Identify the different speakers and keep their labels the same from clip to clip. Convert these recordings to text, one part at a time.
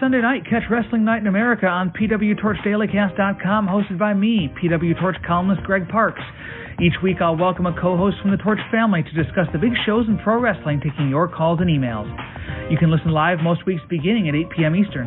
Speaker 1: Sunday night, catch Wrestling Night in America on PWTorchDailyCast.com, hosted by me, PW Torch columnist Greg Parks. Each week, I'll welcome a co host from the Torch family to discuss the big shows in pro wrestling, taking your calls and emails. You can listen live most weeks beginning at 8 p.m. Eastern.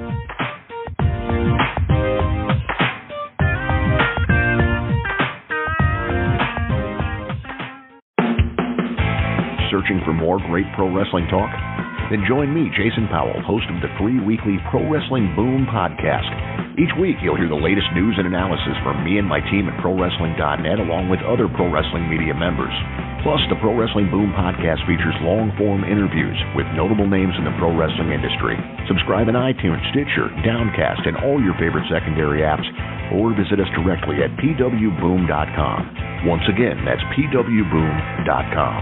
Speaker 2: Searching for more great pro wrestling talk? Then join me, Jason Powell, host of the free weekly Pro Wrestling Boom podcast. Each week, you'll hear the latest news and analysis from me and my team at ProWrestling.net, along with other pro wrestling media members. Plus, the Pro Wrestling Boom podcast features long form interviews with notable names in the pro wrestling industry. Subscribe in iTunes, Stitcher, Downcast, and all your favorite secondary apps, or visit us directly at pwboom.com. Once again, that's pwboom.com.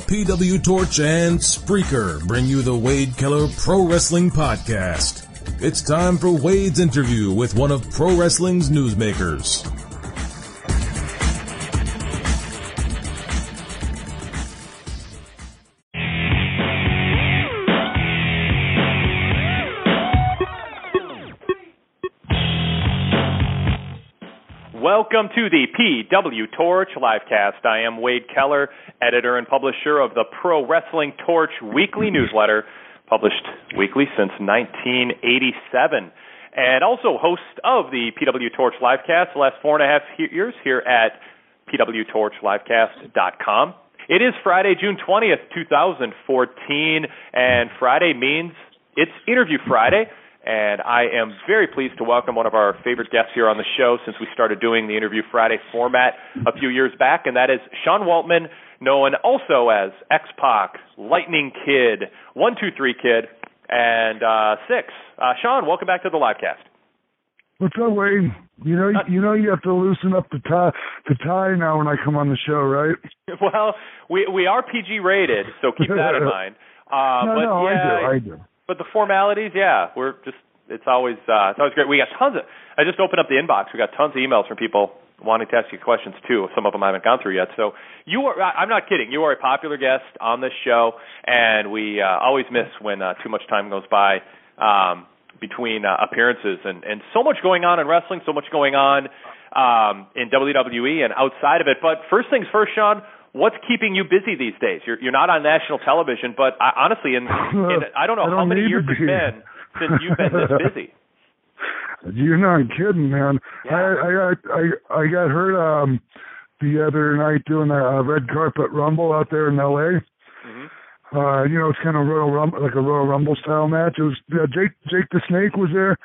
Speaker 3: PW Torch and Spreaker bring you the Wade Keller Pro Wrestling Podcast. It's time for Wade's interview with one of pro wrestling's newsmakers.
Speaker 4: Welcome to the PW Torch livecast. I am Wade Keller, editor and publisher of the Pro Wrestling Torch weekly newsletter, published weekly since 1987, and also host of the PW Torch livecast the last four and a half years here at pwtorchlivecast.com. It is Friday, June 20th, 2014, and Friday means it's Interview Friday and I am very pleased to welcome one of our favorite guests here on the show since we started doing the Interview Friday format a few years back, and that is Sean Waltman, known also as X Pac, Lightning Kid, One Two Three Kid, and uh, Six. Uh, Sean, welcome back to the livecast.
Speaker 5: What's up, Wade? You know, you know, you have to loosen up the tie, the tie now when I come on the show, right?
Speaker 4: well, we we are PG rated, so keep that in mind. Uh,
Speaker 5: no,
Speaker 4: but
Speaker 5: no,
Speaker 4: yeah,
Speaker 5: I do, I do.
Speaker 4: But the formalities, yeah, we're just it's always uh, it's always great. We got tons of. I just opened up the inbox. We got tons of emails from people wanting to ask you questions too. Some of them I haven't gone through yet. So you are. I'm not kidding. You are a popular guest on this show, and we uh, always miss when uh, too much time goes by. Um, between uh, appearances and and so much going on in wrestling, so much going on um, in WWE and outside of it. But first things first, Sean, what's keeping you busy these days? You're you're not on national television, but I, honestly, in, in I don't know
Speaker 5: I don't
Speaker 4: how many years
Speaker 5: to
Speaker 4: it's
Speaker 5: be.
Speaker 4: been since you've been this busy.
Speaker 5: You're not kidding, man.
Speaker 4: Yeah.
Speaker 5: I I got I I got hurt um the other night doing a, a red carpet rumble out there in L.A.
Speaker 4: hmm
Speaker 5: Uh, you know, it's kind of Royal Rumble, like a Royal Rumble style match. It was uh, Jake Jake the Snake was there.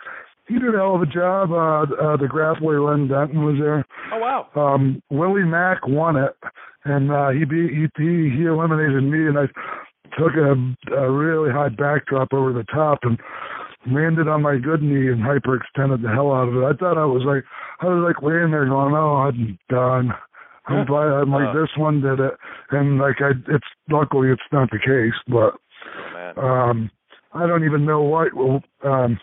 Speaker 5: He did a hell of a job. Uh, uh, the grappler Len Denton was there.
Speaker 4: Oh wow.
Speaker 5: Um, Willie Mack won it, and uh, he beat he, he he eliminated me, and I took a, a really high backdrop over the top and landed on my good knee and hyperextended the hell out of it. I thought I was like I was like laying there going, oh, I'm done. I'm, glad- I'm like
Speaker 4: Uh.
Speaker 5: this one did it, and like I, it's luckily it's not the case, but
Speaker 4: Oh,
Speaker 5: um I don't even know why um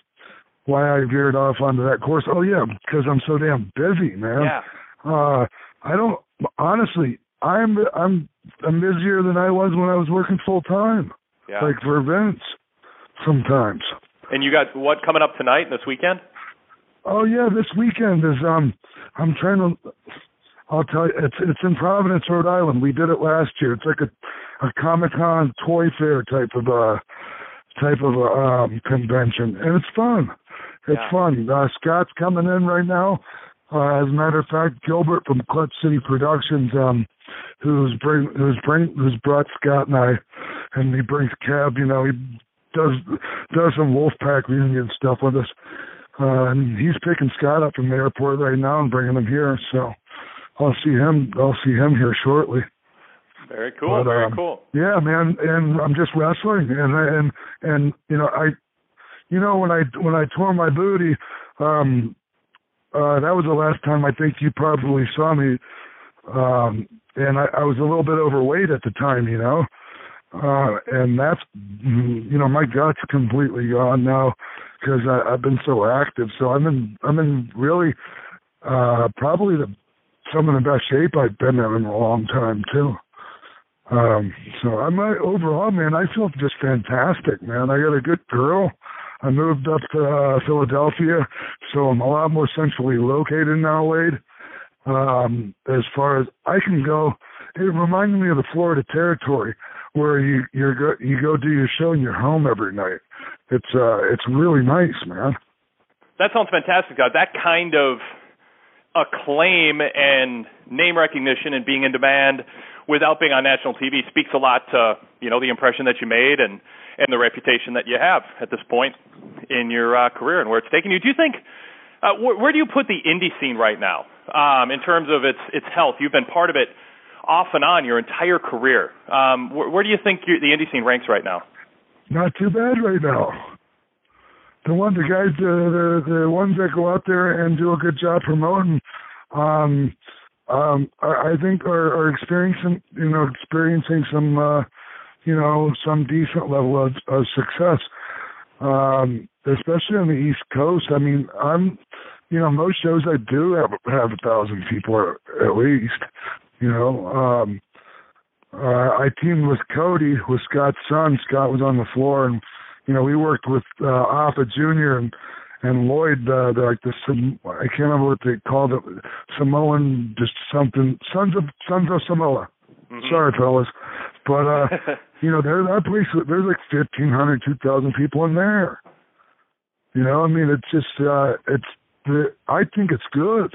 Speaker 5: why I veered off onto that course. Oh yeah, because I'm so damn busy, man.
Speaker 4: yeah.
Speaker 5: Uh, I don't honestly. I'm I'm I'm busier than I was when I was working full time,
Speaker 4: Yeah.
Speaker 5: like for events. Sometimes.
Speaker 4: and you got what coming up tonight and this weekend?
Speaker 5: Oh yeah, this weekend is um. I'm trying to. I'll tell you, it's it's in Providence, Rhode Island. We did it last year. It's like a a Comic Con toy fair type of uh type of um convention, and it's fun. It's
Speaker 4: Yeah.
Speaker 5: fun. Uh, Scott's coming in right now. Uh, as a matter of fact, Gilbert from Clutch City Productions, um, who's bring who's bring who's brought Scott and I, and he brings Cab. You know, he does does some Wolfpack reunion stuff with us. Uh, and he's picking Scott up from the airport right now and bringing him here. So I'll see him. I'll see him here shortly.
Speaker 4: Very cool.
Speaker 5: But,
Speaker 4: very
Speaker 5: um,
Speaker 4: cool.
Speaker 5: Yeah, man, and I'm just wrestling, and and and you know I, you know when I when I tore my booty, um, uh, that was the last time I think you probably saw me, um, and I, I was a little bit overweight at the time, you know, uh, and that's you know my gut's completely gone now because I've been so active. So I'm in I'm in really uh, probably the some of the best shape I've been in in a long time too. Um, so I'm overall, man, I feel just fantastic, man. I got a good girl. I moved up to uh, Philadelphia, so I'm a lot more centrally located now, Wade. Um, as far as I can go, it reminded me of the Florida territory where you you go you go do your show and you're home every night. It's uh it's really nice, man.
Speaker 4: That sounds fantastic, God. That kind of acclaim and name recognition and being in demand without being on national TV speaks a lot to you know the impression that you made and and the reputation that you have at this point in your uh, career and where it's taken you. Do you think uh, wh- where do you put the indie scene right now um, in terms of its its health? You've been part of it off and on your entire career. Um, wh- where do you think the indie scene ranks right now?
Speaker 5: Not too bad right now. The one, the guys, the the, the ones that go out there and do a good job promoting, um, um, I, I think are, are experiencing, you know, experiencing some, uh, you know, some decent level of, of success, um, especially on the East Coast. I mean, I'm, you know, most shows I do have have a thousand people at, at least. You know, um, uh, I teamed with Cody, with Scott's son. Scott was on the floor, and you know we worked with uh, Alpha Junior and and Lloyd. Uh, they're like the I can't remember what they called it, Samoan, just something Sons of Sons of Samoa. Sorry, fellas, but uh, you know there that place. There's like fifteen hundred, two thousand people in there. You know, I mean, it's just uh, it's. The, I think it's good.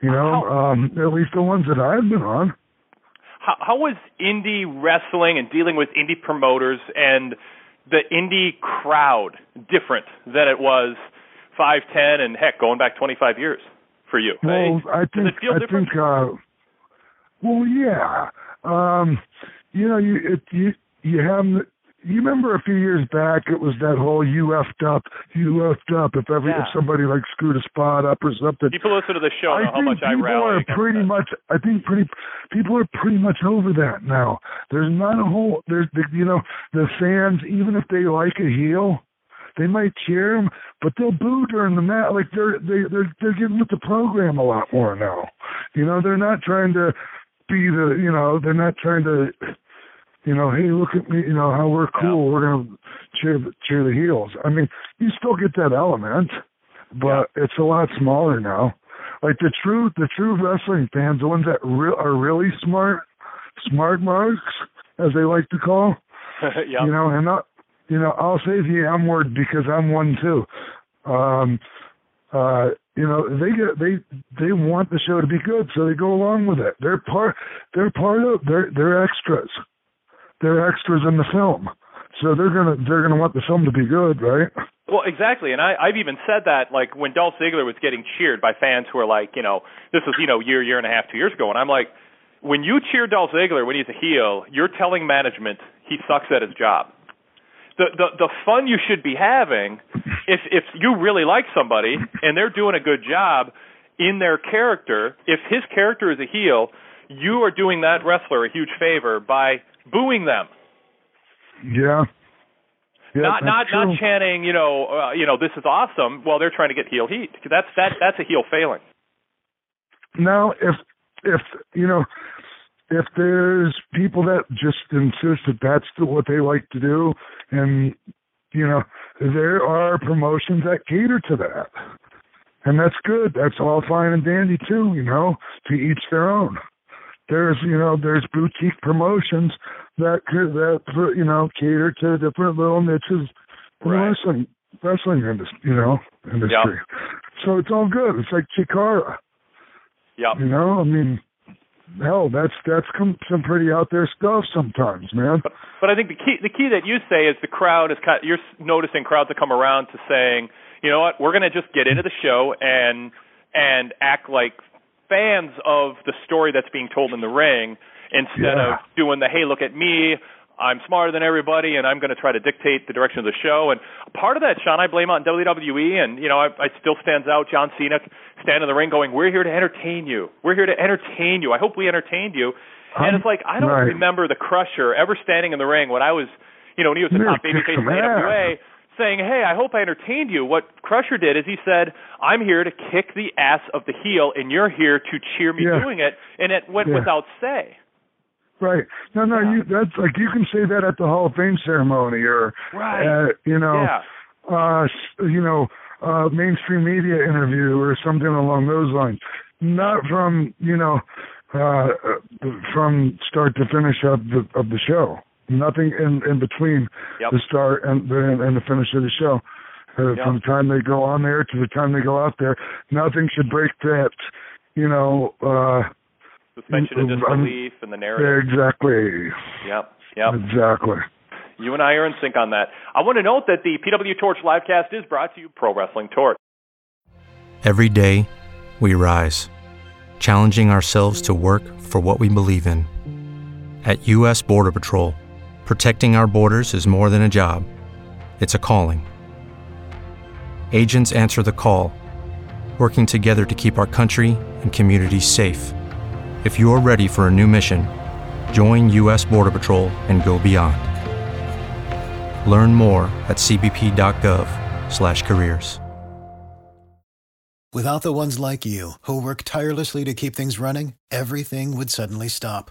Speaker 5: You know, um, at least the ones that I've been on.
Speaker 4: how, how was indie wrestling and dealing with indie promoters and the indie crowd different than it was five, ten, and heck, going back twenty five years for you?
Speaker 5: Well, I think I
Speaker 4: different?
Speaker 5: think uh well yeah. Um you know you it, you you have you remember a few years back it was that whole you effed up, you effed up if every
Speaker 4: Yeah.
Speaker 5: if somebody like screwed a spot up or something.
Speaker 4: People listen to the show
Speaker 5: I
Speaker 4: know how
Speaker 5: think
Speaker 4: much I
Speaker 5: people are pretty
Speaker 4: that.
Speaker 5: much. I think pretty people are pretty much over that now. There's not a whole. There's the, you know the fans even if they like a heel, they might cheer him, but they'll boo during the match. Like they're they they're they're getting with the program a lot more now. You know, they're not trying to be the you know they're not trying to you know hey look at me you know how we're cool we're gonna cheer cheer the heels. I mean you still get that element, but it's a lot smaller now. Like the true the true wrestling fans, the ones that re- are really smart, smart marks as they like to call.
Speaker 4: yeah.
Speaker 5: You know, and not you know I'll say the M word because I'm one too. Um, uh, you know they get they they want the show to be good, so they go along with it. They're part they're part of they're they're extras. They're extras in the film, so they're gonna they're gonna want the film to be good, right?
Speaker 4: Well, exactly, and I, I've even said that, like when Dolph Ziggler was getting cheered by fans who are like, you know, this was you know year, year and a half, two years ago, and I'm like, when you cheer Dolph Ziggler when he's a heel, you're telling management he sucks at his job. The the the fun you should be having, if if you really like somebody and they're doing a good job in their character, if his character is a heel, you are doing that wrestler a huge favor by booing them.
Speaker 5: Yeah. Yeah,
Speaker 4: not not
Speaker 5: true.
Speaker 4: not chanting, you know, uh, you know, this is awesome while they're trying to get heel heat. That's that that's a heel failing.
Speaker 5: Now, if if you know, if there's people that just insist that that's what they like to do, and you know, there are promotions that cater to that, and that's good. That's all fine and dandy too. You know, to each their own. There's you know there's boutique promotions that could that you know cater to different little niches in
Speaker 4: Right.
Speaker 5: wrestling wrestling industry. You know industry. So it's all good. It's like Chikara.
Speaker 4: yeah
Speaker 5: You know, I mean, hell, that's that's some pretty out there stuff sometimes, man.
Speaker 4: But but I think the key the key that you say is the crowd is kind you're noticing crowds that come around to saying, you know what, we're going to just get into the show and and act like fans of the story that's being told in the ring instead
Speaker 5: Yeah.
Speaker 4: of doing the hey, look at me. I'm smarter than everybody, and I'm going to try to dictate the direction of the show. And part of that, Sean, I blame on WWE, and you know, I, I still stands out. John Cena standing in the ring, going, "We're here to entertain you. We're here to entertain you. I hope we entertained you." And
Speaker 5: Um,
Speaker 4: it's like I don't
Speaker 5: right.
Speaker 4: remember the Crusher ever standing in the ring when I was, you know, when he was the
Speaker 5: Yeah,
Speaker 4: top babyface in
Speaker 5: some ass.
Speaker 4: Saying, "Hey, I hope I entertained you." What Crusher did is he said, "I'm here to kick the ass of the heel, and you're here to cheer me
Speaker 5: Yeah.
Speaker 4: doing it," and it went
Speaker 5: Yeah.
Speaker 4: without say.
Speaker 5: Right? No, no,
Speaker 4: Yeah.
Speaker 5: you that's like you can say that at the Hall of Fame ceremony or
Speaker 4: Right.
Speaker 5: uh, you know,
Speaker 4: Yeah.
Speaker 5: uh, you know, uh, mainstream media interview or something along those lines. Not from you know, uh, uh, from start to finish of the of the show. Nothing in in between
Speaker 4: Yep.
Speaker 5: the start and the and the finish of the show. Uh,
Speaker 4: Yep.
Speaker 5: From the time they go on there to the time they go out there, nothing should break that. You know, uh,
Speaker 4: Suspension of disbelief and the narrative.
Speaker 5: exactly,
Speaker 4: Yep. Yep.
Speaker 5: exactly.
Speaker 4: You and I are in sync on that. I want to note that the PW Torch livecast is brought to you Pro Wrestling Torch.
Speaker 6: Every day, we rise, challenging ourselves to work for what we believe in. At U.S. Border Patrol, protecting our borders is more than a job, it's a calling. Agents answer the call, working together to keep our country and communities safe. If you're ready for a new mission, join U.S. Border Patrol and go beyond. Learn more at cbp.gov/careers.
Speaker 7: Without the ones like you, who work tirelessly to keep things running, everything would suddenly stop.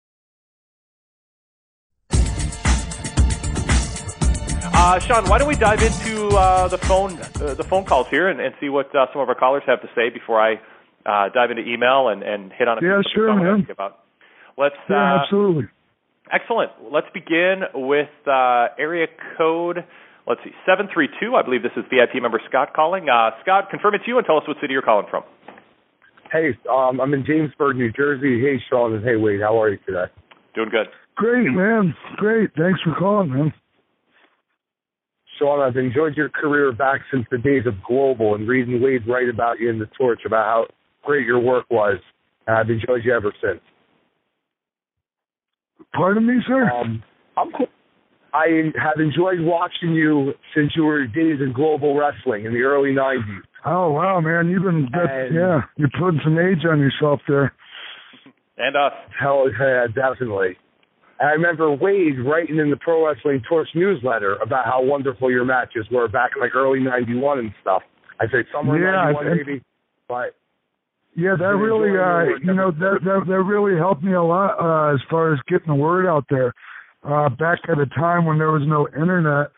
Speaker 4: Uh, Sean, why don't we dive into uh, the phone uh, the phone calls here and, and see what uh, some of our callers have to say before I uh, dive into email and, and hit on a
Speaker 5: Yeah,
Speaker 4: things
Speaker 5: sure,
Speaker 4: I wanna
Speaker 5: man.
Speaker 4: about. Let's
Speaker 5: Yeah,
Speaker 4: uh,
Speaker 5: absolutely.
Speaker 4: excellent. Let's begin with uh, area code. Let's see, seven three two. I believe this is VIP member Scott calling. Uh, Scott, confirm it's you and tell us what city you're calling from.
Speaker 8: Hey, um, I'm in Jamesburg, New Jersey. Hey, Sean, and hey, Wade, how are you today?
Speaker 4: Doing good.
Speaker 5: Great, man. Great. Thanks for calling, man.
Speaker 8: Sean, I've enjoyed your career back since the days of Global and reading Wade write about you in the Torch about how great your work was. And I've enjoyed you ever since.
Speaker 5: Pardon me, sir.
Speaker 8: Um, I'm cool. I have enjoyed watching you since you were days in global wrestling in the early '90s.
Speaker 5: Oh wow, man, you've been good.
Speaker 8: And-
Speaker 5: yeah, you're putting some age on yourself there.
Speaker 4: And us.
Speaker 8: Hell yeah, definitely. And I remember Wade writing in the Pro Wrestling Torch newsletter about how wonderful your matches were back in like early '91 and stuff. I say somewhere in
Speaker 5: Yeah,
Speaker 8: '91 maybe, but
Speaker 5: Yeah, that really, uh, you know, that, that that really helped me a lot uh, as far as getting the word out there. Uh, back at a time when there was no internet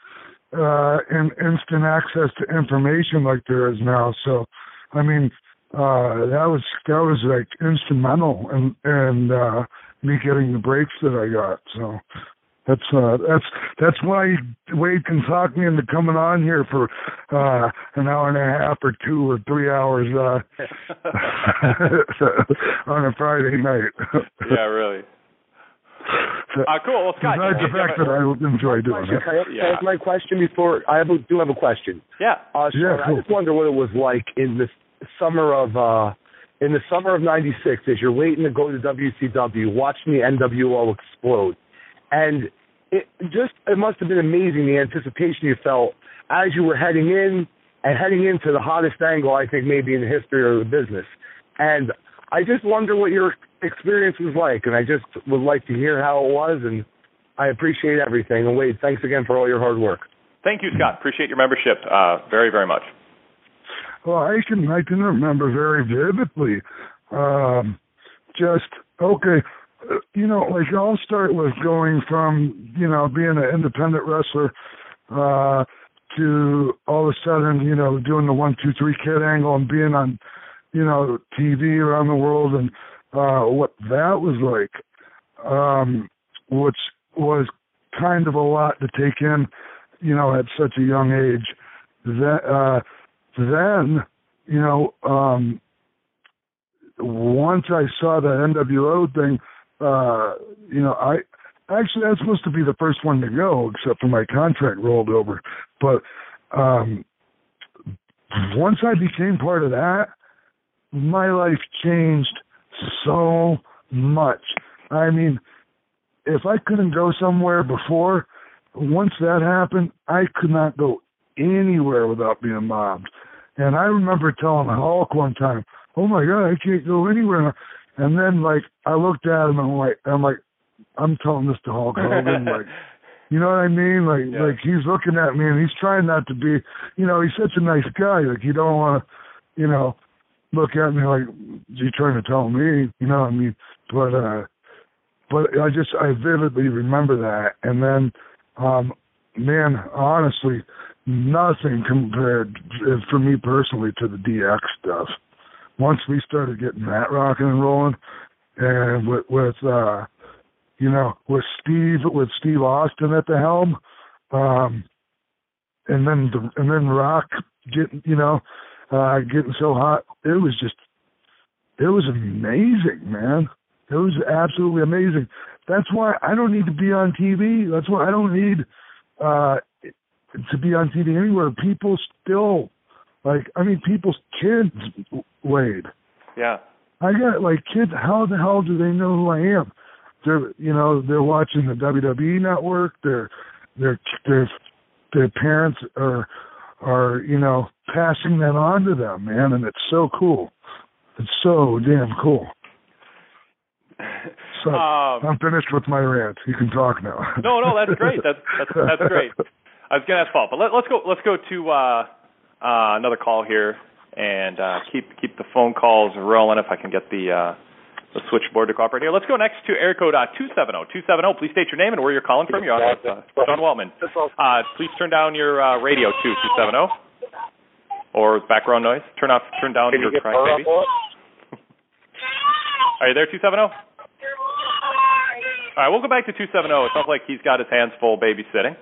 Speaker 5: uh, and instant access to information like there is now. So, I mean, uh, that was that was like instrumental and and uh, me getting the breaks that I got. So. That's uh that's that's why Wade can talk me into coming on here for uh an hour and a half or two or three hours uh on a Friday night.
Speaker 4: yeah, really. Uh, cool. Well, Scott,
Speaker 5: Besides
Speaker 4: you-
Speaker 5: the fact
Speaker 4: have
Speaker 5: that I enjoy doing
Speaker 8: Question,
Speaker 5: it.
Speaker 8: Can I, can I
Speaker 4: Yeah.
Speaker 8: ask my question before? I have a, do have a question.
Speaker 4: Yeah.
Speaker 8: Uh,
Speaker 5: Yeah, cool.
Speaker 8: I just wonder what it was like in the summer of uh in the summer of '96 as you're waiting to go to WCW, watching the NWO explode, and it just it must have been amazing the anticipation you felt as you were heading in and heading into the hottest angle I think maybe in the history of the business, and I just wonder what your experience was like, and I just would like to hear how it was, and I appreciate everything. And Wade, thanks again for all your hard work.
Speaker 4: Thank you, Scott. Appreciate your membership uh, very, very much.
Speaker 5: Well, I can I can remember very vividly. Um, just okay, uh, you know, like it all start with going from you know being an independent wrestler uh, to all of a sudden you know doing the one two three kid angle and being on you know TV around the world and uh, what that was like, um, which was kind of a lot to take in, you know, at such a young age. That uh, then, you know, um, once I saw that NWO thing, uh, you know, I actually I was supposed to be the first one to go, except for my contract rolled over. But um, once I became part of that, my life changed so much. I mean, if I couldn't go somewhere before, once that happened, I could not go anywhere without being mobbed. And I remember telling Hulk one time, "Oh my God, I can't go anywhere." And then like I looked at him and I'm like, I'm like, I'm telling this to Hulk Hogan, like, you know what I mean? Like,
Speaker 4: Yeah.
Speaker 5: like he's looking at me and he's trying not to be, you know, he's such a nice guy. Like you don't want to, you know, look at me like you trying to tell me, you know what I mean? But uh but I just I vividly remember that and then um man, honestly, nothing compared uh, for me personally to the DX stuff. Once we started getting that rocking and rolling and with with uh you know, with Steve with Steve Austin at the helm, um and then the and then Rock getting you know, uh getting so hot. It was just it was amazing, man. It was absolutely amazing. That's why I don't need to be on TV. That's why I don't need uh to be on TV anywhere. People still like I mean people's kids Wade.
Speaker 4: Yeah.
Speaker 5: I got like kids how the hell do they know who I am? They're you know, they're watching the WWE network, their their their their parents are are, you know, passing that on to them, man, and it's so cool. It's so damn cool. So
Speaker 4: Um,
Speaker 5: I'm finished with my rant. You can talk now.
Speaker 4: No, no, that's great. That's that's that's great. I was gonna ask Paul, but let, let's go let's go to uh, uh, another call here and uh, keep keep the phone calls rolling. If I can get the uh, the switchboard to cooperate here. Let's go next to area code two seven zero two seven zero. Please state your name and where you're calling from. You're on with uh, Sean Waltman. Uh, please turn down your uh, radio too two seven zero or background noise. Turn off turn down your
Speaker 8: get
Speaker 4: cry
Speaker 8: her
Speaker 4: baby. Are you there two seven zero? All right, we'll go back to two seven zero. It sounds like he's got his hands full babysitting.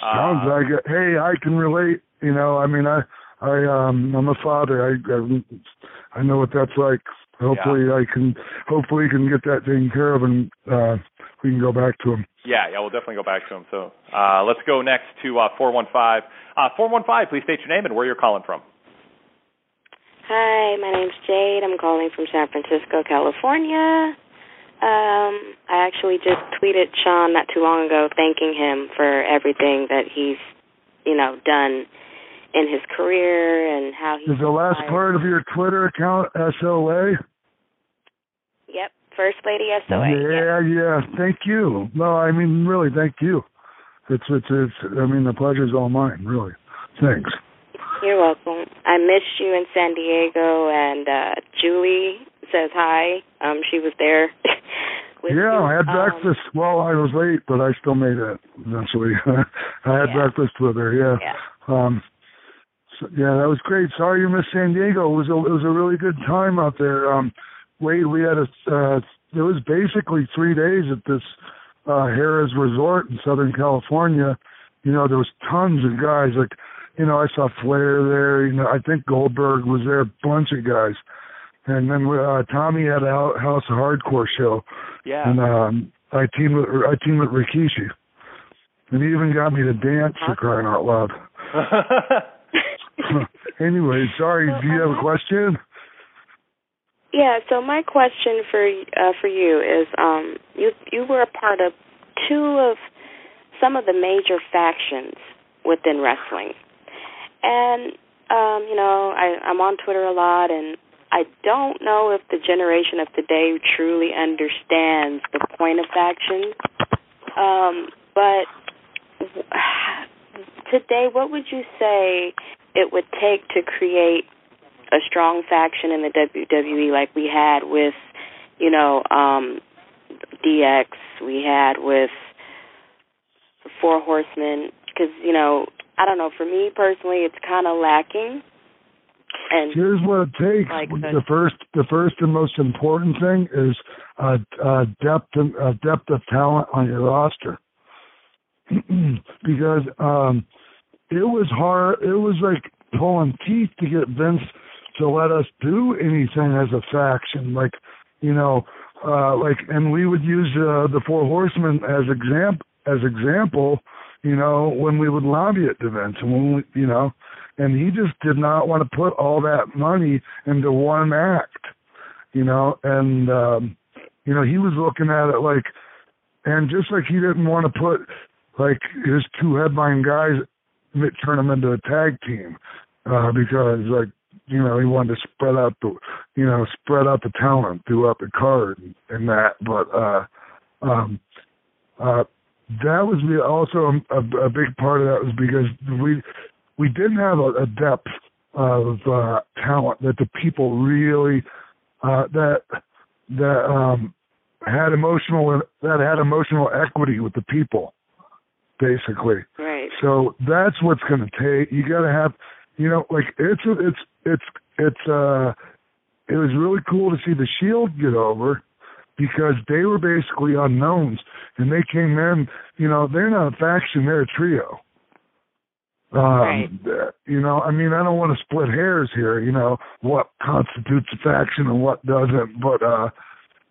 Speaker 5: Sounds
Speaker 4: Uh,
Speaker 5: like it. Hey, I can relate. You know, I mean, I, I, um, I'm a father. I, I, I know what that's like. Hopefully, I can. Hopefully, can get that taken care of, and uh, we can go back to him.
Speaker 4: Yeah, yeah, we'll definitely go back to him. So uh, let's go next to uh, 415. Uh, 415, please state your name and where you're calling from.
Speaker 9: Hi, my name's Jade. I'm calling from San Francisco, California. Um, I actually just tweeted Sean not too long ago, thanking him for everything that he's, you know, done in his career and how he.
Speaker 5: Is the last part of your Twitter account SOA?
Speaker 9: Yep, First Lady SOA.
Speaker 5: Yeah, yeah. Thank you. No, I mean really, thank you. It's it's it's. I mean, the pleasure's all mine. Really. Thanks.
Speaker 9: You're welcome. I missed you in San Diego, and uh Julie says hi. Um, she was there.
Speaker 5: yeah,
Speaker 9: you.
Speaker 5: I had
Speaker 9: Um,
Speaker 5: breakfast. Well, I was late, but I still made it eventually. I had
Speaker 9: Yeah.
Speaker 5: breakfast with her. Yeah.
Speaker 9: Yeah.
Speaker 5: Um. So, yeah, that was great. Sorry you missed San Diego. It was a it was a really good time out there. Um, Wade, we had a uh, it was basically three days at this uh Harrah's Resort in Southern California. You know, there was tons of guys. Like, you know, I saw Flair there. You know, I think Goldberg was there. A bunch of guys. And then uh, Tommy had a House of Hardcore show,
Speaker 4: Yeah.
Speaker 5: and um, I teamed with I teamed with Rikishi, and he even got me to dance for crying out loud. anyway, sorry. Do you have a question?
Speaker 9: Yeah. So my question for uh, for you is, um, you you were a part of two of some of the major factions within wrestling, and um, you know, I, I'm on Twitter a lot, and I don't know if the generation of today truly understands the point of faction. Um, but today, what would you say it would take to create a strong faction in the WWE like we had with, you know, um, DX, we had with Four Horsemen? Because, you know, I don't know, for me personally, it's kind of lacking. And
Speaker 5: Here's what it takes.
Speaker 9: The-
Speaker 5: first, the first and most important thing is uh, uh, depth and uh, depth of talent on your roster. because um, it was hard. It was like pulling teeth to get Vince to let us do anything as a faction. Like, you know, uh, like, and we would use uh, the Four Horsemen as example as example. You know, when we would lobby at Vince, and when we, you know, and he just did not want to put all that money into one act. You know, and um, you know he was looking at it like, and just like he didn't want to put like his two headline guys turn them into a tag team uh, because like you know he wanted to spread out the you know spread out the talent throughout the card and, and that but uh um uh that was also a, a big part of that was because we we didn't have a, a depth of uh talent that the people really uh that that um had emotional that had emotional equity with the people basically
Speaker 9: Right.
Speaker 5: so that's what's going to take. You got to have, you know, like it's it's it's it's uh, it was really cool to see the Shield get over because they were basically unknowns and they came in. You know, they're not a faction; they're a trio. Um,
Speaker 9: Right.
Speaker 5: You know, I mean, I don't want to split hairs here. You know, what constitutes a faction and what doesn't, but uh,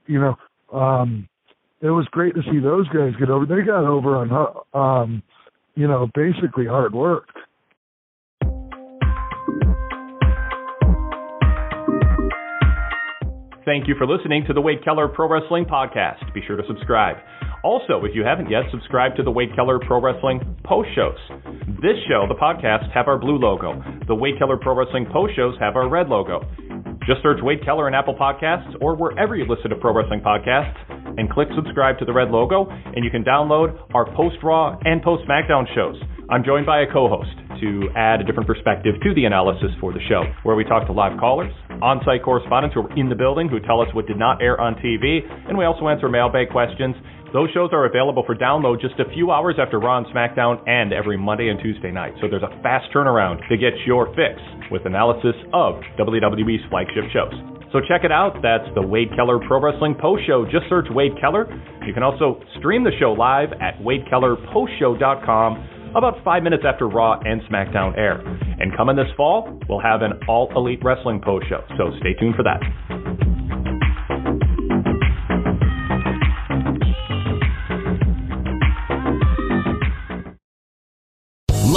Speaker 5: you know, um, it was great to see those guys get over. They got over on, um, you know, basically hard work.
Speaker 4: Thank you for listening to the Wade Keller Pro Wrestling Podcast. Be sure to subscribe. Also, if you haven't yet, subscribe to the Wade Keller Pro Wrestling post shows. This show, the podcast, have our blue logo. The Wade Keller Pro Wrestling post shows have our red logo. Just search Wade Keller in Apple Podcasts or wherever you listen to pro wrestling podcasts and click subscribe to the red logo, and you can download our post Raw and post SmackDown shows. I'm joined by a co host to add a different perspective to the analysis for the show, where we talk to live callers, on site correspondents who are in the building who tell us what did not air on TV, and we also answer mailbag questions. Those shows are available for download just a few hours after Raw and SmackDown and every Monday and Tuesday night. So there's a fast turnaround to get your fix with analysis of WWE's flagship shows. So check it out. That's the Wade Keller Pro Wrestling Post Show. Just search Wade Keller. You can also stream the show live at WadeKellerPostShow.com about five minutes after Raw and SmackDown air. And coming this fall, we'll have an All Elite Wrestling post show. So stay tuned for that.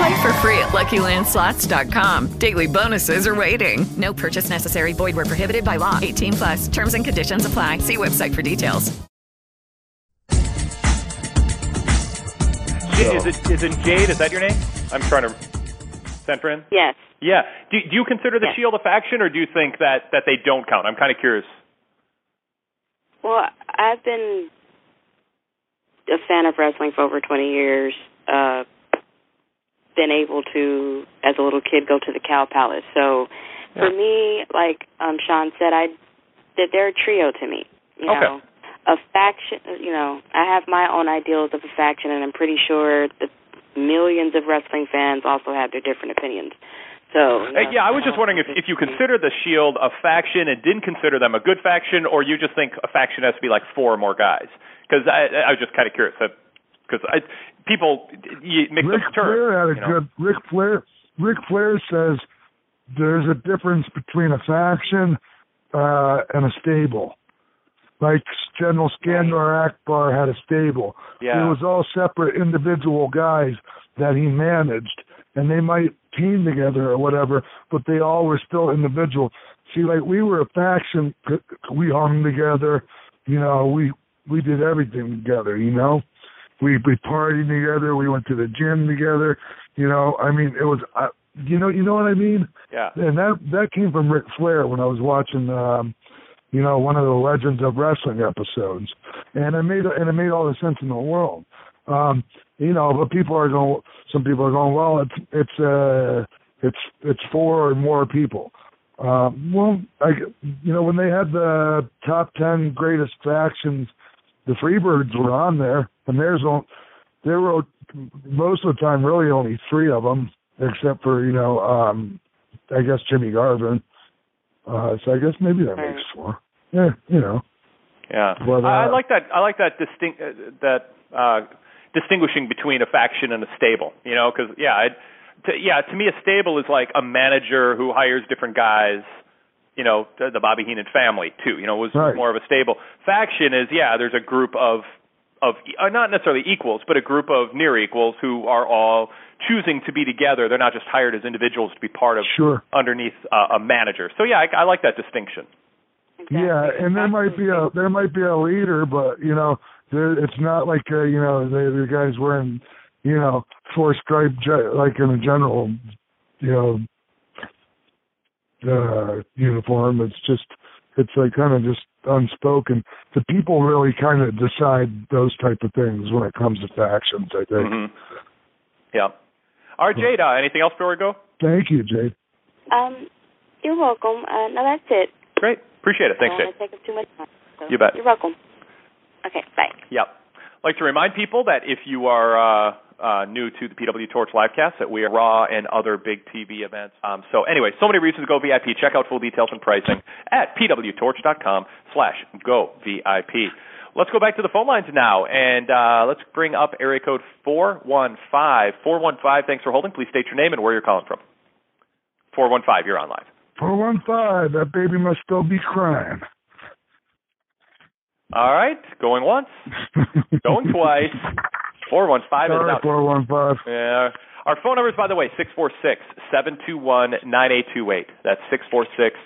Speaker 10: Play for free at LuckyLandSlots.com. Daily bonuses are waiting. No purchase necessary. Void where prohibited by law. 18 plus. Terms and conditions apply. See website for details.
Speaker 4: Is it is it Jade? Is that your name? I'm trying to send for him.
Speaker 9: Yes.
Speaker 4: Yeah. Do, do you consider the Shield a faction, or do you think that that they don't count? I'm kind of curious.
Speaker 9: Well, I've been a fan of wrestling for over 20 years. Uh, been able to, as a little kid, go to the Cow Palace. So, for
Speaker 4: Yeah.
Speaker 9: me, like um Sean said, I that they're a trio to me. You
Speaker 4: Okay.
Speaker 9: know, a faction. You know, I have my own ideals of a faction, and I'm pretty sure that millions of wrestling fans also have their different opinions. So, you know,
Speaker 4: yeah, I was just wondering if, if you consider the Shield a faction and didn't consider them a good faction, or you just think a faction has to be like four or more guys. Because I, I was just kind of curious. Because I people you mix
Speaker 5: Ric
Speaker 4: up terms.
Speaker 5: Flair had a
Speaker 4: you know?
Speaker 5: good. Ric Flair. Ric Flair says there's a difference between a faction uh, and a stable. Like General Skandar Akbar had a stable.
Speaker 4: Yeah.
Speaker 5: It was all separate individual guys that he managed, and they might team together or whatever, but they all were still individual. See, like we were a faction. We hung together. You know, we we did everything together. You know, we we partied together. We went to the gym together. You know, I mean, it was. Uh, you know, you know what I mean.
Speaker 4: Yeah.
Speaker 5: And that that came from Ric Flair when I was watching, um, you know, one of the Legends of Wrestling episodes, and it made and it made all the sense in the world. Um, you know, but people are going. Some people are going. Well, it's it's uh it's it's four or more people. Um, well, I you know when they had the top ten greatest factions, the Freebirds were on there, and there's on there were most of the time really only three of them, except for you know um I guess Jimmy Garvin. Uh, so I guess maybe that makes four. Yeah, you know.
Speaker 4: Yeah,
Speaker 5: But,
Speaker 4: I, I
Speaker 5: uh,
Speaker 4: like that. I like that distinct uh, that uh, distinguishing between a faction and a stable. You know, because yeah, I'd, to, yeah, to me a stable is like a manager who hires different guys. You know, the, the Bobby Heenan family too. You know, was
Speaker 5: Right.
Speaker 4: more of a stable. Faction is yeah, there's a group of of uh, not necessarily equals, but a group of near equals who are all choosing to be together. They're not just hired as individuals to be part of
Speaker 5: Sure.
Speaker 4: underneath uh, a manager. So yeah, I, I like that distinction.
Speaker 5: Yeah, and there might be a there might be a leader, but you know, there, it's not like uh, you know the, the guys wearing you know four stripe like in a general you know uh uniform. It's just it's like kind of just unspoken. The people really kind of decide those type of things when it comes to factions. I think.
Speaker 4: hmm Yeah. All right, Jade. Uh, anything else before we go?
Speaker 5: Thank you, Jade.
Speaker 9: Um, you're welcome. Uh, no, that's it.
Speaker 4: Great. Appreciate it. Thanks,
Speaker 9: I
Speaker 4: Jade.
Speaker 9: don't take up too much time. So
Speaker 4: You bet.
Speaker 9: You're welcome. Okay, bye.
Speaker 4: Yep. I'd like to remind people that if you are uh, uh, new to the PW Torch livecast, that we are Raw and other big TV events. Um, so anyway, so many reasons to go VIP. Check out full details and pricing at pwtorch.com slash go VIP. Let's go back to the phone lines now, and uh, let's bring up area code 415. 415, thanks for holding. Please state your name and where you're calling from. 415, you're on live.
Speaker 5: Four one five. That baby must still be crying.
Speaker 4: All right, going once, going twice. 415 is
Speaker 5: Sorry,
Speaker 4: out.
Speaker 5: four one five.
Speaker 4: Yeah. Our phone number is, by the way, six four six seven two one nine eight two eight. That's six four six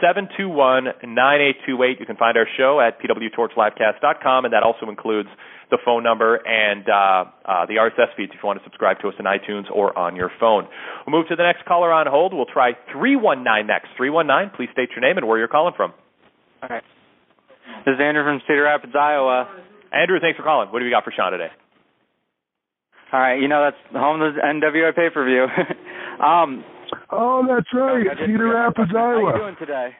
Speaker 4: seven two one nine eight two eight. You can find our show at pwtorchlivecast.com, and that also includes the phone number and uh, uh, the RSS feeds if you want to subscribe to us in iTunes or on your phone. We'll move to the next caller on hold. We'll try 319 next. 319, please state your name and where you're calling from.
Speaker 11: All right.
Speaker 12: This is Andrew from Cedar Rapids, Iowa.
Speaker 4: Andrew, thanks for calling. What do we got for Sean today?
Speaker 12: All right, you know that's home of the NWA pay per view. um,
Speaker 5: oh, that's right, Cedar Rapids, Iowa.
Speaker 12: How you doing today?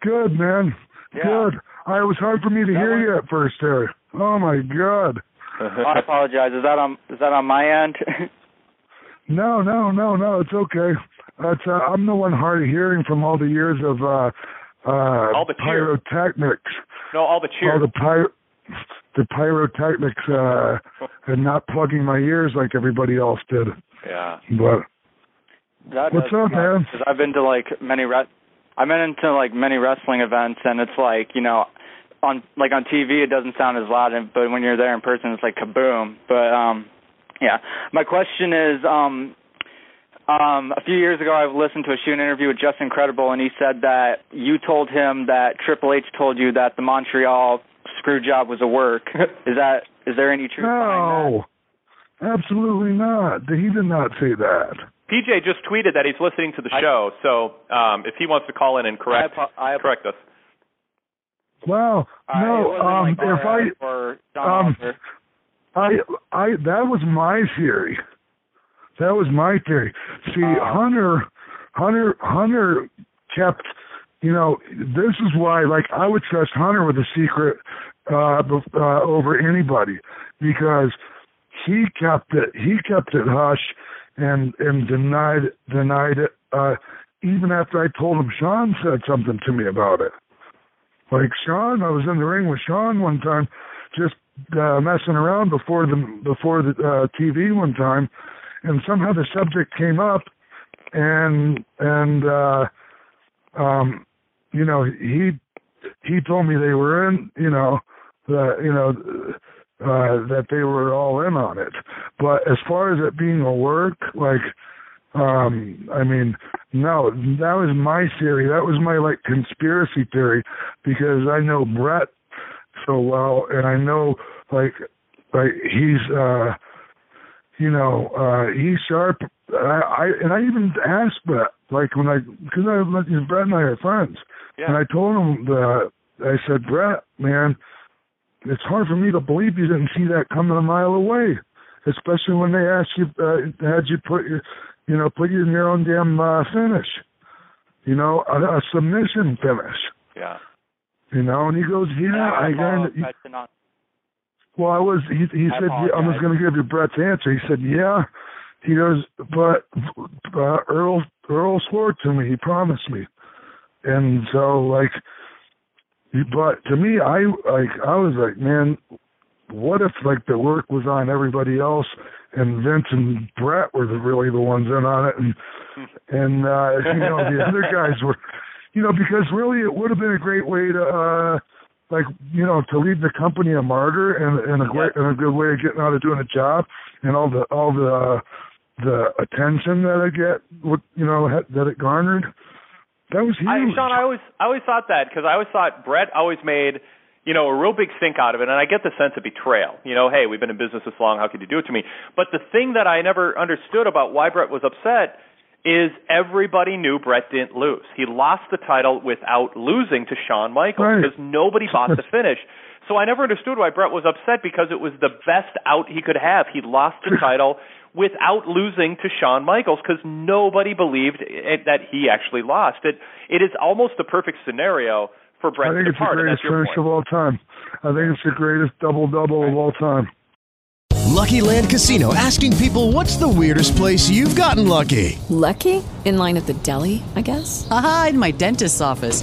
Speaker 5: Good, man.
Speaker 12: Yeah.
Speaker 5: Good. I it was hard for me to hear you at first there. Oh my God.
Speaker 12: I apologize. Is that on is that on my end?
Speaker 5: No, no, no, no. It's okay. It's, uh, I'm the one hard of hearing from all the years of uh, uh,
Speaker 4: All the
Speaker 5: pyrotechnics.
Speaker 4: No, all the cheers.
Speaker 5: All the pyro, the pyrotechnics, uh, and not plugging my ears like everybody else did.
Speaker 4: Yeah.
Speaker 5: But
Speaker 12: That
Speaker 5: What's up, man?
Speaker 12: 'cause I've been to like many re- I've been into like many wrestling events, and it's like you know, on like on TV it doesn't sound as loud, but when you're there in person, it's like kaboom. But um, yeah, my question is um. Um, a few years ago, I listened to a shoot interview with Justin Credible, and he said that you told him that Triple H told you that the Montreal screw job was a work. is that is there any truth behind
Speaker 5: no, absolutely not. He did not say that.
Speaker 4: PJ just tweeted that he's listening to the show, so um, if he wants to call in and correct I correct us.
Speaker 5: Wow.
Speaker 12: that?
Speaker 5: no,
Speaker 12: it wasn't
Speaker 5: um,
Speaker 12: like
Speaker 5: if I
Speaker 12: or
Speaker 5: um, I I that was my theory. That was my theory. See, Hunter Hunter Hunter kept you know, this is why like I would trust Hunter with a secret uh, uh over anybody because he kept it he kept it hush and and denied denied it uh even after I told him Sean said something to me about it. Like Sean, I was in the ring with Sean one time, just uh, messing around before the before the uh, TV one time, and somehow the subject came up, and and uh, um, you know he he told me they were in, you know, that you know uh, that they were all in on it. But as far as it being a work, like um i mean no that was my theory that was my like conspiracy theory because i know brett so well and i know like like he's uh you know uh he's sharp i i and i even asked brett like when i because i brett and i are friends. And i told him that i said brett man it's hard for me to believe you didn't see that coming a mile away especially when they asked you uh, had you put your you know put you in your own damn uh, finish. You know a, a submission finish.
Speaker 4: Yeah.
Speaker 5: you know and he goes yeah i got
Speaker 12: not-
Speaker 5: well i was he he
Speaker 12: I
Speaker 5: said yeah, i was
Speaker 12: apologize.
Speaker 5: going to give you brett's answer. He said yeah. He goes but uh, earl earl swore to me. He promised me. And so like but to me i like i was like man what if like the work was on everybody else and Vince and Brett were the, really the ones in on it and and uh you know the other guys were you know because really it would have been a great way to uh like you know to leave the company a martyr and and a great and a good way of getting out of doing a job and all the all the uh, the attention that I get what you know ha- that it garnered that was huge
Speaker 4: I, Sean, I always I always thought that because I always thought Brett always made you know a real big stink out of it, and I get the sense of betrayal. You know, hey, we've been in business this long, how could you do it to me? But the thing that I never understood about why Brett was upset is everybody knew Brett didn't lose. He lost the title without losing to Shawn Michaels
Speaker 5: Right.
Speaker 4: because nobody bought the finish. So I never understood why Brett was upset because it was the best out he could have. He lost the title without losing to Shawn Michaels because nobody believed it, that he actually lost. It it is almost the perfect scenario for Brett
Speaker 5: I think
Speaker 4: to
Speaker 5: it's the
Speaker 4: depart. and
Speaker 5: greatest finish
Speaker 4: point.
Speaker 5: of all time I think it's the greatest double double of all time
Speaker 13: Lucky Land Casino asking people what's the weirdest place you've gotten lucky?
Speaker 14: Lucky? In line at the deli, I guess?
Speaker 15: Aha, in my dentist's office.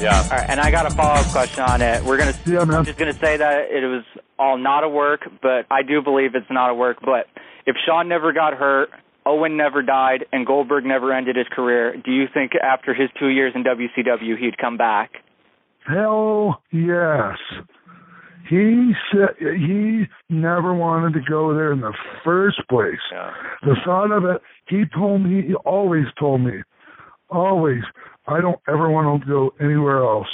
Speaker 4: Yeah.
Speaker 12: All right, and I got a follow up question on it. We're gonna.
Speaker 5: Yeah, man.
Speaker 12: I'm just gonna say that it was all not a work, but I do believe it's not a work. But if Sean never got hurt, Owen never died, and Goldberg never ended his career, do you think after his two years in WCW he'd come back?
Speaker 5: Hell yes. He said he never wanted to go there in the first place.
Speaker 4: Yeah.
Speaker 5: The thought of it, he told me, he always told me, always, I don't ever want to go anywhere else.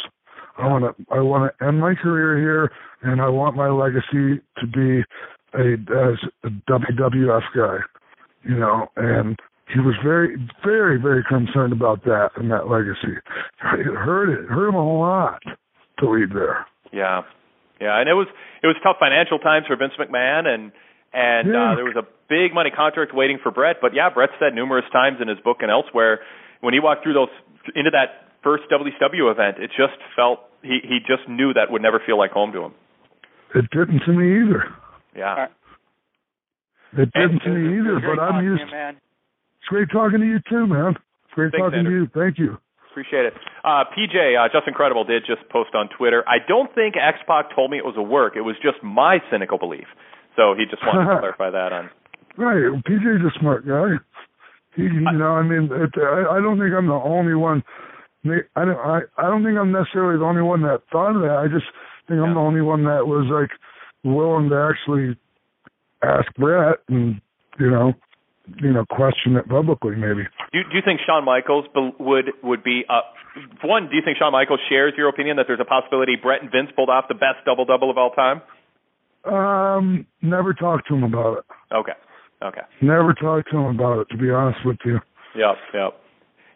Speaker 5: I want to, I want to end my career here, and I want my legacy to be a as a WWF guy, you know. And he was very, very, very concerned about that and that legacy. It hurt it, hurt him a lot to leave there.
Speaker 4: Yeah, yeah, and it was it was tough financial times for Vince McMahon, and and
Speaker 5: Yeah.
Speaker 4: uh, there was a big money contract waiting for Brett. But yeah, Brett said numerous times in his book and elsewhere when he walked through those into that first WCW event, it just felt he he just knew that would never feel like home to him.
Speaker 5: It didn't to me either.
Speaker 4: Yeah.
Speaker 5: It didn't to me either, but I'm
Speaker 12: talking to
Speaker 5: used.
Speaker 12: you, man.
Speaker 5: It's great talking to you too, man. It's great
Speaker 4: Thanks,
Speaker 5: talking to you. Thank you.
Speaker 4: Appreciate it. Uh, PJ, uh, Justin Credible, did just post on Twitter. I don't think X Pac told me it was a work. It was just my cynical belief. So he just wanted to clarify that on.
Speaker 5: Right, well, PJ's a smart guy. He, you know, I mean, it, I, I don't think I'm the only one. I don't, I, I don't think I'm necessarily the only one that thought of that. I just think I'm the only one that was like willing to actually ask Brett and you know, you know, question it publicly, maybe.
Speaker 4: Do, do you think Shawn Michaels would would be uh, one? Do you think Shawn Michaels shares your opinion that there's a possibility Brett and Vince pulled off the best double double of all time?
Speaker 5: Um, never talked to him about it.
Speaker 4: Okay, okay,
Speaker 5: Never talked to him about it, to be honest with you.
Speaker 4: yep, yep.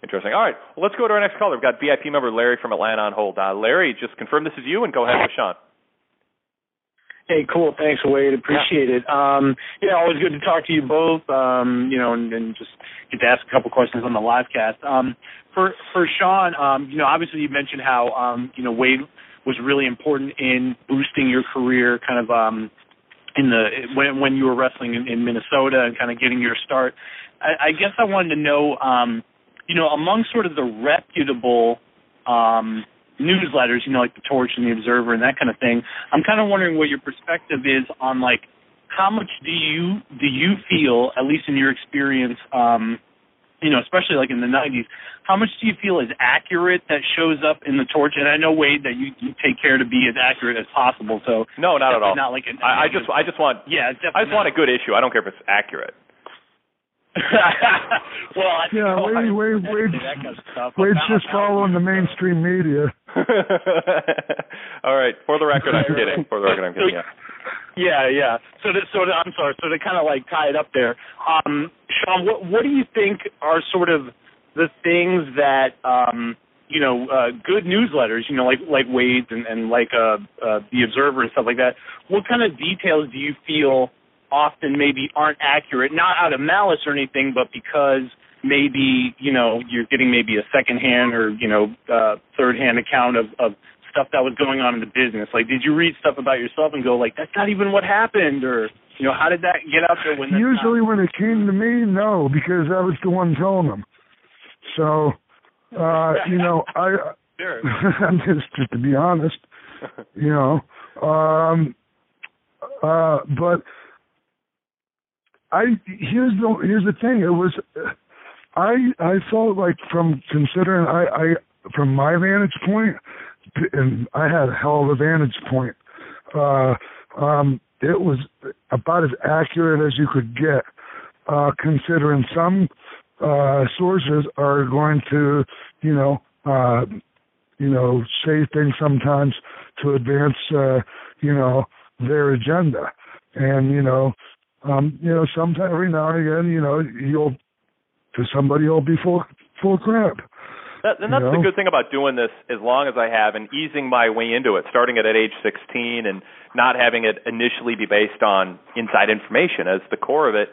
Speaker 4: Interesting. All right, well, let's go to our next caller. We've got VIP member Larry from Atlanta on hold. Uh, Larry, just confirm this is you and go ahead with Sean.
Speaker 16: Hey, cool. Thanks, Wade. Appreciate it. Um, yeah, always good to talk to you both. Um, you know, and, and just get to ask a couple questions on the live cast. Um, for for Sean, um, you know, obviously you mentioned how um, you know Wade was really important in boosting your career, kind of um, in the when when you were wrestling in, in Minnesota and kind of getting your start. I, I guess I wanted to know, um, you know, among sort of the reputable um, newsletters, you know, like the Torch and the Observer and that kind of thing. I'm kind of wondering what your perspective is on like how much do you do you feel, at least in your experience, um, you know, especially like in the 90s, how much do you feel is accurate that shows up in the Torch? And I know Wade that you, you take care to be as accurate as possible. So
Speaker 4: No, not at all.
Speaker 16: Not like
Speaker 4: I just I just want
Speaker 16: yeah,
Speaker 4: I just want a good issue. I don't care if it's accurate.
Speaker 16: well, I
Speaker 5: Yeah,
Speaker 16: I-
Speaker 5: Wade, Wade, Wade,
Speaker 16: that kind of stuff.
Speaker 5: Wade's just following the mainstream media.
Speaker 4: All right, for the record, I'm kidding. For the record, I'm kidding. Yeah.
Speaker 16: Yeah, yeah. So, to, so to, I'm sorry. So to kind of like tie it up there, um, Sean, what what do you think are sort of the things that um, you know, uh, good newsletters, you know, like like Wade's and, and like uh, uh, the Observer and stuff like that. What kind of details do you feel often maybe aren't accurate, not out of malice or anything, but because maybe you know you're getting maybe a second hand or you know uh, third hand account of, of stuff that was going on in the business. Like, did you read stuff about yourself and go like, that's not even what happened, or you know, how did that get out there when that's
Speaker 5: Usually, when it came to me, no, because I was the one telling them. So, uh, you know, I
Speaker 16: Sure.
Speaker 5: just just to be honest, you know, um, uh, but I here's the here's the thing. It was I I felt like from considering I I from my vantage point, and I had a hell of a vantage point. Uh, um, it was about as accurate as you could get, uh, considering some uh, sources are going to, you know, uh, you know, say things sometimes to advance, uh, you know, their agenda, and you know, um, you know, sometimes every now and again, you know, you'll to somebody will be full full crap.
Speaker 4: That, and that's
Speaker 5: You
Speaker 4: the good thing about doing this as long as I have and easing my way into it, starting it at age 16 and not having it initially be based on inside information as the core of it.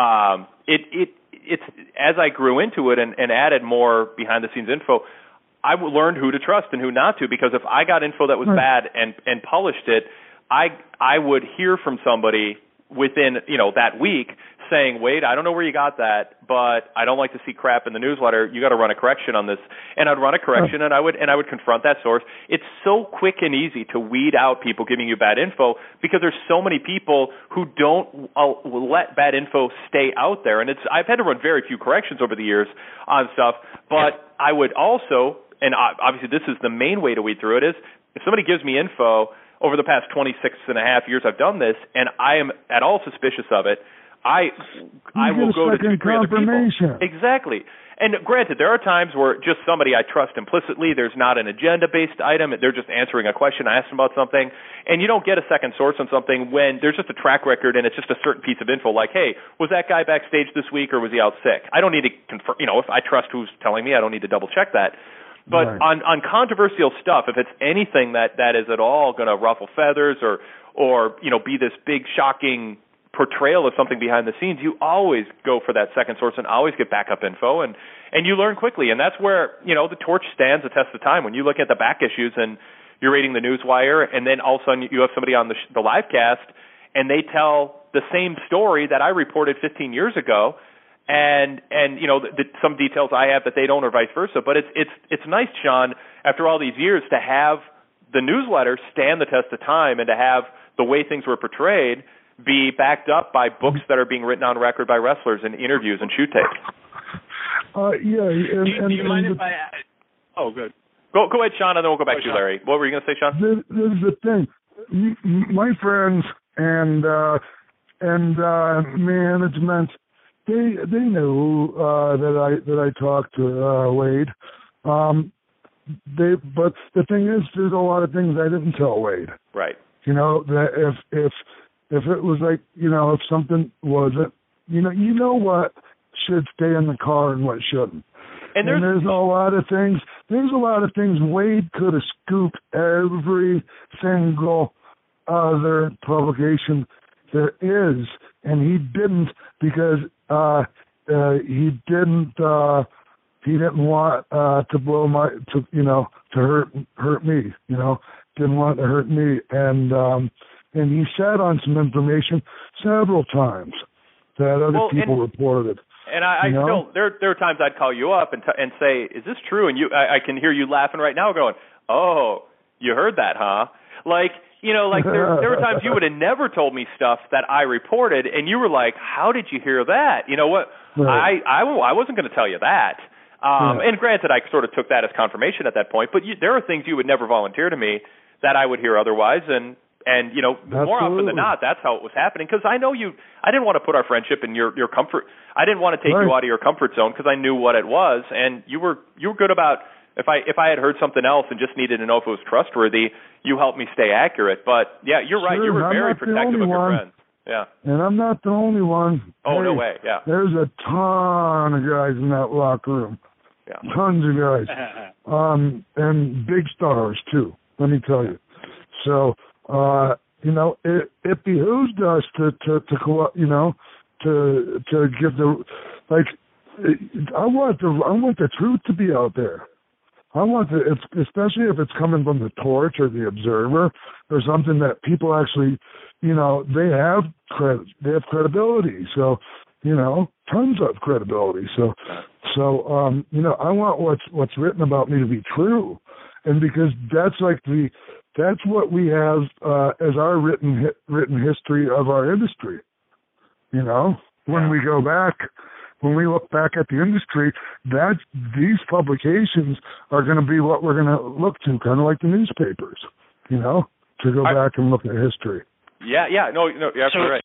Speaker 4: Um, it it it's as I grew into it and, and added more behind the scenes info, I learned who to trust and who not to because if I got info that was
Speaker 5: Right.
Speaker 4: bad and and published it, I I would hear from somebody within you know that week saying, "Wait, I don't know where you got that, but I don't like to see crap in the newsletter. You got to run a correction on this." And I'd run a correction, and I would and I would confront that source. It's so quick and easy to weed out people giving you bad info because there's so many people who don't uh, let bad info stay out there. And it's I've had to run very few corrections over the years on stuff, but I would also, and obviously this is the main way to weed through it is if somebody gives me info over the past 26 and a half years I've done this, and I am at all suspicious of it, I I will go to two, three other people.
Speaker 5: confirmation.
Speaker 4: Exactly. And granted, there are times where just somebody I trust implicitly, there's not an agenda based item, they're just answering a question, I asked them about something, and you don't get a second source on something when there's just a track record and it's just a certain piece of info like, hey, was that guy backstage this week or was he out sick? I don't need to confirm, you know, if I trust who's telling me, I don't need to double check that. But
Speaker 5: Right.
Speaker 4: on on controversial stuff, if it's anything that that is at all going to ruffle feathers or or you know be this big shocking portrayal of something behind the scenes, you always go for that second source and always get backup info and and you learn quickly. And that's where you know the torch stands the test of time. When you look at the back issues and you're reading the newswire, and then all of a sudden you have somebody on the sh- the live cast and they tell the same story that I reported 15 years ago and and you know the, the, some details I have that they don't, or vice versa. But it's it's it's nice, Sean, after all these years, to have the newsletter stand the test of time, and to have the way things were portrayed be backed up by books that are being written on record by wrestlers and interviews and shoot tapes.
Speaker 5: Uh, yeah, and,
Speaker 16: Do you,
Speaker 5: and,
Speaker 16: do you mind
Speaker 5: and
Speaker 16: if I? Oh, good.
Speaker 4: Go go ahead, Sean, and then we'll go back to you, Larry. What were you going to say, Sean?
Speaker 5: this, this is the thing. M- m- My friends and uh, and uh, management, they they knew uh, that I that I talked to uh, Wade. Um, they but the thing is, there's a lot of things I didn't tell Wade.
Speaker 4: Right.
Speaker 5: You know that if if if it was like you know if something wasn't you know you know what should stay in the car and what shouldn't.
Speaker 4: And there's,
Speaker 5: a lot of things. There's a lot of things Wade could have scooped every single other publication there is, and he didn't because uh, uh, he didn't. Uh, he didn't want uh, to blow my to you know to hurt hurt me. You know, didn't want to hurt me, and um, and he sat on some information several times that other
Speaker 4: Well,
Speaker 5: people
Speaker 4: and-
Speaker 5: reported.
Speaker 4: And I, I
Speaker 5: You know?
Speaker 4: still there there are times I'd call you up and t- and say, "Is this true?" And you I, I can hear you laughing right now, going, "Oh, you heard that, huh?" Like you know, like there there were times you would have never told me stuff that I reported, and you were like, "How did you hear that?" You know what?
Speaker 5: Right.
Speaker 4: I I w- I wasn't going to tell you that. Um,
Speaker 5: Yeah.
Speaker 4: And granted, I sort of took that as confirmation at that point. But you, there are things you would never volunteer to me that I would hear otherwise, and and you know more often than not, that's how it was happening. Because I know you, I didn't want to put our friendship in your your comfort. I didn't want to take you out of your comfort zone because I knew what it was, and you were you were good about. If I if I had heard something else and just needed to know if it was trustworthy, you helped me stay accurate. But yeah, you're right. You were
Speaker 5: I'm
Speaker 4: very protective of your
Speaker 5: one.
Speaker 4: friends. Yeah.
Speaker 5: And I'm not the only one.
Speaker 4: Oh no way. Yeah.
Speaker 5: There's a ton of guys in that locker room.
Speaker 4: Yeah.
Speaker 5: Tons of guys. Um, and big stars too, let me tell you. So, uh, you know, it, it behooves us to, to, to, co- you know, to, to give the, like, I want the, I want the truth to be out there. I want the, it's, especially if it's coming from the Torch or the Observer or something that people actually, you know, they have credit, they have credibility. So, you know, tons of credibility. So, so, um, you know, I want what's what's written about me to be true, and because that's like the, that's what we have uh, as our written written history of our industry. You know, when we go back, when we look back at the industry, that these publications are going to be what we're going to look to, kind of like the newspapers. You know, to go back and look at history.
Speaker 4: Yeah. Yeah. No. No. You're absolutely right.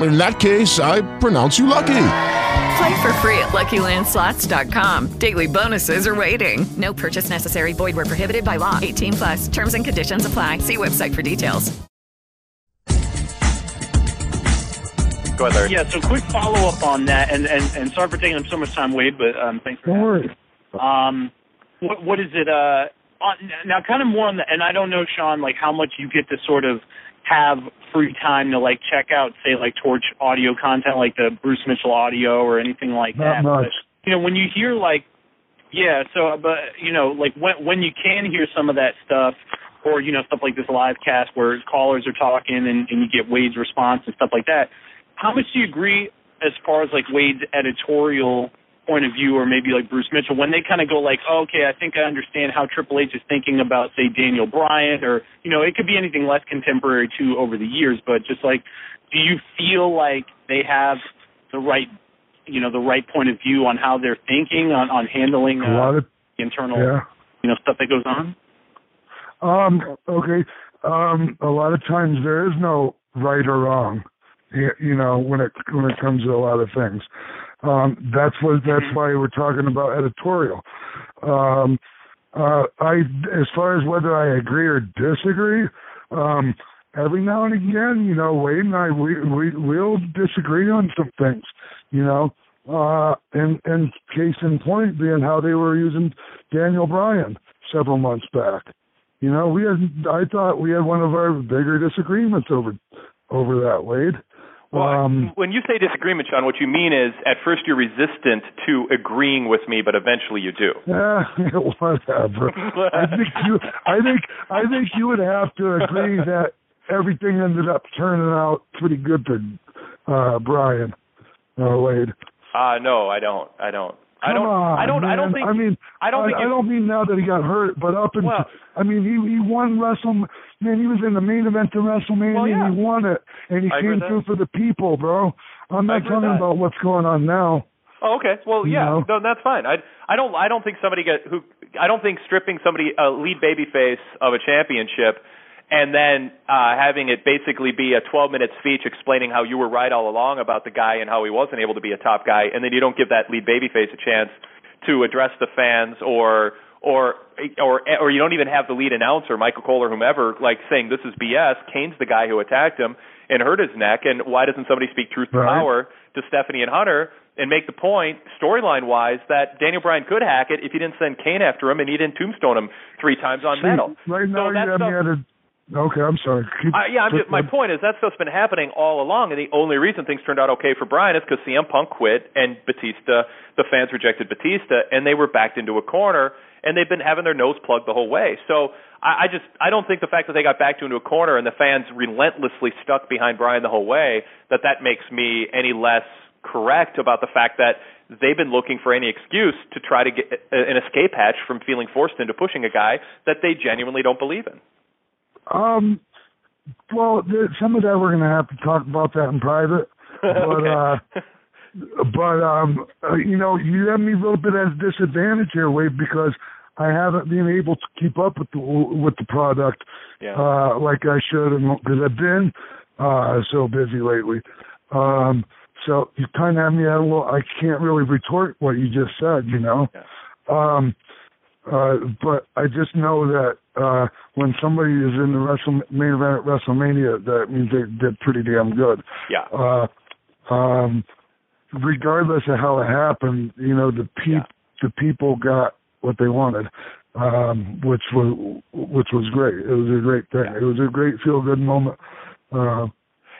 Speaker 17: In that case, I pronounce you lucky.
Speaker 10: Play for free at LuckyLandSlots.com. Daily bonuses are waiting. No purchase necessary. Void where prohibited by law. 18 plus. Terms and conditions apply. See website for details.
Speaker 4: Go ahead, Larry.
Speaker 16: Yeah, so quick follow up on that, and, and, and sorry for taking up so much time, Wade, but um, thanks for
Speaker 5: Don't worry.
Speaker 16: Um, what what is it? Uh, on, now, kind of more on the, and I don't know, Sean, like how much you get to sort of have free time to like check out, say, like Torch audio content, like the Bruce Mitchell audio or anything like
Speaker 5: Not
Speaker 16: that.
Speaker 5: much.
Speaker 16: But, you know, when you hear like, yeah, so uh, but you know, like when when you can hear some of that stuff. Or you know stuff like this live cast where callers are talking and, and you get Wade's response and stuff like that. How much do you agree as far as like Wade's editorial point of view, or maybe like Bruce Mitchell, when they kind of go like, oh, okay, I think I understand how Triple H is thinking about, say, Daniel Bryan, or you know, it could be anything less contemporary too over the years, but just like, do you feel like they have the right, you know, the right point of view on how they're thinking on on handling
Speaker 5: A lot
Speaker 16: uh,
Speaker 5: of
Speaker 16: internal,
Speaker 5: yeah.
Speaker 16: you know, stuff that goes on?
Speaker 5: Um, okay. Um, a lot of times there is no right or wrong. You, you know, when it when it comes to a lot of things. Um, that's what that's why we're talking about editorial. Um, uh, I, as far as whether I agree or disagree, um, every now and again, you know, Wade and I, we we we'll disagree on some things, you know. Uh, and and case in point being how they were using Daniel Bryan several months back. You know, we had I thought we had one of our bigger disagreements over over that, Wade.
Speaker 4: Well,
Speaker 5: um,
Speaker 4: when you say disagreement, Sean, what you mean is at first you're resistant to agreeing with me, but eventually you do.
Speaker 5: Yeah, whatever. I think you, I think, I think you would have to agree that everything ended up turning out pretty good for uh Bryan uh, Wade.
Speaker 4: Uh no, I don't. I don't. I
Speaker 5: Come
Speaker 4: don't.
Speaker 5: on,
Speaker 4: I don't. I don't think.
Speaker 5: I mean,
Speaker 4: I don't think.
Speaker 5: I,
Speaker 4: you-
Speaker 5: don't mean now that he got hurt, but up until
Speaker 4: Well-
Speaker 5: I mean, he he won Wrestle. Man, he was in the main event of WrestleMania.
Speaker 4: Well, yeah.
Speaker 5: and He won it, and he
Speaker 4: I
Speaker 5: came through for the people, bro. I'm not talking
Speaker 4: that.
Speaker 5: about what's going on now.
Speaker 4: Oh, okay. Well,
Speaker 5: You
Speaker 4: yeah.
Speaker 5: know?
Speaker 4: No, that's fine. I I don't I don't think somebody get who I don't think stripping somebody a lead babyface of a championship and then uh having it basically be a 12 minute speech explaining how you were right all along about the guy and how he wasn't able to be a top guy and then you don't give that lead babyface a chance to address the fans or or or or you don't even have the lead announcer Michael Cole or whomever like saying this is BS Kane's the guy who attacked him and hurt his neck and why doesn't somebody speak truth to
Speaker 5: Right.
Speaker 4: power to Stephanie and Hunter and make the point storyline wise that Daniel Bryan could hack it if he didn't send Kane after him and he didn't tombstone him three times on
Speaker 5: See,
Speaker 4: metal.
Speaker 5: Right now,
Speaker 4: so
Speaker 5: you have me at a. Okay, I'm sorry. Keep,
Speaker 4: uh, yeah, I'm just, my point is that stuff's been happening all along, and the only reason things turned out okay for Bryan is because CM Punk quit and Batista, the fans rejected Batista, and they were backed into a corner, and they've been having their nose plugged the whole way. So I, I just I don't think the fact that they got backed into a corner and the fans relentlessly stuck behind Bryan the whole way that that makes me any less correct about the fact that they've been looking for any excuse to try to get an escape hatch from feeling forced into pushing a guy that they genuinely don't believe in.
Speaker 5: Um, well, th- some of that we're going to have to talk about that in private. But
Speaker 4: Okay.
Speaker 5: uh, but um, uh, you know, you have me a little bit at a disadvantage here, Wade, because I haven't been able to keep up with the with the product
Speaker 4: Yeah.
Speaker 5: uh, like I should, because I've been uh, so busy lately. Um, so you kind of have me at a little. I can't really retort what you just said, you know. Yeah. Um, uh, but I just know that uh, when somebody is in the Wrestle, main event at WrestleMania, that means they did pretty damn good.
Speaker 4: Yeah.
Speaker 5: Uh, um, regardless of how it happened, you know, the peop the people got what they wanted, um, which was which was great. It was a great thing. It was a great feel good moment. Uh,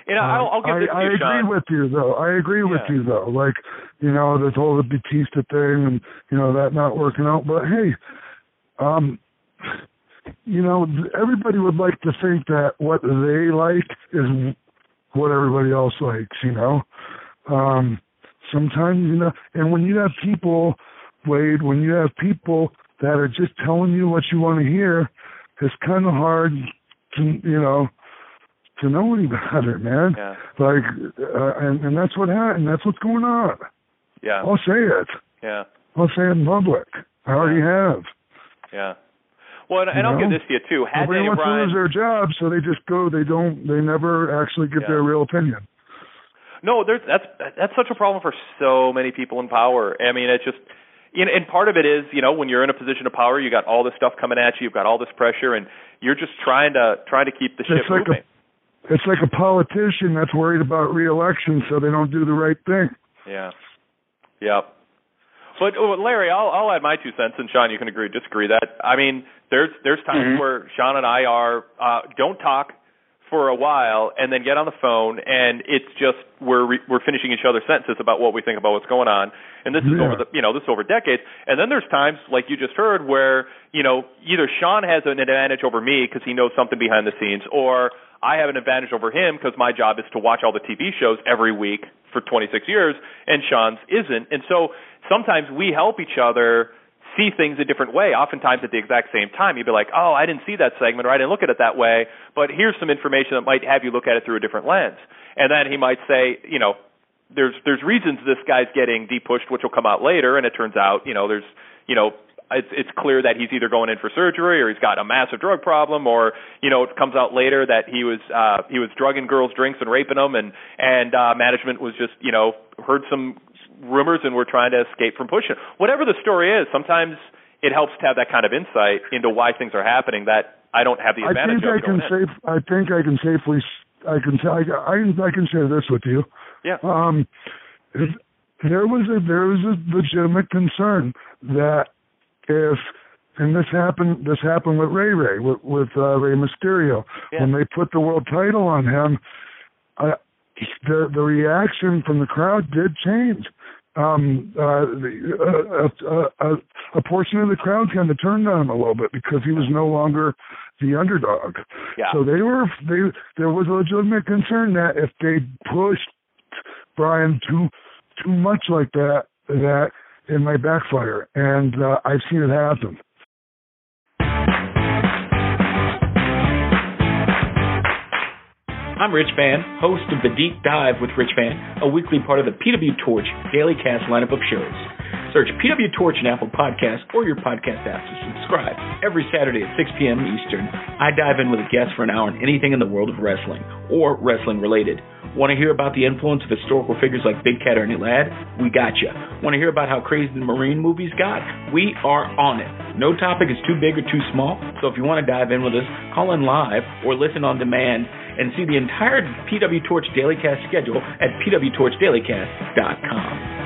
Speaker 4: You know, I'll, I'll give
Speaker 5: I,
Speaker 4: this
Speaker 5: I
Speaker 4: you,
Speaker 5: agree with you though. I agree with
Speaker 4: Yeah.
Speaker 5: you though. Like, you know, the whole the Batista thing and you know that not working out. But hey, um, you know, everybody would like to think that what they like is what everybody else likes. You know, um, sometimes you know, and when you have people, Wade, when you have people that are just telling you what you want to hear, it's kind of hard to you know to know any better, man.
Speaker 4: Yeah.
Speaker 5: Like, uh, and and that's what happened. That's what's going on.
Speaker 4: Yeah.
Speaker 5: I'll say it.
Speaker 4: Yeah.
Speaker 5: I'll say it in public. I already have.
Speaker 4: Yeah. Well, and, and I'll give this to you too. Had Daniel
Speaker 5: wants to lose their job, so they just go. They don't. They never actually give
Speaker 4: Yeah.
Speaker 5: their real opinion.
Speaker 4: No, there's that's that's such a problem for so many people in power. I mean, it's just you know, and part of it is, you know, when you're in a position of power, you got all this stuff coming at you, you've got all this pressure, and you're just trying to trying to keep the ship
Speaker 5: It's like
Speaker 4: moving.
Speaker 5: a. It's like a politician that's worried about reelection, so they don't do the right thing.
Speaker 4: Yeah. Yep. But oh, Larry, I'll I'll add my two cents, and Sean, you can agree, or disagree. That I mean, there's there's times
Speaker 16: Mhm.
Speaker 4: where Sean and I are uh, don't talk for a while, and then get on the phone, and it's just we're re- we're finishing each other's sentences about what we think about what's going on, and this is over the you know this is over decades. And then there's times like you just heard where you know either Sean has an advantage over me because he knows something behind the scenes, or I have an advantage over him because my job is to watch all the TV shows every week for 26 years, and Sean's isn't. And so sometimes we help each other see things a different way, oftentimes at the exact same time. You'd be like, oh, I didn't see that segment, or I didn't look at it that way, but here's some information that might have you look at it through a different lens. And then he might say, you know, there's there's reasons this guy's getting depushed, which will come out later, and it turns out, you know, there's, you know, it's it's clear that he's either going in for surgery or he's got a massive drug problem, or you know, it comes out later that he was uh, he was drugging girls' drinks and raping them, and and uh, management was just you know heard some rumors and we're trying to escape from pushing. Whatever the story is, sometimes it helps to have that kind of insight into why things are happening that I don't have the
Speaker 5: I
Speaker 4: advantage
Speaker 5: think I
Speaker 4: of
Speaker 5: can safe. I think I can safely. I can. I, I, I can share this with you.
Speaker 4: Yeah.
Speaker 5: Um, there was a there was a legitimate concern that if and this happened this happened with Rey Rey with with uh, Rey Mysterio when they put the world title on him, uh, the the reaction from the crowd did change. Um, uh, the, uh, uh, uh, a portion of the crowd kind of turned on him a little bit because he was no longer the underdog.
Speaker 4: Yeah.
Speaker 5: So they were they there was a legitimate concern that if they pushed Bryan too too much like that, that it might backfire, and uh, I've seen it happen.
Speaker 18: I'm Rich Fann, host of The Deep Dive with Rich Fann, a weekly part of the PW Torch Daily Cast lineup of shows. Search PW Torch in Apple Podcasts or your podcast app to subscribe. Every Saturday at 6 p.m. Eastern, I dive in with a guest for an hour on anything in the world of wrestling or wrestling related. Want to hear about the influence of historical figures like Big Cat Ernie Ladd? We got you. Want to hear about how crazy the Marine movies got? We are on it. No topic is too big or too small, so if you want to dive in with us, call in live or listen on demand and see the entire PW Torch Daily Cast schedule at pwtorchdailycast.com.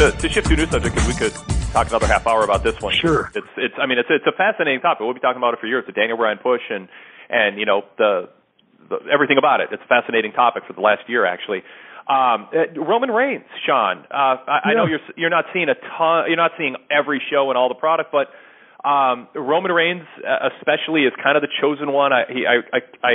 Speaker 4: To, to shift to a new subject, because we could talk another half hour about this one.
Speaker 5: Sure.
Speaker 4: It's it's I mean it's it's a fascinating topic. We'll be talking about it for years. The Daniel Bryan push and and you know the, the everything about it. It's a fascinating topic for the last year actually. Um, uh, Roman Reigns, Sean. Uh, I, I know you're you're not seeing a ton. You're not seeing every show and all the product, but um, Roman Reigns, uh, especially, is kind of the chosen one. I, he, I, I, I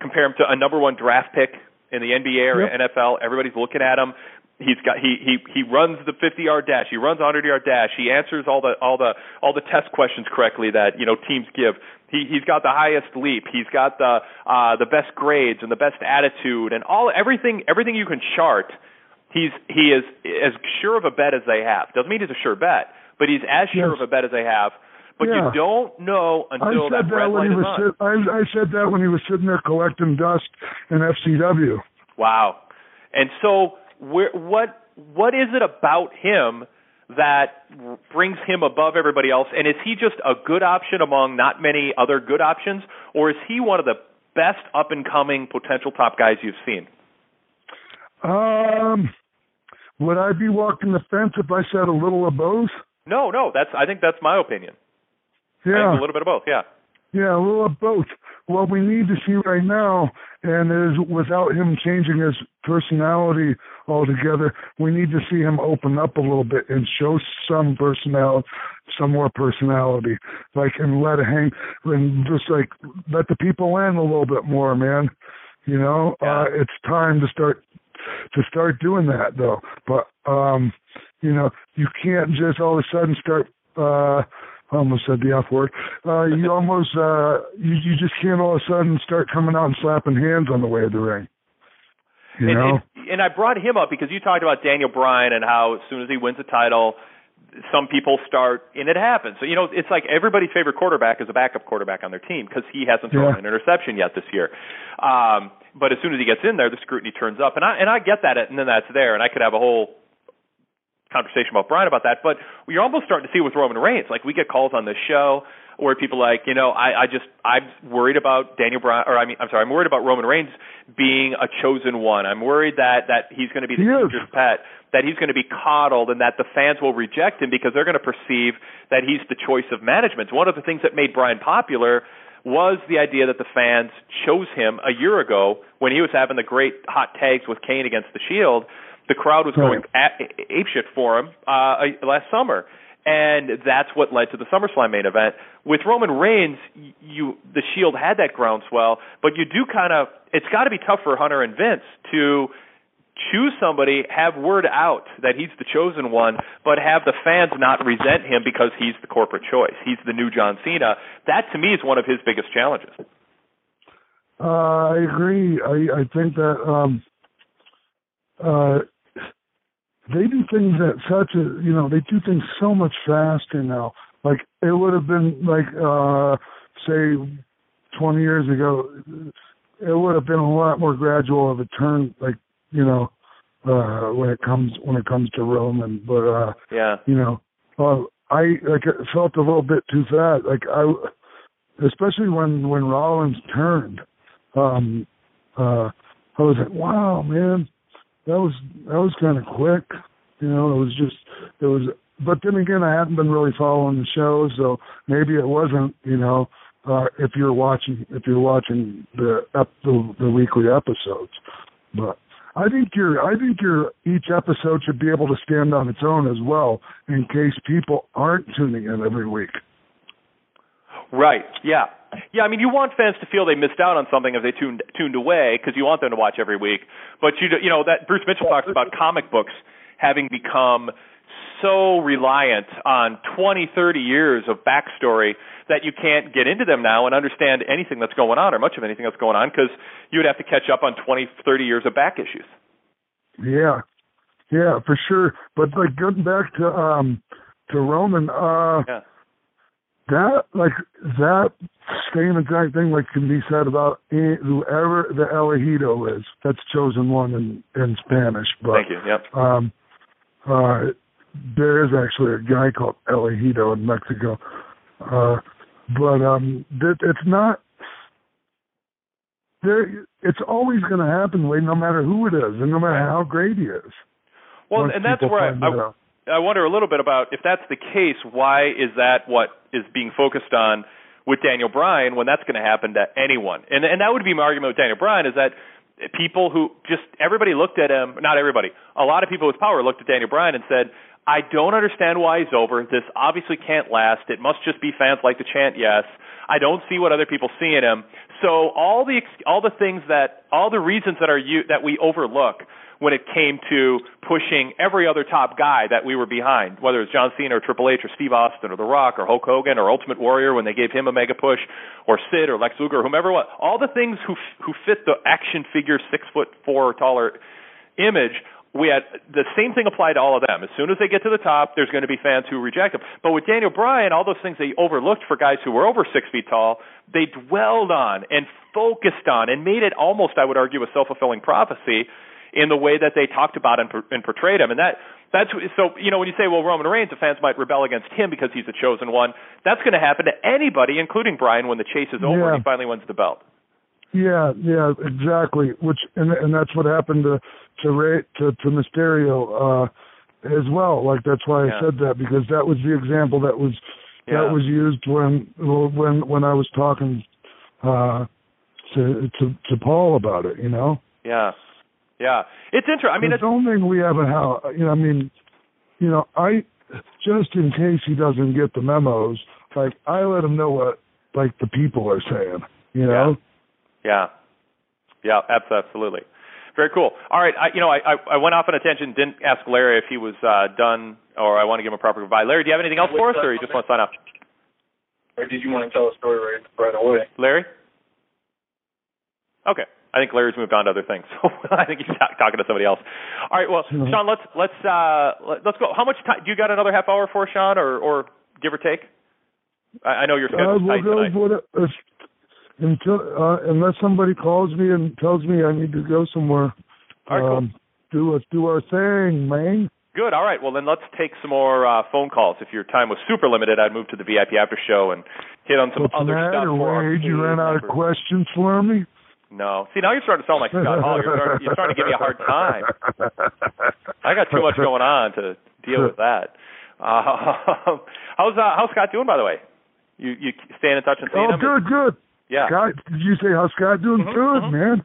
Speaker 4: compare him to a number one draft pick in the NBA or
Speaker 5: Yep.
Speaker 4: NFL. Everybody's looking at him. He's got he he he runs the 50 yard dash. He runs 100 yard dash. He answers all the all the all the test questions correctly that you know teams give. He he's got the highest leap. He's got the uh the best grades and the best attitude and all everything everything you can chart. He's he is as sure of a bet as they have. Doesn't mean he's a sure bet, but he's as sure
Speaker 5: Yes.
Speaker 4: of a bet as they have but
Speaker 5: Yeah.
Speaker 4: you don't know
Speaker 5: I
Speaker 4: until
Speaker 5: said
Speaker 4: that
Speaker 5: that when he was sit, I, I said that when he was sitting there collecting dust in FCW.
Speaker 4: Wow. And so, where, what what is it about him that brings him above everybody else? And is he just a good option among not many other good options, or is he one of the best up and coming potential top guys you've seen?
Speaker 5: Um, would I be walking the fence if I said a little of both?
Speaker 4: No, no. That's I think that's my opinion.
Speaker 5: Yeah.
Speaker 4: a little bit of both. Yeah.
Speaker 5: Yeah, a little of both. What we need to see right now, and is without him changing his personality altogether, we need to see him open up a little bit and show some personality, some more personality, like and let it hang, and just like let the people in a little bit more, man. You know, uh, it's time to start to start doing that though. But um, you know, you can't just all of a sudden start. uh I almost said the F word. Uh, you almost, uh, you, you just can't all of a sudden start coming out and slapping hands on the way of the ring. You
Speaker 4: and,
Speaker 5: know?
Speaker 4: and, and I brought him up because you talked about Daniel Bryan and how as soon as he wins a title, some people start, and it happens. So you know, it's like everybody's favorite quarterback is a backup quarterback on their team because he hasn't thrown
Speaker 5: Yeah.
Speaker 4: an interception yet this year. Um, but as soon as he gets in there, the scrutiny turns up, and I and I get that, and then that's there, and I could have a whole conversation about Bryan about that, but you're almost starting to see with Roman Reigns. Like we get calls on this show where people are like, you know, I, I just I'm worried about Daniel Bryan, or I mean, I'm sorry, I'm worried about Roman Reigns being a chosen one. I'm worried that that he's going to be the pet, that he's going to be coddled, and that the fans will reject him because they're going to perceive that he's the choice of management. One of the things that made Bryan popular was the idea that the fans chose him a year ago when he was having the great hot tags with Kane against the Shield. The crowd was going a- apeshit for him uh, last summer, and that's what led to the SummerSlam main event. With Roman Reigns, you the Shield had that groundswell, but you do kind of it's got to be tough for Hunter and Vince to choose somebody, have word out that he's the chosen one, but have the fans not resent him because he's the corporate choice. He's the new John Cena. That to me is one of his biggest challenges.
Speaker 5: Uh, I agree. I, I think that um, uh, they do things at such a you know they do things so much faster now. Like it would have been like uh, say twenty years ago, it would have been a lot more gradual of a turn. Like you know uh, when it comes when it comes to Roman, but uh,
Speaker 4: Yeah.
Speaker 5: you know, uh, I like it felt a little bit too fast. Like I, especially when when Rollins turned, um, uh, I was like, wow, man, that was that was kind of quick. You know, it was just it was. But then again, I hadn't been really following the show, so maybe it wasn't. You know, uh, if you're watching if you're watching the ep- the, the weekly episodes, but. I think your I think your each episode should be able to stand on its own as well, in case people aren't tuning in every week.
Speaker 4: Right. Yeah. Yeah. I mean, you want fans to feel they missed out on something if they tuned tuned away because you want them to watch every week. But you you know that Bruce Mitchell talks about comic books having become so reliant on 20, 30 years of backstory that you can't get into them now and understand anything that's going on or much of anything that's going on because you would have to catch up on 20, 30 years of back issues.
Speaker 5: Yeah, yeah, for sure. But like getting back to um to Roman, uh
Speaker 4: Yeah.
Speaker 5: That like that same exact thing like can be said about any, whoever the elegido is. That's chosen one in in Spanish. But
Speaker 4: Thank you. Yep.
Speaker 5: um uh there is actually a guy called elegido in Mexico. Uh but um that it's not there it's always going to happen Wade, no matter who it is and no matter how great he is
Speaker 4: Well,
Speaker 5: once
Speaker 4: and that's where I. I, I wonder a little bit about if that's the case, why is that what is being focused on with Daniel Bryan when that's going to happen to anyone? And and that would be my argument with Daniel Bryan is that people who just everybody looked at him, not everybody, a lot of people with power looked at Daniel Bryan and said, I don't understand why he's over. This obviously can't last. It must just be fans like to chant yes. I don't see what other people see in him. So all the all the things that all the reasons that are you that we overlook when it came to pushing every other top guy that we were behind, whether it's John Cena or Triple H or Steve Austin or The Rock or Hulk Hogan or Ultimate Warrior when they gave him a mega push, or Sid or Lex Luger or whomever all the things who who fit the action figure six foot four or taller image, we had the same thing applied to all of them. As soon as they get to the top, there's going to be fans who reject them. But with Daniel Bryan, all those things they overlooked for guys who were over six feet tall, they dwelled on and focused on and made it almost, I would argue, a self fulfilling prophecy in the way that they talked about and, and portrayed him. And that that's so you know when you say well Roman Reigns, the fans might rebel against him because he's the chosen one. That's going to happen to anybody, including Bryan, when the chase is over
Speaker 5: Yeah.
Speaker 4: and he finally wins the belt.
Speaker 5: Yeah, yeah, exactly. Which and and that's what happened to to Rey to, to Mysterio uh as well. Like that's why I
Speaker 4: Yeah.
Speaker 5: said that because that was the example that was
Speaker 4: Yeah.
Speaker 5: that was used when when when I was talking uh to to to Paul about it, you know.
Speaker 4: Yeah, yeah. It's interesting. I mean,
Speaker 5: it's the only thing we haven't how you know, I mean, you know, I just in case he doesn't get the memos, like I let him know what like the people are saying, you know.
Speaker 4: Yeah, yeah, abs- absolutely. Very cool. All right, I, you know, I, I I went off on a tangent. Didn't ask Larry if he was uh, done, or I want to give him a proper goodbye. Larry, do you have anything else for us, or you just want to sign off?
Speaker 16: Or did you want to tell a story right, right away?
Speaker 4: Larry? Okay. I think Larry's moved on to other things. So I think he's talking to somebody else. All right. Well, Sean, let's let's uh let, let's go. How much time? Do you got another half hour for Sean, or or give or take? I, I know your
Speaker 5: Uh,
Speaker 4: schedule's
Speaker 5: we'll
Speaker 4: tight
Speaker 5: go
Speaker 4: tonight.
Speaker 5: with if, until uh, unless somebody calls me and tells me I need to go somewhere.
Speaker 4: All right, cool.
Speaker 5: um, do us do our thing, man.
Speaker 4: Good. All right. Well, then let's take some more uh, phone calls. If your time was super limited, I'd move to the VIP after show and hit on some
Speaker 5: What's the
Speaker 4: other stuff
Speaker 5: matter,
Speaker 4: for our
Speaker 5: Wade? You ran out of questions for me.
Speaker 4: No. See, now you're starting to sound like Scott Hall. You're starting, you're starting to give me a hard time. I got too much going on to deal with that. Uh, how's uh, how's Scott doing, by the way? You you staying in touch and seeing
Speaker 5: Oh,
Speaker 4: him?
Speaker 5: Oh, good, good.
Speaker 4: Yeah.
Speaker 5: Scott, did you say how Scott doing?
Speaker 4: Mhm,
Speaker 5: good,
Speaker 4: mhm.
Speaker 5: man.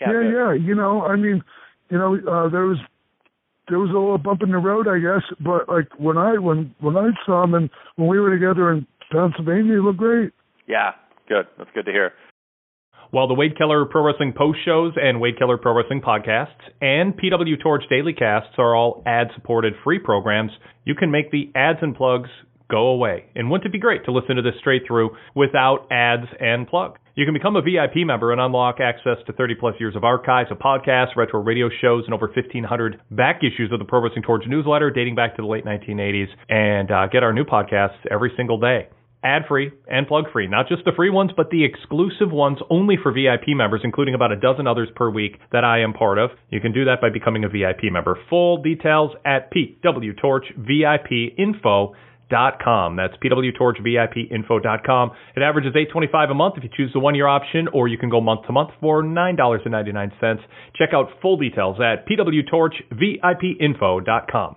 Speaker 4: Yeah,
Speaker 5: yeah,
Speaker 4: good.
Speaker 5: yeah. You know, I mean, you know, uh, there was there was a little bump in the road, I guess. But like when I when when I saw him and when we were together in Pennsylvania, he looked great.
Speaker 4: Yeah, good. That's good to hear. Well, the Wade Keller Pro Wrestling post shows and Wade Keller Pro Wrestling podcasts and PW Torch daily casts are all ad supported free programs. You can make the ads and plugs go away. And wouldn't it be great to listen to this straight through without ads and plug? You can become a VIP member and unlock access to 30 plus years of archives of podcasts, retro radio shows, and over 1,500 back issues of the Pro Wrestling Torch newsletter dating back to the late 1980s, and uh, get our new podcasts every single day ad free and plug free. Not just the free ones, but the exclusive ones only for VIP members, including about a dozen others per week that I am part of. You can do that by becoming a VIP member. Full details at pwtorchvipinfo.com. That's pwtorchvipinfo.com. It averages eight twenty five a month if you choose the one year option, or you can go month to month for nine dollars and ninety nine cents. Check out full details at pwtorchvipinfo.com.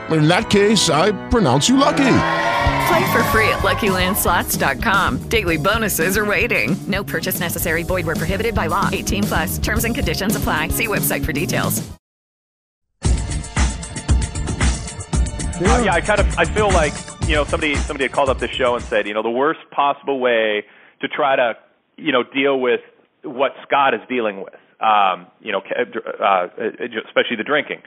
Speaker 17: In that case, I pronounce you lucky.
Speaker 10: Play for free at LuckyLandSlots.com. Daily bonuses are waiting. No purchase necessary. Void where prohibited by law. 18 plus. Terms and conditions apply. See website for details.
Speaker 4: Uh, yeah, I kind of I feel like you know somebody somebody had called up this show and said you know the worst possible way to try to you know deal with what Scott is dealing with, um, you know, uh, especially the drinking,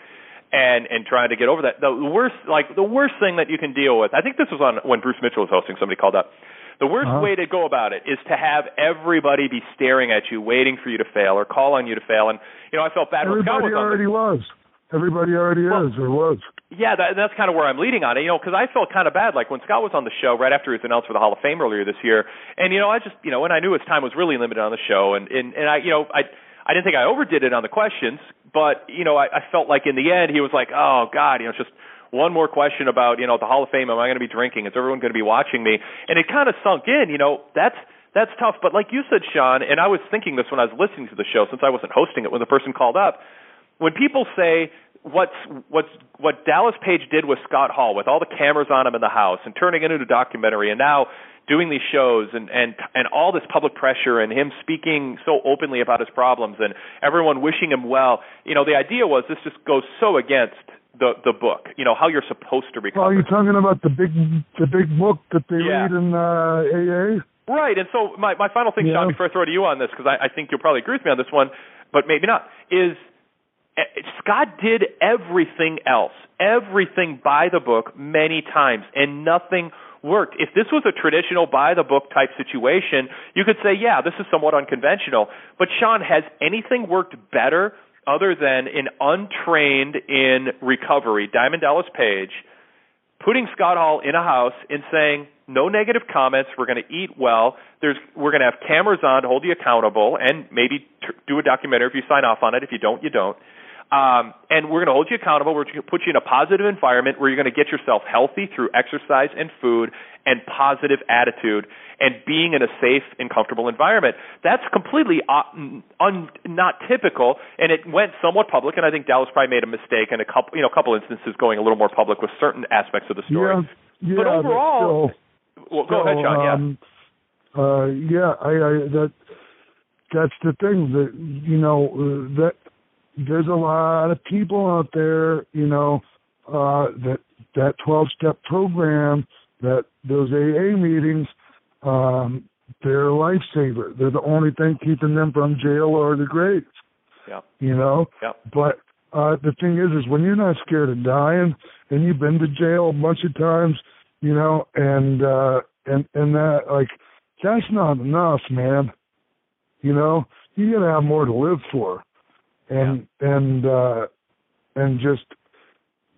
Speaker 4: and and trying to get over that. The worst like the worst thing that you can deal with. I think this was on when Bruce Mitchell was hosting. Somebody called up. The worst
Speaker 5: Uh-huh.
Speaker 4: way to go about it is to have everybody be staring at you, waiting for you to fail, or call on you to fail. And you know, I felt bad when Scott
Speaker 5: Everybody
Speaker 4: was
Speaker 5: already was. Everybody already is or was.
Speaker 4: yeah, that, that's kind of where I'm leading on it, you know, because I felt kind of bad, like when Scott was on the show right after he was announced for the Hall of Fame earlier this year, and you know, I just, you know, and I knew his time was really limited on the show, and and and I, you know, I I didn't think I overdid it on the questions, but you know, I, I felt like in the end he was like, oh God, you know, it's just one more question about you know the Hall of Fame. Am I going to be drinking? Is everyone going to be watching me? And it kind of sunk in, you know, that's that's tough. But like you said, Sean, and I was thinking this when I was listening to the show, since I wasn't hosting it when the person called up. When people say what's what's what Dallas Page did with Scott Hall, with all the cameras on him in the house and turning it into a documentary, and now doing these shows and and and all this public pressure and him speaking so openly about his problems and everyone wishing him well. You know, the idea was this just goes so against the the book. You know how you're supposed to recover.
Speaker 5: Well, are you talking about the big the big book that they
Speaker 4: Yeah.
Speaker 5: read in uh, AA?
Speaker 4: Right, and so my my final thing,
Speaker 5: Yeah.
Speaker 4: Sean, before I throw it to you on this, because I, I think you'll probably agree with me on this one, but maybe not, is eh, Scott did everything else, everything by the book many times, and nothing worked. If this was a traditional by the book type situation, you could say, yeah, this is somewhat unconventional. But Sean, has anything worked better other than an untrained in recovery, Diamond Dallas Page, putting Scott Hall in a house and saying, no negative comments. We're going to eat well. There's, we're going to have cameras on to hold you accountable, and maybe do a documentary if you sign off on it. If you don't, you don't. Um, and we're going to hold you accountable. We're going to put you in a positive environment where you're going to get yourself healthy through exercise and food and positive attitude and being in a safe and comfortable environment. That's completely uh, un, not typical, and it went somewhat public. And I think Dallas probably made a mistake in a couple, you know, a couple instances going a little more public with certain aspects of the story.
Speaker 5: Yeah, yeah.
Speaker 4: But overall,
Speaker 5: still,
Speaker 4: well, go ahead, Sean. Yeah.
Speaker 5: Um, uh, yeah, I, I that that's the thing that you know uh, that there's a lot of people out there, you know, uh, that that 12 step program, that those AA meetings, um, they're a lifesaver. They're the only thing keeping them from jail or the grave.
Speaker 4: Yeah.
Speaker 5: You know.
Speaker 4: Yep.
Speaker 5: But uh, the thing is, is when you're not scared of dying and you've been to jail a bunch of times, you know, and uh, and and that like that's not enough, man. You know, you gotta have more to live for, and and uh, and just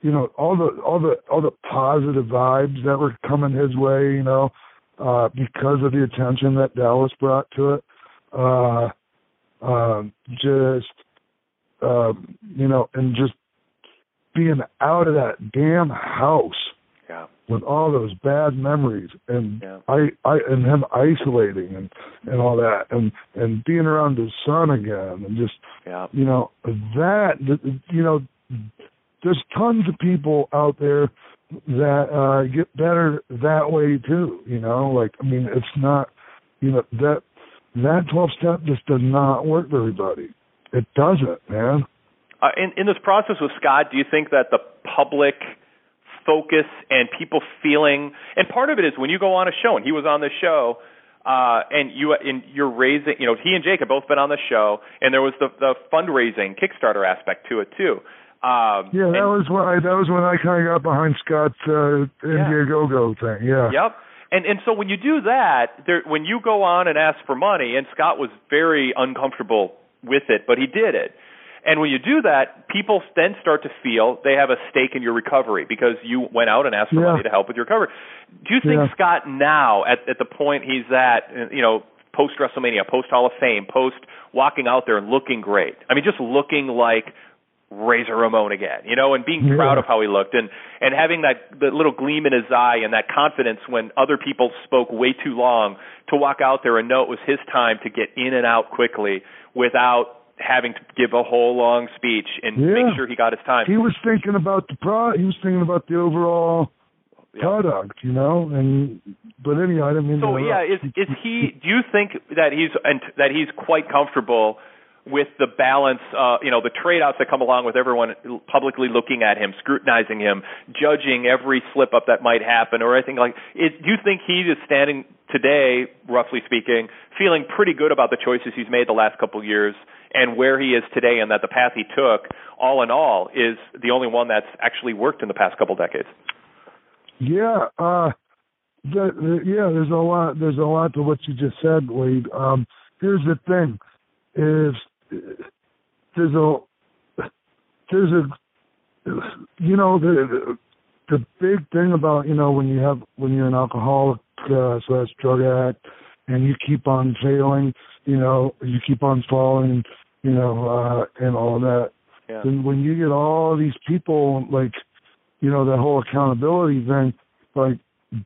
Speaker 5: you know all the all the all the positive vibes that were coming his way, you know, uh, because of the attention that Dallas brought to it. Uh, um, just um, you know, and just being out of that damn house
Speaker 4: Yeah.
Speaker 5: With all those bad memories and I I and him isolating and and all that and and being around his son again and just
Speaker 4: Yeah.
Speaker 5: you know that you know there's tons of people out there that uh get better that way too you know like i mean it's not you know that that 12 step just does not work for everybody. It doesn't man.
Speaker 4: Uh, in, in this process with Scott, do you think that the public focus and people feeling, and part of it is when you go on a show, and he was on the show, uh, and you and you're raising, you know, he and Jake have both been on the show, and there was the the fundraising Kickstarter aspect to it too. Um,
Speaker 5: yeah that was when i that was when i kind of got behind scott's uh indiegogo thing yeah
Speaker 4: Yep. And and so when you do that, there when you go on and ask for money, and Scott was very uncomfortable with it, but he did it. And when you do that, people then start to feel they have a stake in your recovery because you went out and asked for
Speaker 5: Yeah.
Speaker 4: money to help with your recovery. Do you think
Speaker 5: Yeah.
Speaker 4: Scott now, at at the point he's at, you know, post WrestleMania, post Hall of Fame, post walking out there and looking great? I mean, just looking like Razor Ramon again, you know, and being
Speaker 5: Yeah.
Speaker 4: proud of how he looked and and having that that little gleam in his eye and that confidence when other people spoke way too long to walk out there and know it was his time to get in and out quickly without having to give a whole long speech and
Speaker 5: Yeah.
Speaker 4: make sure he got his time.
Speaker 5: he was thinking about the pro he was thinking about the overall product you know and but anyhow i didn't mean
Speaker 4: So yeah, is is he? Do you think that he's and that he's quite comfortable with the balance? Uh, you know, the trade-offs that come along with everyone publicly looking at him, scrutinizing him, judging every slip up that might happen, or anything like. Is, do you think he is standing today, roughly speaking, feeling pretty good about the choices he's made the last couple of years? And where he is today, and that the path he took, all in all, is the only one that's actually worked in the past couple decades.
Speaker 5: Yeah, uh the, the, yeah, there's a lot there's a lot to what you just said, Wade. Um here's the thing is there's a there's a you know the the big thing about, you know, when you have when you're an alcoholic uh slash drug addict and you keep on failing, you know, you keep on falling, you know, uh and all that.
Speaker 4: Yeah.
Speaker 5: Then when you get all these people like you know, that whole accountability thing, like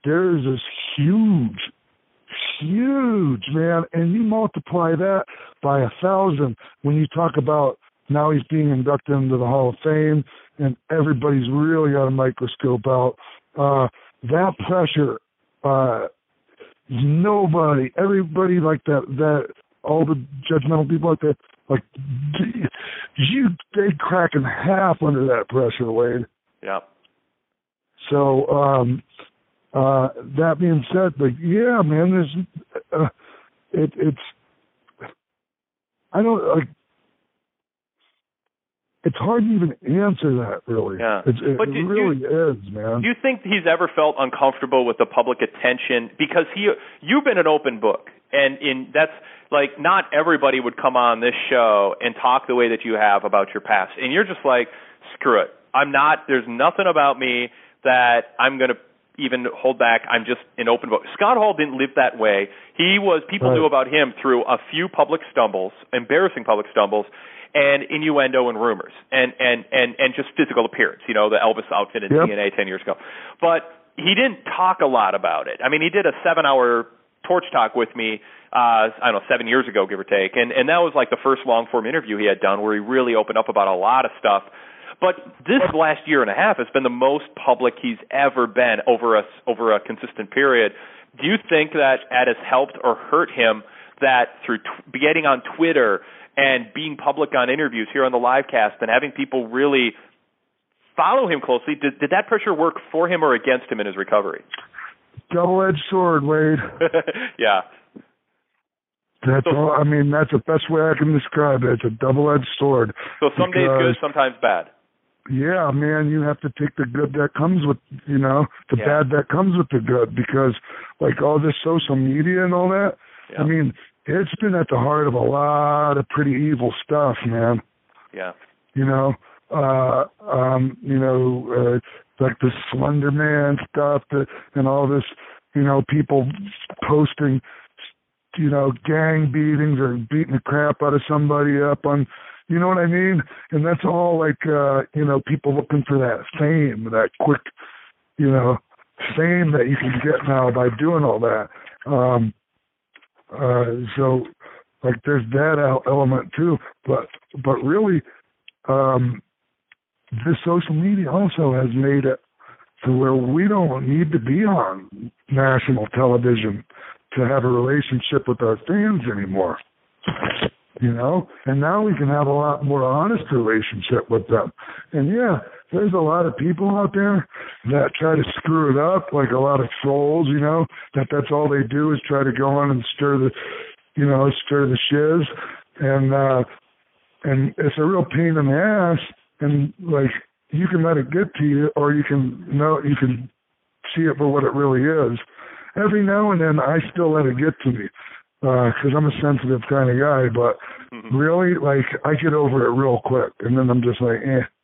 Speaker 5: there's this huge, huge, man. And you multiply that by a thousand when you talk about now he's being inducted into the Hall of Fame and everybody's really got a microscope out. Uh, that pressure, uh, nobody, everybody like that, that all the judgmental people like that, like you, they crack in half under that pressure, Wade.
Speaker 4: Yeah.
Speaker 5: So, um, uh, that being said, like, yeah, man, there's, uh, it, it's, I don't like. It's hard to even answer that, really.
Speaker 4: Yeah.
Speaker 5: It's, it,
Speaker 4: But
Speaker 5: it
Speaker 4: do- do
Speaker 5: really
Speaker 4: you-
Speaker 5: is, man.
Speaker 4: Do you think he's ever felt uncomfortable with the public attention because he you've been an open book and in that's like not everybody would come on this show and talk the way that you have about your past and you're just like screw it I'm not there's nothing about me that I'm going to even hold back I'm just an open book Scott Hall didn't live that way he was people
Speaker 5: Right.
Speaker 4: knew about him through a few public stumbles embarrassing public stumbles and innuendo and rumors and and and and just physical appearance you know the Elvis outfit and
Speaker 5: Yep.
Speaker 4: TNA 10 years ago. But he didn't talk a lot about it. I mean he did a 7 hour torch talk with me uh I don't know 7 years ago give or take. And and that was like the first long form interview he had done where he really opened up about a lot of stuff. But this last year and a half has been the most public he's ever been over a over a consistent period. Do you think that that has helped or hurt him that through t- getting on Twitter and being public on interviews here on the live cast and having people really follow him closely did, did that pressure work for him or against him in his recovery
Speaker 5: Double-edged sword, Wade.
Speaker 4: yeah
Speaker 5: That's all. I mean, that's the best way I can describe it. It's a double-edged sword.
Speaker 4: so some days good sometimes bad
Speaker 5: yeah, man, you have to take the good that comes with, you know, the
Speaker 4: Yeah.
Speaker 5: bad that comes with the good because, like, all this social media and all that, I mean, it's been at the heart of a lot of pretty evil stuff, man.
Speaker 4: yeah
Speaker 5: You know, uh, um, you know, uh, like the Slender Man stuff that, and all this, you know, people posting, you know, gang beatings or beating the crap out of somebody up on, you know what I mean? And that's all like, uh, you know, people looking for that fame, that quick, you know, fame that you can get now by doing all that. Um, uh, so, like, there's that element too. But, but really, um, the social media also has made it to where we don't need to be on national television to have a relationship with our fans anymore. You know, and now we can have a lot more honest relationship with them. And yeah, there's a lot of people out there that try to screw it up, like a lot of trolls. You know, that that's all they do is try to go on and stir the, you know, stir the shiz, and uh and it's a real pain in the ass. And like you can let it get to you, or you can know you can see it for what it really is. Every now and then, I still let it get to me because I'm a sensitive kind of guy. But really, like I get over it real quick, and then I'm just like, eh,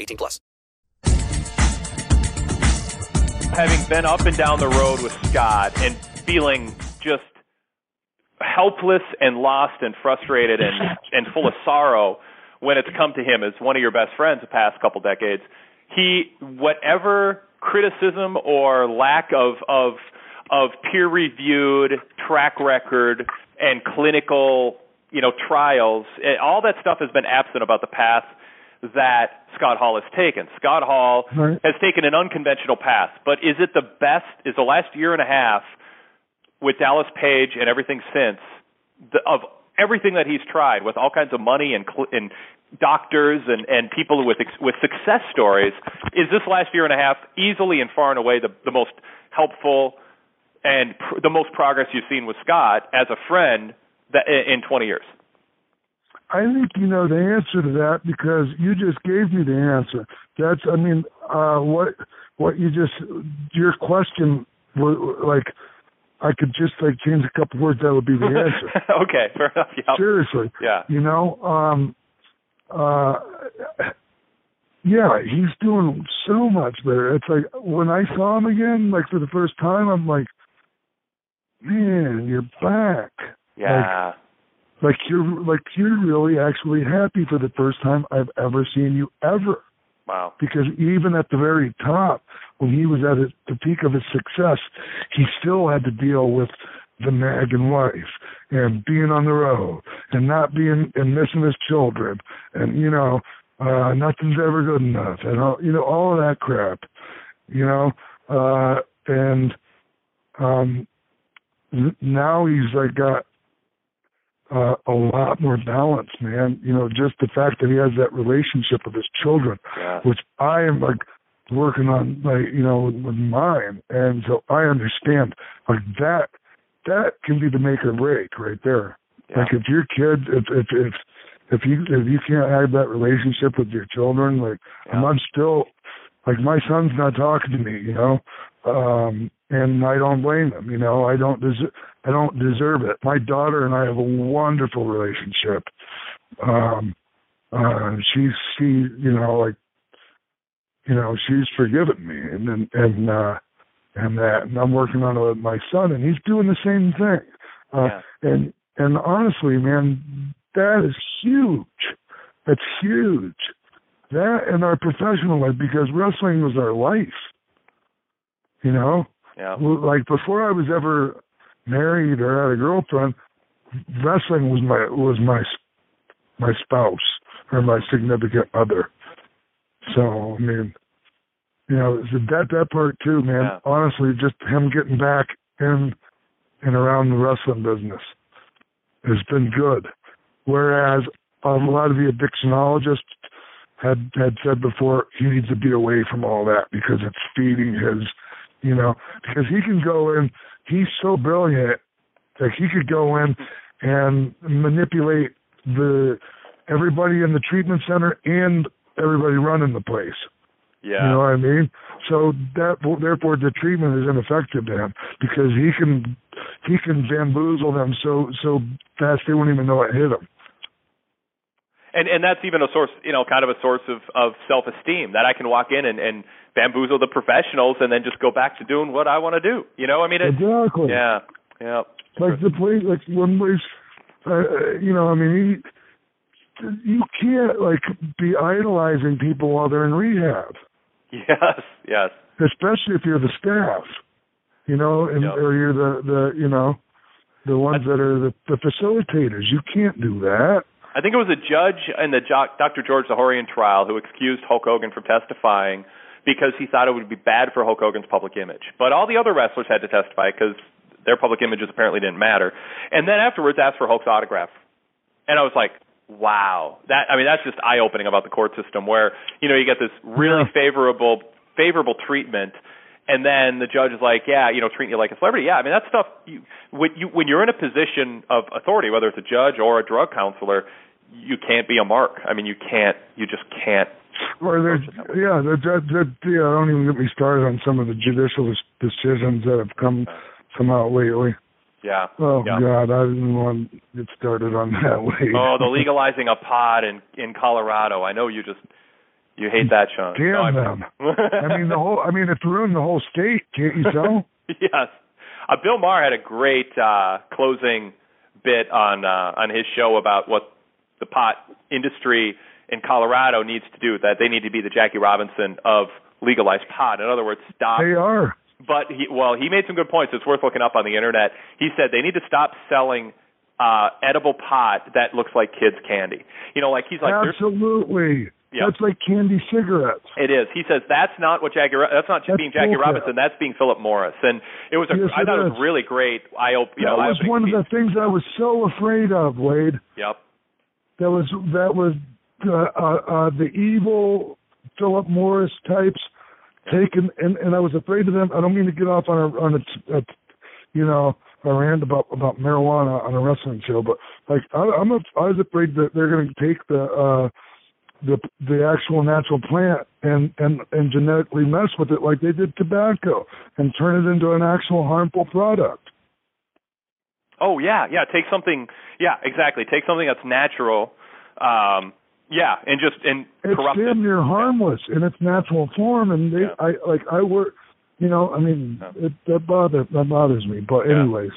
Speaker 11: 18 plus.
Speaker 4: having been up and down the road with Scott and feeling just helpless and lost and frustrated and and full of sorrow when it's come to him as one of your best friends the past couple decades he whatever criticism or lack of of of peer reviewed track record and clinical you know trials eh, all that stuff has been absent about the path that Scott Hall has taken. Scott Hall
Speaker 5: Right.
Speaker 4: has taken an unconventional path, but is it the best? Is the last year and a half with Dallas Page and everything since the, of everything that he's tried with all kinds of money and cl- and doctors and and people with ex- with success stories? Is this last year and a half easily and far and away the the most helpful and pr- the most progress you've seen with Scott as a friend that in 20 years?
Speaker 5: I think you know the answer to that because you just gave me the answer. That's, I mean, uh, what what you just your question was like. I could just like change a couple words. That would be the answer.
Speaker 4: okay, fair enough. Yeah.
Speaker 5: Seriously.
Speaker 4: Yeah.
Speaker 5: You know, um, uh, yeah, he's doing so much better. It's like when I saw him again, like for the first time, I'm like, man, you're back.
Speaker 4: Yeah.
Speaker 5: Like, like you're like you're really actually happy for the first time I've ever seen you ever.
Speaker 4: Wow.
Speaker 5: Because even at the very top, when he was at his, the peak of his success, he still had to deal with the nagging wife and being on the road and not being and missing his children and you know uh nothing's ever good enough and all you know all of that crap you know uh and um now he's like got uh, a lot more balance, man. You know, just the fact that he has that relationship with his children,
Speaker 4: Yeah.
Speaker 5: which I am like working on, like you know, with, with mine, and so I understand like that. That can be the make or break right there. Like if your kid, if if if if you if you can't have that relationship with your children, like and I'm still like my son's not talking to me, you know, um, and I don't blame them. You know, I don't deserve I don't deserve it. My daughter and I have a wonderful relationship. Um, uh, she's she, you know, like, you know, she's forgiven me, and and and uh, and that, and I'm working on it with my son, and he's doing the same thing. Uh, And and honestly, man, that is huge. That's huge. That and our professional life because wrestling was our life. You know,
Speaker 4: Yeah.
Speaker 5: Like before I was ever married or had a girlfriend, wrestling was my was my my spouse or my significant other. So I mean, you know, that that part too, man. Honestly, just him getting back in and around the wrestling business has been good. Whereas um, a lot of the addictionologists had had said before, he needs to be away from all that because it's feeding his, you know, because he can go in. He's so brilliant that he could go in and manipulate the everybody in the treatment center and everybody running the place.
Speaker 4: Yeah.
Speaker 5: You know what I mean? So that therefore the treatment is ineffective to him because he can he can bamboozle them so so fast they won't even know it hit them.
Speaker 4: and and that's even a source you know kind of a source of of self esteem that i can walk in and and bamboozle the professionals and then just go back to doing what i want to do you know i mean it,
Speaker 5: Exactly.
Speaker 4: yeah yeah
Speaker 5: Like the place, like one place, uh, you know, I mean, he, you can't like be idolizing people while they're in rehab,
Speaker 4: yes yes
Speaker 5: especially if you're the staff, you know, and or you're the the you know, the ones that are the, the facilitators. You can't do that.
Speaker 4: I think it was a judge in the Dr. George Zahorian trial who excused Hulk Hogan from testifying because he thought it would be bad for Hulk Hogan's public image. But all the other wrestlers had to testify because their public images apparently didn't matter. And then afterwards asked for Hulk's autograph. And I was like, wow. That I mean that's just eye-opening about the court system where, you know, you get this really favorable favorable treatment and then the judge is like, yeah, you know, treating you like a celebrity. Yeah, I mean that stuff. You, when you when you're in a position of authority, whether it's a judge or a drug counselor, you can't be a mark. I mean, you can't. You just can't.
Speaker 5: Or there's yeah, the, the, the, yeah. Don't even get me started on some of the judicial decisions that have come come out lately.
Speaker 4: Yeah.
Speaker 5: Oh
Speaker 4: yeah.
Speaker 5: God, I didn't want to get started on that way.
Speaker 4: Oh, the legalizing a pot in in Colorado. I know you just you hate that, Sean.
Speaker 5: Damn
Speaker 4: No,
Speaker 5: them. I mean the whole. I mean it's ruined the whole state. Can't you tell?
Speaker 4: yes. Uh, Bill Maher had a great uh, closing bit on uh, on his show about what the pot industry in Colorado needs to do. That they need to be the Jackie Robinson of legalized pot. In other words, stop.
Speaker 5: They are.
Speaker 4: But he, well, he made some good points. It's worth looking up on the internet. He said they need to stop selling uh edible pot that looks like kids candy. You know, like he's like
Speaker 5: Absolutely.
Speaker 4: Yep.
Speaker 5: That's like candy cigarettes.
Speaker 4: It is. He says that's not what Jackie. That's not
Speaker 5: That's
Speaker 4: being Jackie
Speaker 5: bullcrap.
Speaker 4: Robinson. That's being Philip Morris. And it was. A,
Speaker 5: Yes,
Speaker 4: I
Speaker 5: it
Speaker 4: thought it
Speaker 5: is.
Speaker 4: was really great. I hope you
Speaker 5: that
Speaker 4: know.
Speaker 5: was one of the things I was so afraid of, Wade.
Speaker 4: Yep.
Speaker 5: That was that was the evil Philip Morris types taken, and and I was afraid of them. I don't mean to get off on a on a, a you know a rant about about marijuana on a wrestling show, but like I, I'm a, I was afraid that they're going to take the uh the the actual natural plant and and and genetically mess with it like they did tobacco and turn it into an actual harmful product.
Speaker 4: Oh yeah, yeah. Take something. Yeah, exactly. Take something that's natural. Um, yeah, and just and
Speaker 5: it's
Speaker 4: corrupt it.
Speaker 5: damn near harmless in its natural form and they i like i work you know i mean it that bother that bothers me but
Speaker 4: Yeah.
Speaker 5: anyways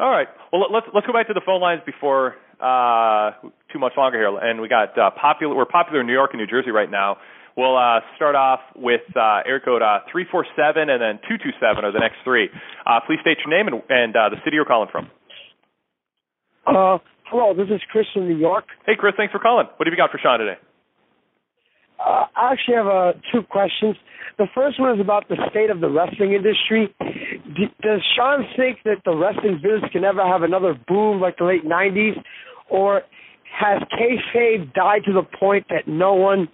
Speaker 4: All right. Well, let's let's go back to the phone lines before uh, too much longer here. And we got uh, popular. We're popular in New York and New Jersey right now. We'll uh, start off with uh, area code uh, three four seven and then two two seven are the next three. Uh, please state your name and, and uh, the city you're calling from.
Speaker 19: Uh, hello, this is Chris from New York.
Speaker 4: Hey, Chris. Thanks for calling. What have you got for Sean today?
Speaker 19: Uh, I actually have uh, two questions. The first one is about the state of the wrestling industry. D- does Sean think that the wrestling business can ever have another boom like the late '90s, or has kayfabe died to the point that no one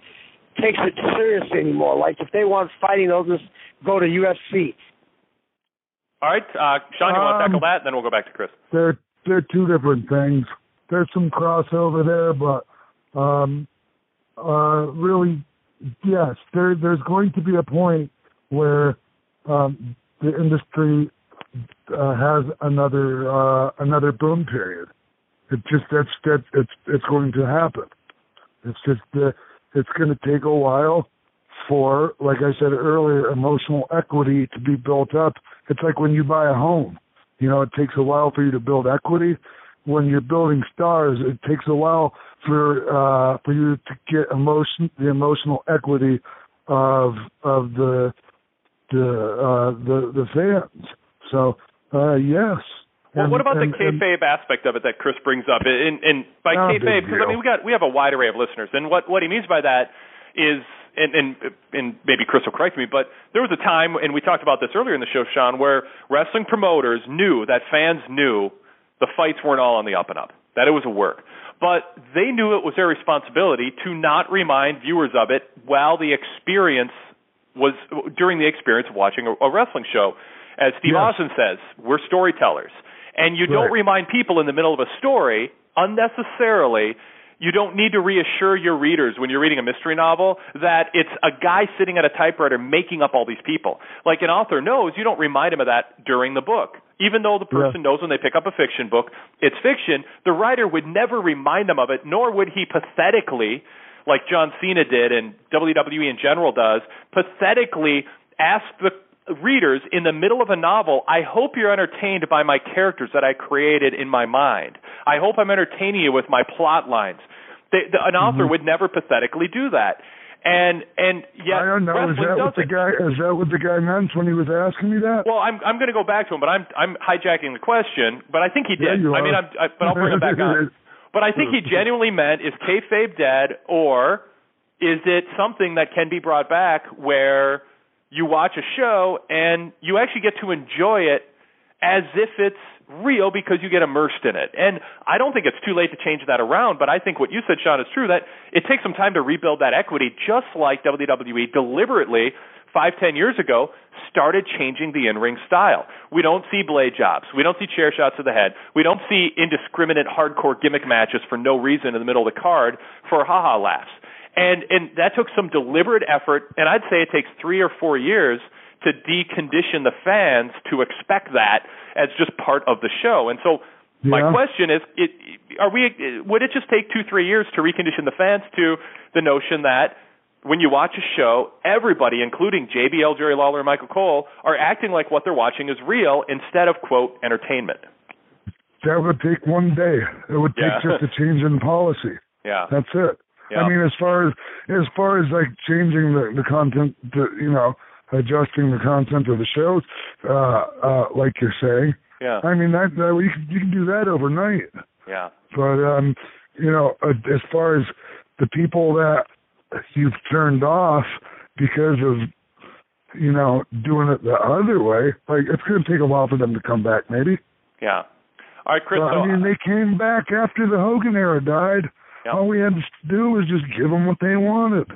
Speaker 19: takes it seriously anymore? Like if they want fighting, they'll just go to UFC.
Speaker 4: All right, uh, Sean, you want to
Speaker 5: Um,
Speaker 4: tackle that, and then we'll go back to Chris.
Speaker 5: they're they're two different things there's some crossover there but um uh really yes there there's going to be a point where um the industry uh, has another uh another boom period. It just that's that's it's it's going to happen. It's just uh, it's going to take a while for like i said earlier emotional equity to be built up. It's like when you buy a home you know it takes a while for you to build equity when you're building stars it takes a while for uh for you to get emotion the emotional equity of of the the uh the the fans. So uh yes.
Speaker 4: Well,
Speaker 5: And-
Speaker 4: what about
Speaker 5: and-
Speaker 4: the
Speaker 5: and-
Speaker 4: kayfabe aspect of it that Chris brings up? And, and by
Speaker 5: Not a big
Speaker 4: kayfabe, because I mean we got we have a wide array of listeners, and what what he means by that is, and and and maybe Chris will correct me, but there was a time, and we talked about this earlier in the show, Sean, where wrestling promoters knew that fans knew the fights weren't all on the up and up, that it was a work. But they knew it was their responsibility to not remind viewers of it while the experience was during the experience of watching a, a wrestling show. As Steve
Speaker 5: Yes.
Speaker 4: Austin says, we're storytellers. And you don't remind people in the middle of a story unnecessarily. You don't need to reassure your readers when you're reading a mystery novel that it's a guy sitting at a typewriter making up all these people. Like an author knows, you don't remind him of that during the book. Even though the person knows when they pick up a fiction book, it's fiction, the writer would never remind them of it, nor would he pathetically, like John Cena did and WWE in general does, pathetically ask the readers in the middle of a novel, I hope you're entertained by my characters that I created in my mind. I hope I'm entertaining you with my plot lines. They, the, an author
Speaker 5: Mm-hmm.
Speaker 4: would never pathetically do that. And and yet
Speaker 5: I don't know. Is that what the guy? Is that what the guy meant when he was asking me that?
Speaker 4: Well, I'm I'm going to go back to him, but I'm I'm hijacking the question. But I think he did. I mean. I'm, I, but I'll bring it back on. But I think he genuinely meant is kayfabe dead, or is it something that can be brought back where you watch a show and you actually get to enjoy it as if it's real because you get immersed in it. And I don't think it's too late to change that around, but I think what you said, Sean, is true that it takes some time to rebuild that equity, just like WWE deliberately five, ten years ago started changing the in-ring style. We don't see blade jobs. We don't see chair shots to the head. We don't see indiscriminate hardcore gimmick matches for no reason in the middle of the card for haha laughs. And and that took some deliberate effort, and I'd say it takes three or four years to decondition the fans to expect that as just part of the show. And so my question is, it, are we? Would it just take two, three years to recondition the fans to the notion that when you watch a show, everybody, including JBL, Jerry Lawler, and Michael Cole, are acting like what they're watching is real instead of quote entertainment?
Speaker 5: That would take one day. It would take
Speaker 4: Yeah.
Speaker 5: just a change in policy.
Speaker 4: Yeah.
Speaker 5: That's it.
Speaker 4: Yeah.
Speaker 5: I mean, as far as as far as like changing the the content, you know, adjusting the content of the shows, uh, uh, like you're saying.
Speaker 4: Yeah.
Speaker 5: I mean, that, that you can you can do that overnight.
Speaker 4: Yeah.
Speaker 5: But um, you know, uh, as far as the people that you've turned off because of you know doing it the other way. Like it's going to take a while for them to come back, maybe.
Speaker 4: Yeah. All right, Chris.
Speaker 5: But, I mean, they came back after the Hogan era died.
Speaker 4: Yeah.
Speaker 5: All we had to do was just give them what they wanted.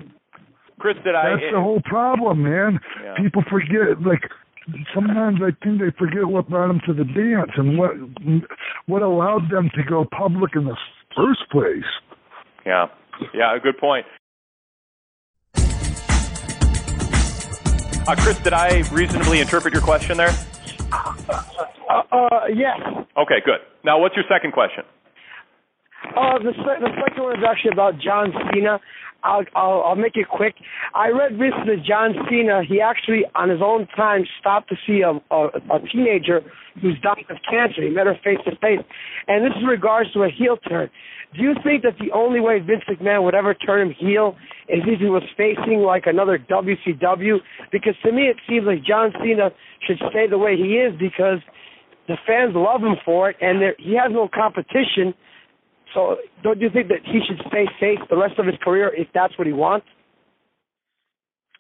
Speaker 4: Chris, did I?
Speaker 5: That's the whole problem, man.
Speaker 4: Yeah.
Speaker 5: People forget, like sometimes I think they forget what brought them to the dance and what what allowed them to go public in the first place.
Speaker 4: Yeah. Yeah. Good point. Uh, Chris, did I reasonably interpret your question there?
Speaker 19: Uh, uh, yes.
Speaker 4: Okay, good. Now, what's your second question?
Speaker 19: Uh, the, se- the second one is actually about John Cena. I'll, I'll, I'll make it quick. I read recently John Cena, he actually, on his own time, stopped to see a, a, a teenager who's dying of cancer. He met her face to face. And this is regards to a heel turn. Do you think that the only way Vince McMahon would ever turn him heel is if he was facing like another WCW? Because to me, it seems like John Cena should stay the way he is because the fans love him for it, and there, he has no competition. So, don't you think that he should stay safe the rest of his career if that's what he wants?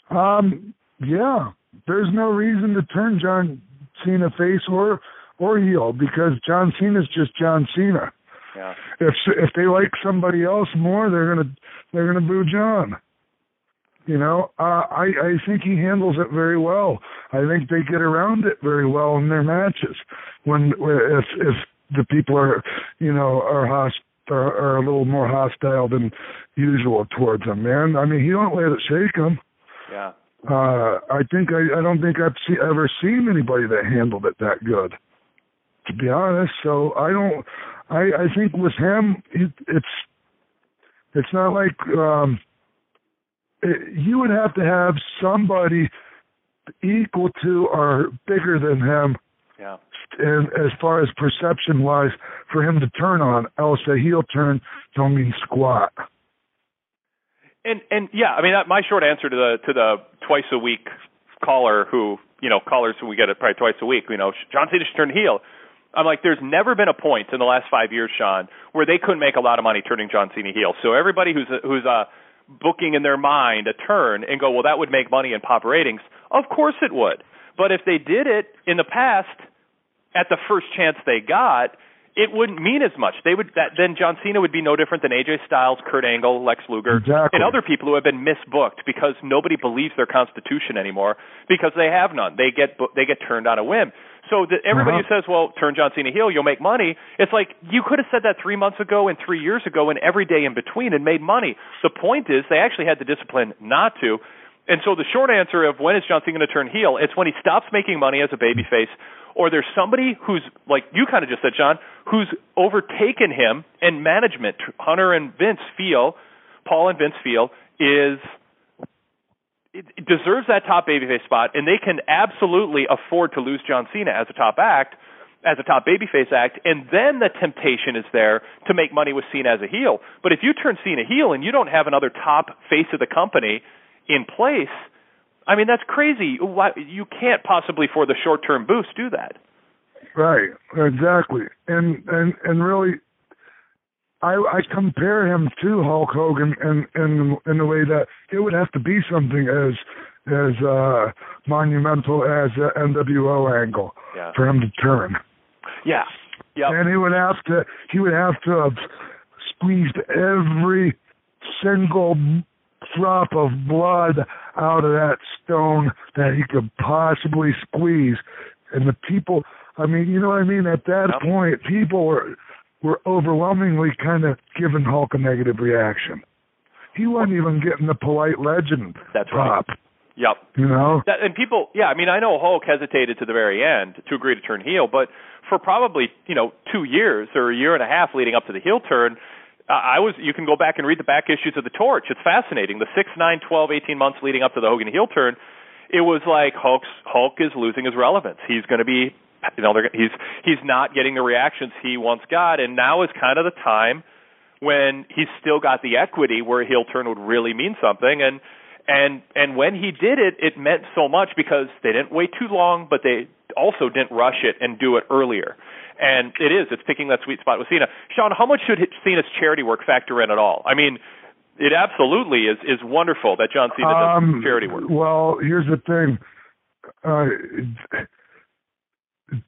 Speaker 5: Um, yeah, there's no reason to turn John Cena face or or heel because John Cena's just John Cena.
Speaker 4: Yeah.
Speaker 5: If if they like somebody else more, they're gonna they're gonna boo John. You know, uh, I I think he handles it very well. I think they get around it very well in their matches. When if if the people are you know are host are, are a little more hostile than usual towards him, man. I mean, he don't let it shake him.
Speaker 4: Yeah.
Speaker 5: Uh, I think I I don't think I've see, ever seen anybody that handled it that good. To be honest, so I don't. I I think with him, it, it's it's not like um it, you would have to have somebody equal to or bigger than him. And as far as perception wise for him to turn on else a heel turn don't mean squat
Speaker 4: And and yeah, I mean that, my short answer to the to the twice a week caller who you know callers who we get it probably twice a week. You know, John Cena should turn heel. I'm like, there's never been a point in the last five years, Sean, where they couldn't make a lot of money turning John Cena heel. So everybody who's who's uh, booking in their mind a turn and go, well, that would make money and pop ratings. Of course it would. But if they did it in the past at the first chance they got, it wouldn't mean as much. They would that then John Cena would be no different than AJ Styles, Kurt Angle, Lex Luger,
Speaker 5: Exactly.
Speaker 4: and other people who have been misbooked because nobody believes their constitution anymore because they have none. They get they get turned on a whim. So that everybody
Speaker 5: Uh-huh.
Speaker 4: who says, "Well, turn John Cena heel, you'll make money," it's like you could have said that three months ago and three years ago and every day in between and made money. The point is, they actually had the discipline not to. And so the short answer of when is John Cena going to turn heel? It's when he stops making money as a babyface, or there's somebody who's like you kind of just said, John, who's overtaken him, and management, Hunter and Vince feel, Paul and Vince feel, is it, deserves that top babyface spot, and they can absolutely afford to lose John Cena as a top act, as a top babyface act, and then the temptation is there to make money with Cena as a heel. But if you turn Cena heel and you don't have another top face of the company in place, I mean that's crazy. Why, you can't possibly, for the short-term boost, do that.
Speaker 5: Right, exactly, and and and really, I I compare him to Hulk Hogan in in in the way that it would have to be something as as uh monumental as the NWO angle
Speaker 4: Yeah.
Speaker 5: for him to turn,
Speaker 4: Yeah. Yeah.
Speaker 5: and he would have to he would have to have squeezed every single drop of blood out of that stone that he could possibly squeeze. And the people, I mean, you know what I mean? At that
Speaker 4: Yep.
Speaker 5: point, people were were overwhelmingly kind of giving Hulk a negative reaction. He wasn't even getting the polite legend
Speaker 4: That's right. Yep.
Speaker 5: you know?
Speaker 4: That, and people, yeah, I mean, I know Hulk hesitated to the very end to agree to turn heel, but for probably you know two years or a year and a half leading up to the heel turn, I was. You can go back and read the back issues of the Torch. It's fascinating. The six, nine, twelve, eighteen months leading up to the Hogan heel turn, it was like Hulk's Hulk is losing his relevance. He's going to be, you know, he's he's not getting the reactions he once got, and now is kind of the time when he's still got the equity where a heel turn would really mean something and and and when he did it it meant so much because they didn't wait too long but they also didn't rush it and do it earlier and it is it's picking that sweet spot with Cena Sean how much should Cena's charity work factor in at all I mean It absolutely is is wonderful that John Cena does
Speaker 5: Um,
Speaker 4: charity work.
Speaker 5: Well, here's the thing. Uh,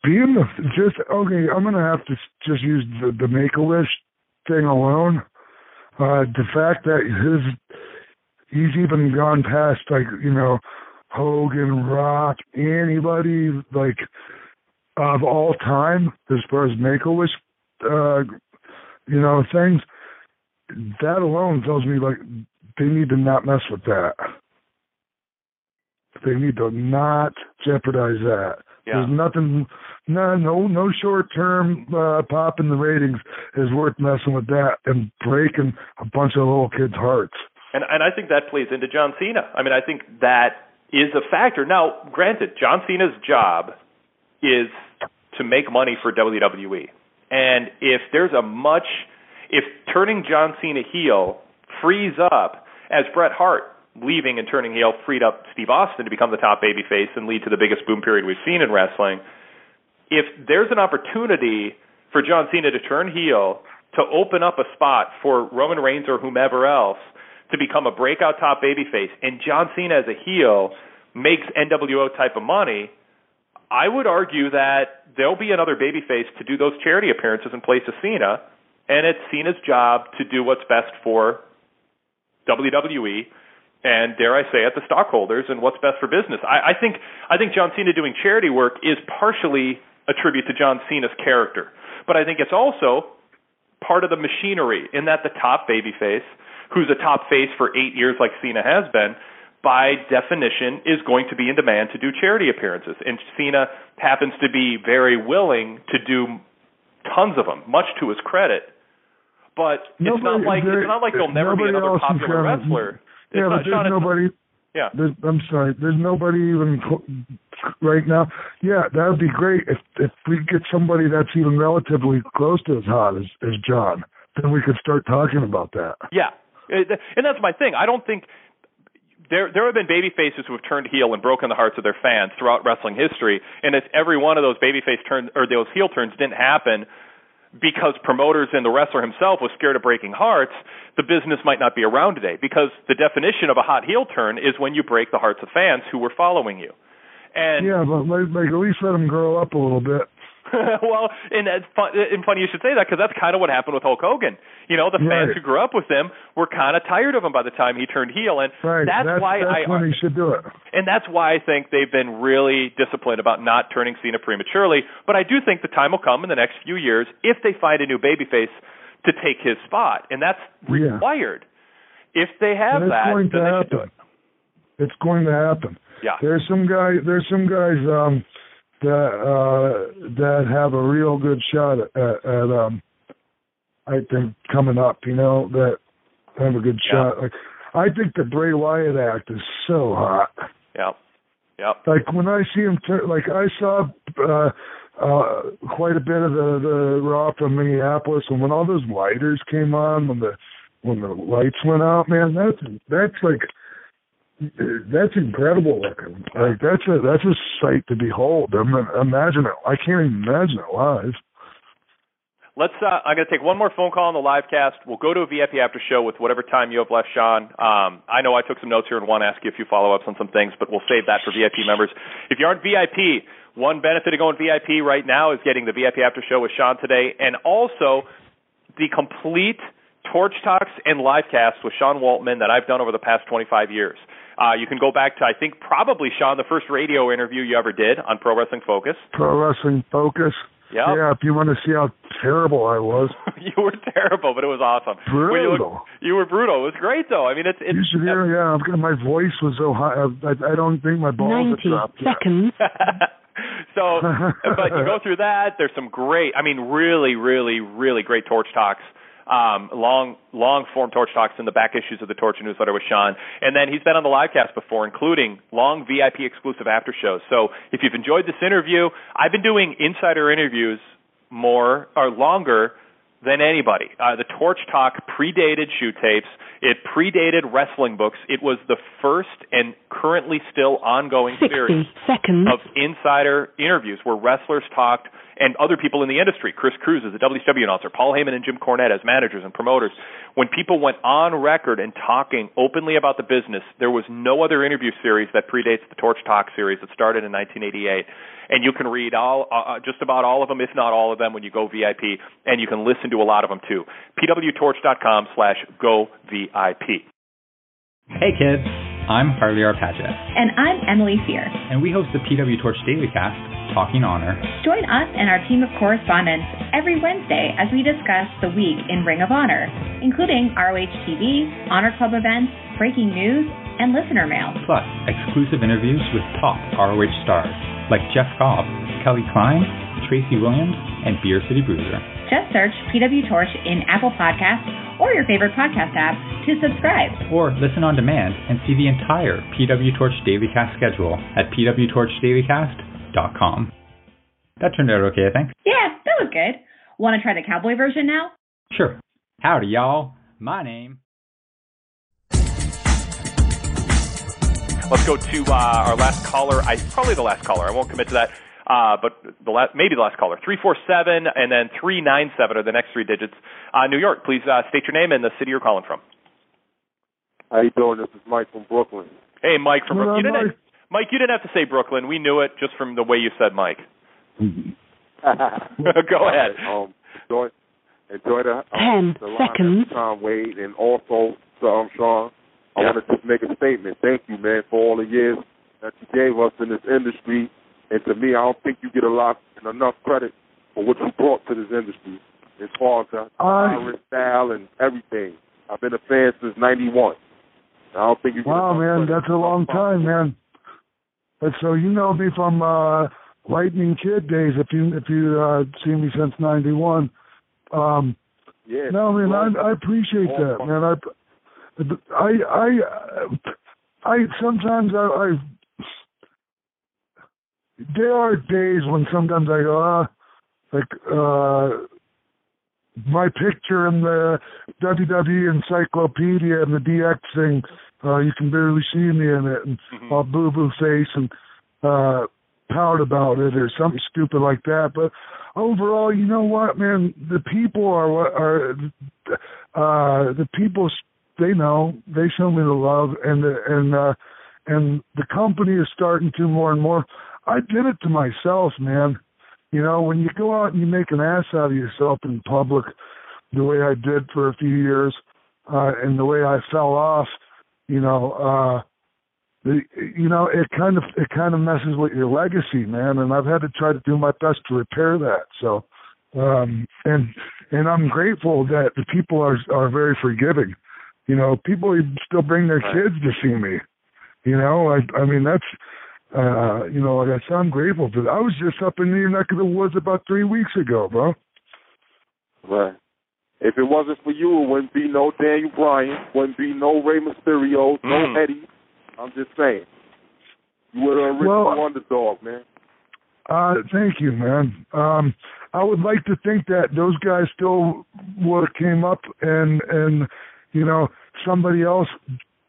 Speaker 5: being the just okay, I'm gonna have to just use the the Make a Wish thing alone. Uh, the fact that his he's even gone past like you know Hogan, Rock, anybody like of all time as far as Make a Wish, uh, you know things. That alone tells me like they need to not mess with that. They need to not jeopardize that.
Speaker 4: Yeah.
Speaker 5: There's nothing, no, no, no short-term uh, pop in the ratings is worth messing with that and breaking a bunch of little kids' hearts.
Speaker 4: And and I think that plays into John Cena. I mean, I think that is a factor. Now, granted, John Cena's job is to make money for WWE. And if there's a much if turning John Cena heel frees up as Bret Hart leaving and turning heel freed up Steve Austin to become the top babyface and lead to the biggest boom period we've seen in wrestling, if there's an opportunity for John Cena to turn heel to open up a spot for Roman Reigns or whomever else to become a breakout top babyface, and John Cena as a heel makes NWO type of money, I would argue that there'll be another babyface to do those charity appearances in place of Cena, and it's Cena's job to do what's best for WWE and dare I say it, the stockholders and what's best for business. I, I think I think John Cena doing charity work is partially a tribute to John Cena's character, but I think it's also part of the machinery in that the top babyface, who's a top face for eight years like Cena has been, by definition is going to be in demand to do charity appearances, and Cena happens to be very willing to do tons of them, much to his credit. But it's not like
Speaker 5: there-
Speaker 4: it's not like there'll never be
Speaker 5: nobody
Speaker 4: another popular wrestler. It's
Speaker 5: Yeah,
Speaker 4: not-
Speaker 5: but there's
Speaker 4: Sean,
Speaker 5: nobody.
Speaker 4: Yeah.
Speaker 5: There's, I'm sorry. There's nobody even right now. Yeah, that would be great if if we get somebody that's even relatively close to as hot as as John. Then we could start talking about that.
Speaker 4: Yeah, and that's my thing. I don't think there there have been baby faces who have turned heel and broken the hearts of their fans throughout wrestling history, and if every one of those babyface turns or those heel turns didn't happen because promoters and the wrestler himself was scared of breaking hearts, the business might not be around today. Because the definition of a hot heel turn is when you break the hearts of fans who were following you. And
Speaker 5: yeah, but like at least let them grow up a little bit.
Speaker 4: well, and it's fun, and funny you should say that because that's kind of what happened with Hulk Hogan. You know, the fans who grew up with him were kind of tired of him by the time he turned heel, and
Speaker 5: Right.
Speaker 4: that's, why
Speaker 5: that's
Speaker 4: I
Speaker 5: when he should do it.
Speaker 4: and that's why I think they've been really disciplined about not turning Cena prematurely. But I do think the time will come in the next few years if they find a new babyface to take his spot, and that's
Speaker 5: Yeah.
Speaker 4: required. If they have
Speaker 5: And it's
Speaker 4: that,
Speaker 5: going
Speaker 4: then
Speaker 5: to
Speaker 4: they should do
Speaker 5: happen.
Speaker 4: it.
Speaker 5: It's going to happen.
Speaker 4: Yeah.
Speaker 5: There's some guy. There's some guys um, that uh, that have a real good shot at, at, um, I think coming up. You know that have a good shot. Like I think the Bray Wyatt act is so hot.
Speaker 4: Yeah. Yep.
Speaker 5: Like when I see him, tur like I saw uh, uh, quite a bit of the the Raw from Minneapolis, and when all those lighters came on, when the when the lights went out, man, that's that's like that's incredible looking. Like that's a that's a sight to behold. I mean, imagine it. I can't even imagine it live.
Speaker 4: Let's. Uh, I'm going to take one more phone call on the live cast. We'll go to a VIP after show with whatever time you have left, Sean. Um, I know I took some notes here and want to ask you a few follow ups on some things, but we'll save that for VIP members. If you aren't VIP, one benefit of going VIP right now is getting the VIP after show with Sean today, and also the complete Torch Talks and live cast with Sean Waltman that I've done over the past 25 years. Uh, you can go back to, I think, probably, Sean, the first radio interview you ever did on Pro Wrestling Focus.
Speaker 5: Pro Wrestling Focus.
Speaker 4: Yep.
Speaker 5: Yeah, if you want to see how terrible I was.
Speaker 4: you were terrible, but it was awesome. When You,
Speaker 5: Brutal.
Speaker 4: look- you were brutal. It was great, though. I mean, it's it's
Speaker 5: You should hear, yeah. I'm gonna- My voice was so high. I, I don't think my balls had dropped. seconds.
Speaker 4: so, but you go through that. There's some great, I mean, really, really, really great torch talks. Um, long, long form torch talks in the back issues of the Torch newsletter with Sean, and then he's been on the live cast before, including long VIP exclusive after shows. So, if you've enjoyed this interview, I've been doing insider interviews more or longer than anybody. Uh, the Torch Talk predated shoot tapes. It predated wrestling books. It was the first and currently still ongoing series
Speaker 20: seconds.
Speaker 4: of insider interviews where wrestlers talked and other people in the industry. Chris Cruise as a WCW announcer, Paul Heyman and Jim Cornette as managers and promoters. When people went on record and talking openly about the business, there was no other interview series that predates the Torch Talk series that started in 1988. And you can read all, uh, uh, just about all of them, if not all of them, when you go VIP, and you can listen to a lot of them too. pwtorch.com slash go VIP.
Speaker 20: Hey kids, I'm Harley R. Pageot.
Speaker 21: And I'm Emily Fear.
Speaker 20: And we host the PW Torch Daily Cast, Talking Honor.
Speaker 21: Join us and our team of correspondents every Wednesday as we discuss the week in Ring of Honor, including ROH TV, Honor Club events, breaking news, and listener mail.
Speaker 20: Plus, exclusive interviews with top ROH stars like Jeff Cobb, Kelly Klein, Tracy Williams, and Beer City Bruiser.
Speaker 21: Just search PW Torch in Apple Podcasts or your favorite podcast app to subscribe.
Speaker 20: Or listen on demand and see the entire PW Torch Daily Cast schedule at pwtorchdailycast.com. That turned out okay, I think.
Speaker 21: Yeah, that was good. Want to try the cowboy version now?
Speaker 20: Sure. Howdy, y'all. My name.
Speaker 4: Let's go to uh, our last caller. I probably the last caller. I won't commit to that. Uh, but the last, maybe the last caller. 347 and then 397 are the next three digits. Uh, New York, please uh, state your name and the city you're calling from.
Speaker 22: How you doing? This is Mike from Brooklyn.
Speaker 4: Hey, Mike from Brooklyn. You didn't,
Speaker 22: Mike.
Speaker 4: Mike, you didn't have to say Brooklyn. We knew it just from the way you said Mike. Go ahead.
Speaker 22: Um, enjoy, enjoy the
Speaker 23: Ten
Speaker 22: um, the line
Speaker 23: seconds.
Speaker 22: every Time, Wade, and also to um, Sean. I
Speaker 4: Yeah.
Speaker 22: want to just make a statement. Thank you, man, for all the years that you gave us in this industry. And to me, I don't think you get a lot and enough credit for what you brought to this industry as far as the
Speaker 5: I-
Speaker 22: Irish style and everything. I've been a fan since '91. I don't think you get
Speaker 5: Wow, man, that's a long time, man. And so you know me from uh Lightning Kid days. If you if you uh seen me since '91, um,
Speaker 22: Yeah.
Speaker 5: no, man, I I appreciate that, man. I I I I sometimes I, I there are days when sometimes I go ah like uh my picture in the WWE encyclopedia and the DX thing, uh, you can barely see me in it, and all boo boo face and uh, pout about it or something stupid like that. But overall, you know what, man? The people are what are uh, the people. They know they show me the love, and the, and uh, and the company is starting to more and more. I did it to myself, man. You know, when you go out and you make an ass out of yourself in public, the way I did for a few years, uh, and the way I fell off, you know, uh, the, you know, it kind of it kind of messes with your legacy, man. And I've had to try to do my best to repair that. So, um, and and I'm grateful that the people are are very forgiving. You know, people still bring their kids to see me. You know, I I mean that's uh, you know, like I said, I'm grateful for that. I was just up in your neck of the woods about three weeks ago, bro.
Speaker 22: Right. If it wasn't for you, it wouldn't be no Daniel Bryan, wouldn't be no Rey Mysterio, no
Speaker 4: Mm.
Speaker 22: Eddie. I'm just saying. You were the original
Speaker 5: Well-
Speaker 22: underdog, man.
Speaker 5: Uh, thank you, man. Um, I would like to think that those guys still would have came up and and you know somebody else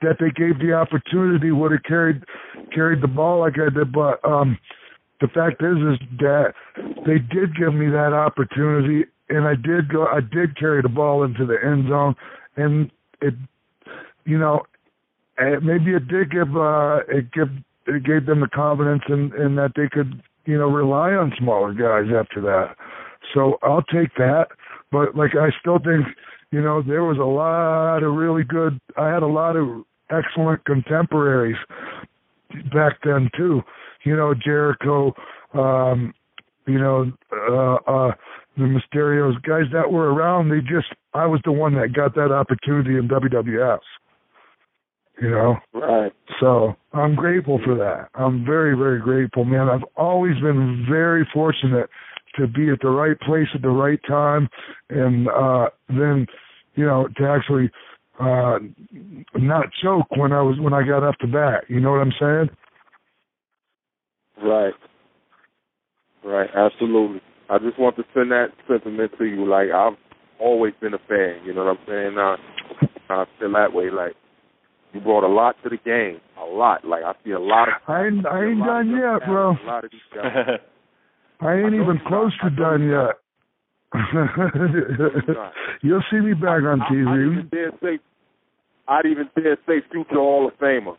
Speaker 5: that they gave the opportunity would have carried carried the ball like I did. But um, the fact is, is that they did give me that opportunity, and I did go. I did carry the ball into the end zone, and it, you know, it, maybe it did give uh, it give it gave them the confidence in, in that they could you know rely on smaller guys after that. So I'll take that, but like I still think you know there was a lot of really good. I had a lot of excellent contemporaries back then too. You know Jericho, um, you know uh, uh, the Mysterios, guys that were around. They just I was the one that got that opportunity in WWF you know.
Speaker 22: Right.
Speaker 5: So I'm grateful for that. I'm very, very grateful, man. I've always been very fortunate to be at the right place at the right time, and uh then, you know, to actually uh not choke when I was when I got up to bat. You know what I'm saying?
Speaker 22: Right. Right, absolutely. I just want to send that sentiment to you. Like I've always been a fan, you know what I'm saying? Now I feel that way, like you brought a lot to the game. A lot. Like I see a lot of
Speaker 5: I ain't, I
Speaker 22: see
Speaker 5: ain't done
Speaker 22: young
Speaker 5: yet, bro.
Speaker 22: talent, A lot of these guys.
Speaker 5: I ain't even close to done yet. You'll see me back on
Speaker 22: I, I'd
Speaker 5: TV.
Speaker 22: even dare say, I'd even dare say future Hall of Famer.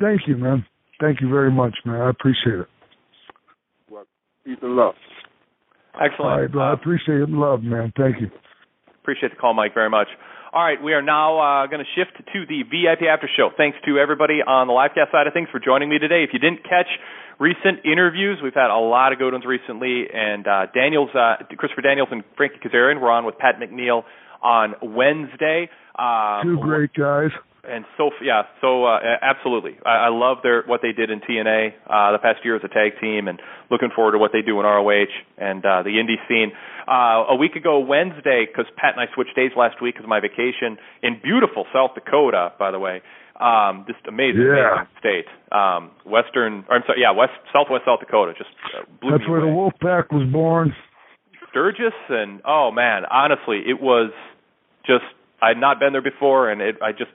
Speaker 5: Thank you, man. Thank you very much, man. I appreciate it.
Speaker 22: Peace and love.
Speaker 4: Excellent.
Speaker 5: All right, bro. I appreciate it. Love, man. Thank you.
Speaker 4: Appreciate the call, Mike, very much. All right, we are now uh, going to shift to the VIP After Show. Thanks to everybody on the livecast side of things for joining me today. If you didn't catch recent interviews, we've had a lot of good ones recently, and uh, Daniels, uh, Christopher Daniels and Frankie Kazarian were on with Pat McNeill on Wednesday. Um,
Speaker 5: Two great guys.
Speaker 4: and so yeah, so uh, absolutely, I, I love their what they did in TNA uh, the past year as a tag team, and looking forward to what they do in ROH and uh, the indie scene. Uh, a week ago Wednesday, because Pat and I switched days last week because of my vacation in beautiful South Dakota, by the way. Um, just amazing,
Speaker 5: Yeah.
Speaker 4: amazing state. Um, Western, or I'm sorry, yeah, West, Southwest South Dakota, just uh, blew
Speaker 5: That's
Speaker 4: me
Speaker 5: where
Speaker 4: away.
Speaker 5: the Wolfpack was born.
Speaker 4: Sturgis and oh man, honestly, it was just I had not been there before, and it, I just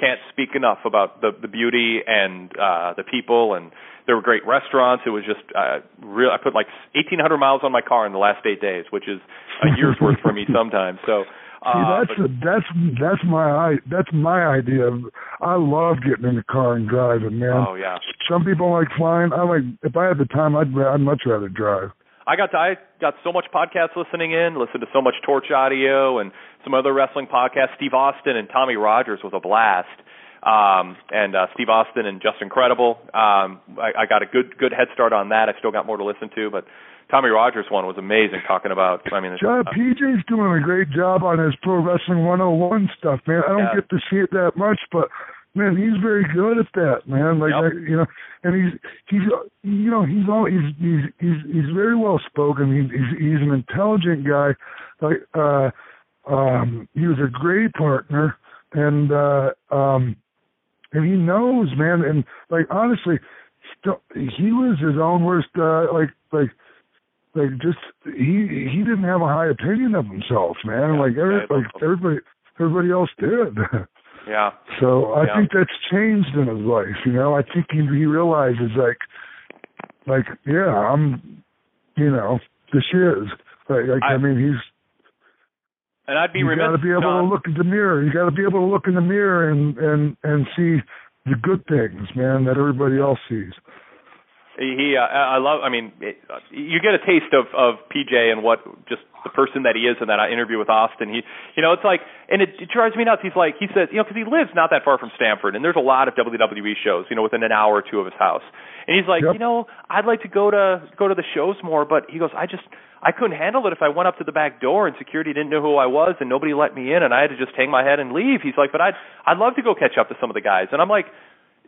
Speaker 4: can't speak enough about the the beauty and uh the people and there were great restaurants. It was just uh real I put like 1800 miles on my car in the last 8 days, which is a year's worth for me sometimes. So uh
Speaker 5: See, that's
Speaker 4: but-
Speaker 5: a, that's that's my i- that's my idea. of I love getting in the car and driving, man.
Speaker 4: oh yeah.
Speaker 5: Some people like flying. I like if I had the time, I'd I'd much rather drive.
Speaker 4: I got to, I got so much podcast listening in, listened to so much Torch Audio and some other wrestling podcasts. Steve Austin and Tommy Rogers was a blast. Um, and uh, Steve Austin and Justin Credible. Um, I, I got a good good head start on that. I still got more to listen to, but Tommy Rogers one was amazing. Talking about, I mean,
Speaker 5: John, PJ's doing a great job on his Pro Wrestling 101 stuff, man. I don't
Speaker 4: Yeah.
Speaker 5: get to see it that much, but man, he's very good at that, man. Like
Speaker 4: Yep.
Speaker 5: I, you know, and he's he's you know he's all he's he's he's, he's very well spoken. He, he's he's an intelligent guy. Like uh, um, he was a great partner, and uh, um, and he knows, man. And like honestly, st- he was his own worst. Uh, like like like just he he didn't have a high opinion of himself, man. like every, like everybody everybody else did.
Speaker 4: yeah.
Speaker 5: so I
Speaker 4: Yeah.
Speaker 5: think that's changed in his life. You know, I think he he realizes like like yeah, I'm you know this is like, like I,
Speaker 4: I-
Speaker 5: mean he's
Speaker 4: And I'd be
Speaker 5: you
Speaker 4: remiss,
Speaker 5: got to be able
Speaker 4: John,
Speaker 5: to look in the mirror. You got to be able to look in the mirror and and and see the good things, man, that everybody else sees.
Speaker 4: He uh, I love I mean it, uh, you get a taste of of PJ and what just the person that he is in that I interview with Austin. He you know it's like and it, it drives me nuts. He's like he says you know because he lives not that far from Stamford and there's a lot of WWE shows you know within an hour or two of his house. And he's like you know I'd like to go to go to the shows more but he goes I just I couldn't handle it if I went up to the back door and security didn't know who I was and nobody let me in and I had to just hang my head and leave. He's like but I'd I'd love to go catch up to some of the guys. And I'm like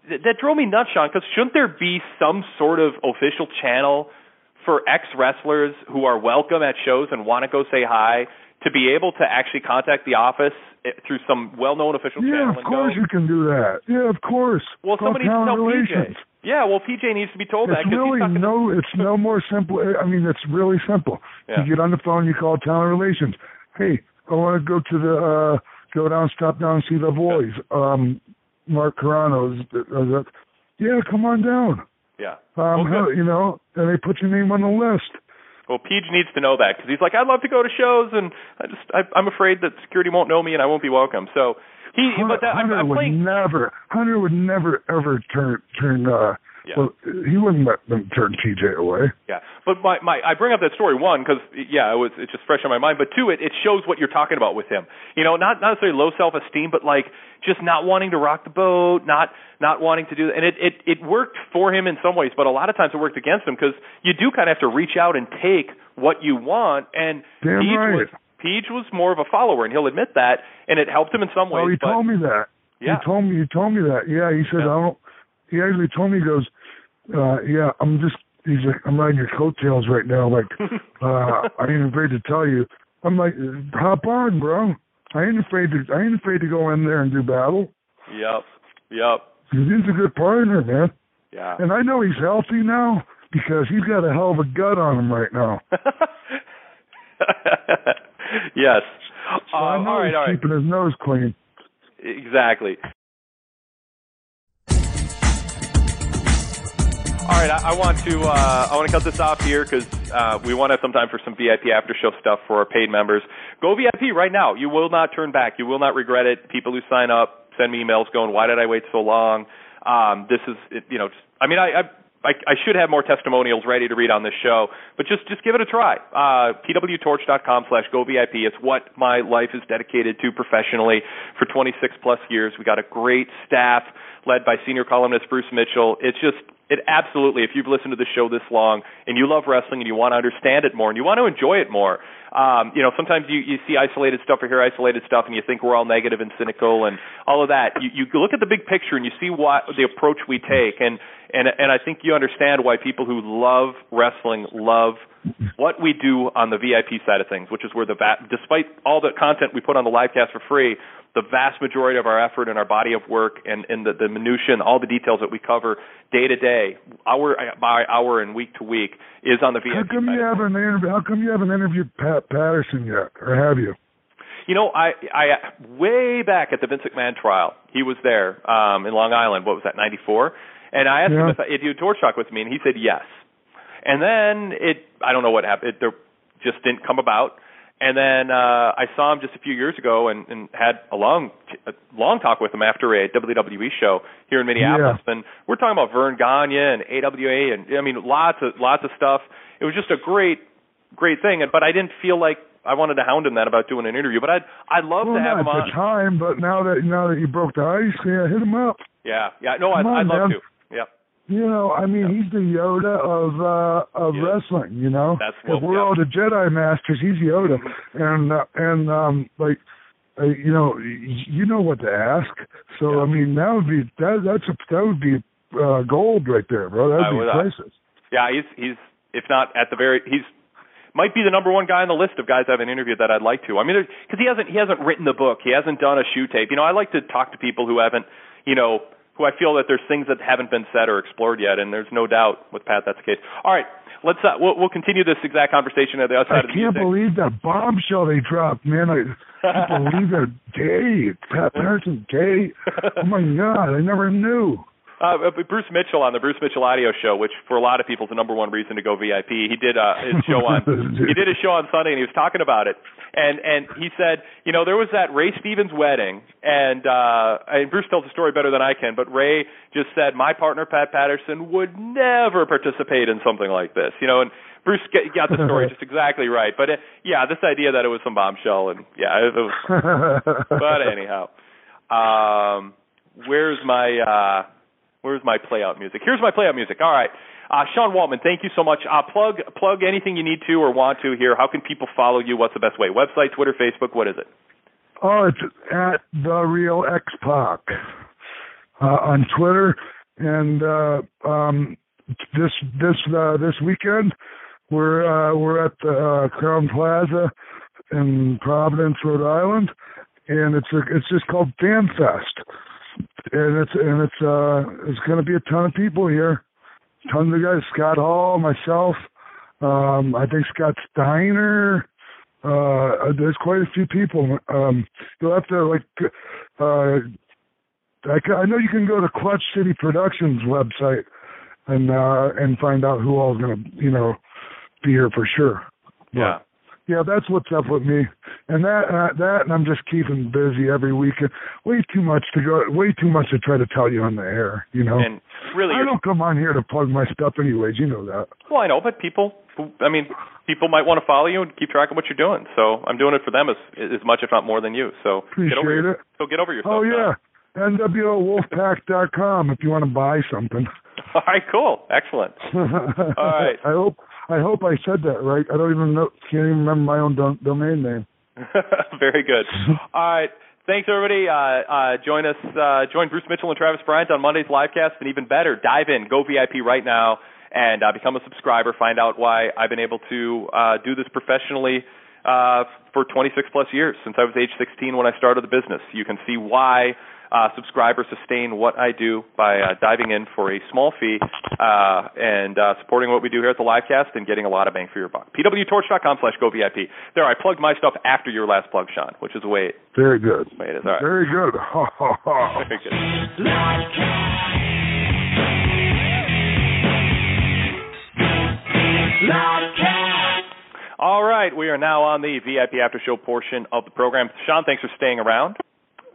Speaker 4: th- that drove me nuts, Sean. Because shouldn't there be some sort of official channel for ex wrestlers who are welcome at shows and want to go say hi to be able to actually contact the office eh, through some well-known official
Speaker 5: Yeah,
Speaker 4: channel
Speaker 5: of course
Speaker 4: go?
Speaker 5: you can do that. Yeah, of course.
Speaker 4: Well,
Speaker 5: Call
Speaker 4: somebody needs to tell
Speaker 5: relations.
Speaker 4: PJ. Yeah, well, PJ needs to be told that
Speaker 5: It's
Speaker 4: because
Speaker 5: really
Speaker 4: he's
Speaker 5: no. It's no more simple. I mean, it's really simple.
Speaker 4: Yeah.
Speaker 5: You get on the phone, you call talent relations. Hey, I want to go to the uh go down, stop down, see the boys. Um, Mark Carrano is, is. Yeah, come on down.
Speaker 4: Yeah.
Speaker 5: Um,
Speaker 4: Well,
Speaker 5: you know, and they put your name on the list.
Speaker 4: Well, PJ needs to know that because he's like, I'd love to go to shows, and I just, I, I'm afraid that security won't know me and I won't be welcome. So he,
Speaker 5: Hunter,
Speaker 4: but that, I'm,
Speaker 5: Hunter
Speaker 4: I'm
Speaker 5: would
Speaker 4: playing.
Speaker 5: never. Hunter would never ever turn turn. uh
Speaker 4: Yeah.
Speaker 5: Well, he wouldn't let them turn PJ away.
Speaker 4: Yeah, but my my I bring up that story one because yeah, it was it's just fresh on my mind. But two, it it shows what you're talking about with him. You know, not not necessarily low self esteem, but like just not wanting to rock the boat, not not wanting to do and it it it worked for him in some ways, but a lot of times it worked against him because you do kind of have to reach out and take what you want. And
Speaker 5: Damn
Speaker 4: PJ
Speaker 5: right.
Speaker 4: was PJ was more of a follower, and he'll admit that, and it helped him in some ways.
Speaker 5: Oh, he
Speaker 4: but
Speaker 5: told me that.
Speaker 4: Yeah.
Speaker 5: He told me. He told me that. Yeah. He said, I don't. He actually told me. He goes, uh, yeah. I'm just. He's like, I'm riding your coattails right now. Like, uh, I ain't afraid to tell you. I'm like, hop on, bro. I ain't afraid to. I ain't afraid to go in there and do battle.
Speaker 4: yep, Yep.
Speaker 5: he's a good partner, man.
Speaker 4: yeah.
Speaker 5: And I know he's healthy now because he's got a hell of a gut on him right now.
Speaker 4: yes.
Speaker 5: So I
Speaker 4: Um,
Speaker 5: know
Speaker 4: all right,
Speaker 5: he's
Speaker 4: all right.
Speaker 5: keeping his nose clean.
Speaker 4: Exactly. All right, I, I want to uh, I want to cut this off here because uh, we want to have some time for some VIP after show stuff for our paid members. Go VIP right now. You will not turn back. You will not regret it. People who sign up send me emails going, "Why did I wait so long?" Um, this is it, you know, just, I mean, I, I I, I should have more testimonials ready to read on this show, but just just give it a try. Uh, pwtorch.com slash go VIP. It's what my life is dedicated to professionally for 26 plus years. We got a great staff led by senior columnist Bruce Mitchell. It's just it absolutely. If you've listened to the show this long and you love wrestling and you want to understand it more and you want to enjoy it more, um, you know, sometimes you, you see isolated stuff or hear isolated stuff and you think we're all negative and cynical and all of that. You, you look at the big picture and you see what the approach we take and and and I think you understand why people who love wrestling love what we do on the VIP side of things, which is where the va- despite all the content we put on the live cast for free, the vast majority of our effort and our body of work and, and the, the minutia and all the details that we cover day to day, hour by hour and week to week, is on the VIP.
Speaker 5: How come you haven't interview, How come you haven't interviewed Pat Patterson yet, or have you?
Speaker 4: You know, I, I way back at the Vince McMahon trial, he was there um, in Long Island. What was that, '94? And I asked
Speaker 5: Yeah.
Speaker 4: him if, if he would torch talk with me, and he said yes. And then it, I don't know what happened. It there just didn't come about. And then uh, I saw him just a few years ago and, and had a long, a long talk with him after a WWE show here in Minneapolis. And we're talking about Verne Gagne and AWA, and I mean lots of lots of stuff. It was just a great, great thing. And but I didn't feel like I wanted to hound him that about doing an interview. But I'd I'd love
Speaker 5: well,
Speaker 4: to have him
Speaker 5: at
Speaker 4: on.
Speaker 5: the time, but now that now that you broke the ice, yeah, hit him up.
Speaker 4: Yeah, yeah. No, I'd, I'd love to. Yeah.
Speaker 5: You know, I mean, he's the Yoda of uh of wrestling. You know,
Speaker 4: That's
Speaker 5: if
Speaker 4: what-
Speaker 5: we're
Speaker 4: yeah.
Speaker 5: all the Jedi masters, he's Yoda, and uh, and um like. Uh, you know, you know what to ask. So I mean, that would be that. That's a, that would be uh, gold right there, bro. That would
Speaker 4: would,
Speaker 5: be
Speaker 4: uh,
Speaker 5: priceless.
Speaker 4: Yeah, he's he's if not at the very he's might be the number one guy on the list of guys I haven't interviewed that I'd like to. I mean, because he hasn't he hasn't written the book, he hasn't done a shoot tape. You know, I like to talk to people who haven't, you know, who I feel that there's things that haven't been said or explored yet, and there's no doubt with Pat that's the case. All right, let's uh, we'll, we'll continue this exact conversation at the other
Speaker 5: I
Speaker 4: side of the
Speaker 5: can't
Speaker 4: music.
Speaker 5: believe that bombshell they dropped, man. I can't believe they're gay. Pat Patterson gay. Oh my god, I never knew.
Speaker 4: Uh, Bruce Mitchell on the Bruce Mitchell Audio Show, which for a lot of people is the number one reason to go VIP. He did uh, his show on he did his show on Sunday, and he was talking about it. And and he said, you know, there was that Ray Stevens wedding, and uh, and Bruce tells the story better than I can, but Ray just said my partner Pat Patterson would never participate in something like this, you know, and. Bruce got the story just exactly right, but uh, yeah, this idea that it was some bombshell, and yeah, it, it was but anyhow, um, where's my uh, where's my play out music? Here's my play out music. All right. Uh, Sean Waltman, thank you so much. Uh, plug plug anything you need to or want to here. How can people follow you? What's the best way? Website, Twitter, Facebook. What is it?
Speaker 5: Oh, it's at the real X Pac uh, on Twitter, and uh, um, this this uh, this weekend we're uh, we're at the uh, Crowne Plaza in Providence, Rhode Island, and it's a, it's just called Fan Fest, and it's and it's uh it's going to be a ton of people here, tons of guys. Scott Hall, myself, um, I think Scott Steiner. Uh, there's quite a few people. Um, you'll have to like. Uh, I, I know you can go to Clutch City Productions website and uh, and find out who all's gonna you know be here for sure.
Speaker 4: Yeah.
Speaker 5: Yeah, that's what's up with me, and that uh, that, and I'm just keeping busy every weekend. Way too much to go, way too much to try to tell you on the air. You know,
Speaker 4: And really,
Speaker 5: I don't come on here to plug my stuff anyways. You know that.
Speaker 4: well, I know, but people, who- I mean, people might want to follow you and keep track of what you're doing. So I'm doing it for them as as much, if not more, than you. So get over
Speaker 5: Appreciate
Speaker 4: your,
Speaker 5: it.
Speaker 4: So get over yourself.
Speaker 5: Oh yeah, nwowolfpack.com if you want to buy something.
Speaker 4: All right. Cool. Excellent.
Speaker 5: All
Speaker 4: right.
Speaker 5: I hope I hope I said that right. I don't even know. Can't even remember my own dom- domain name.
Speaker 4: Very good. All right. Thanks, everybody. Uh, uh, join us. Uh, join Bruce Mitchell and Travis Bryant on Monday's livecast. And even better, dive in. Go VIP right now and uh, become a subscriber. Find out why I've been able to uh, do this professionally uh, for 26 plus years since I was age 16 when I started the business. You can see why uh, subscribers sustain what I do by uh, diving in for a small fee uh, and uh, supporting what we do here at the livecast and getting a lot of bang for your buck. pwtorch.com slash go VIP. There, I plugged my stuff after your last plug, Sean, which is the way it,
Speaker 5: Very good.
Speaker 4: the way it is. All right.
Speaker 5: Very good.
Speaker 4: Very good. All right, we are now on the VIP after show portion of the program. Sean, thanks for staying around.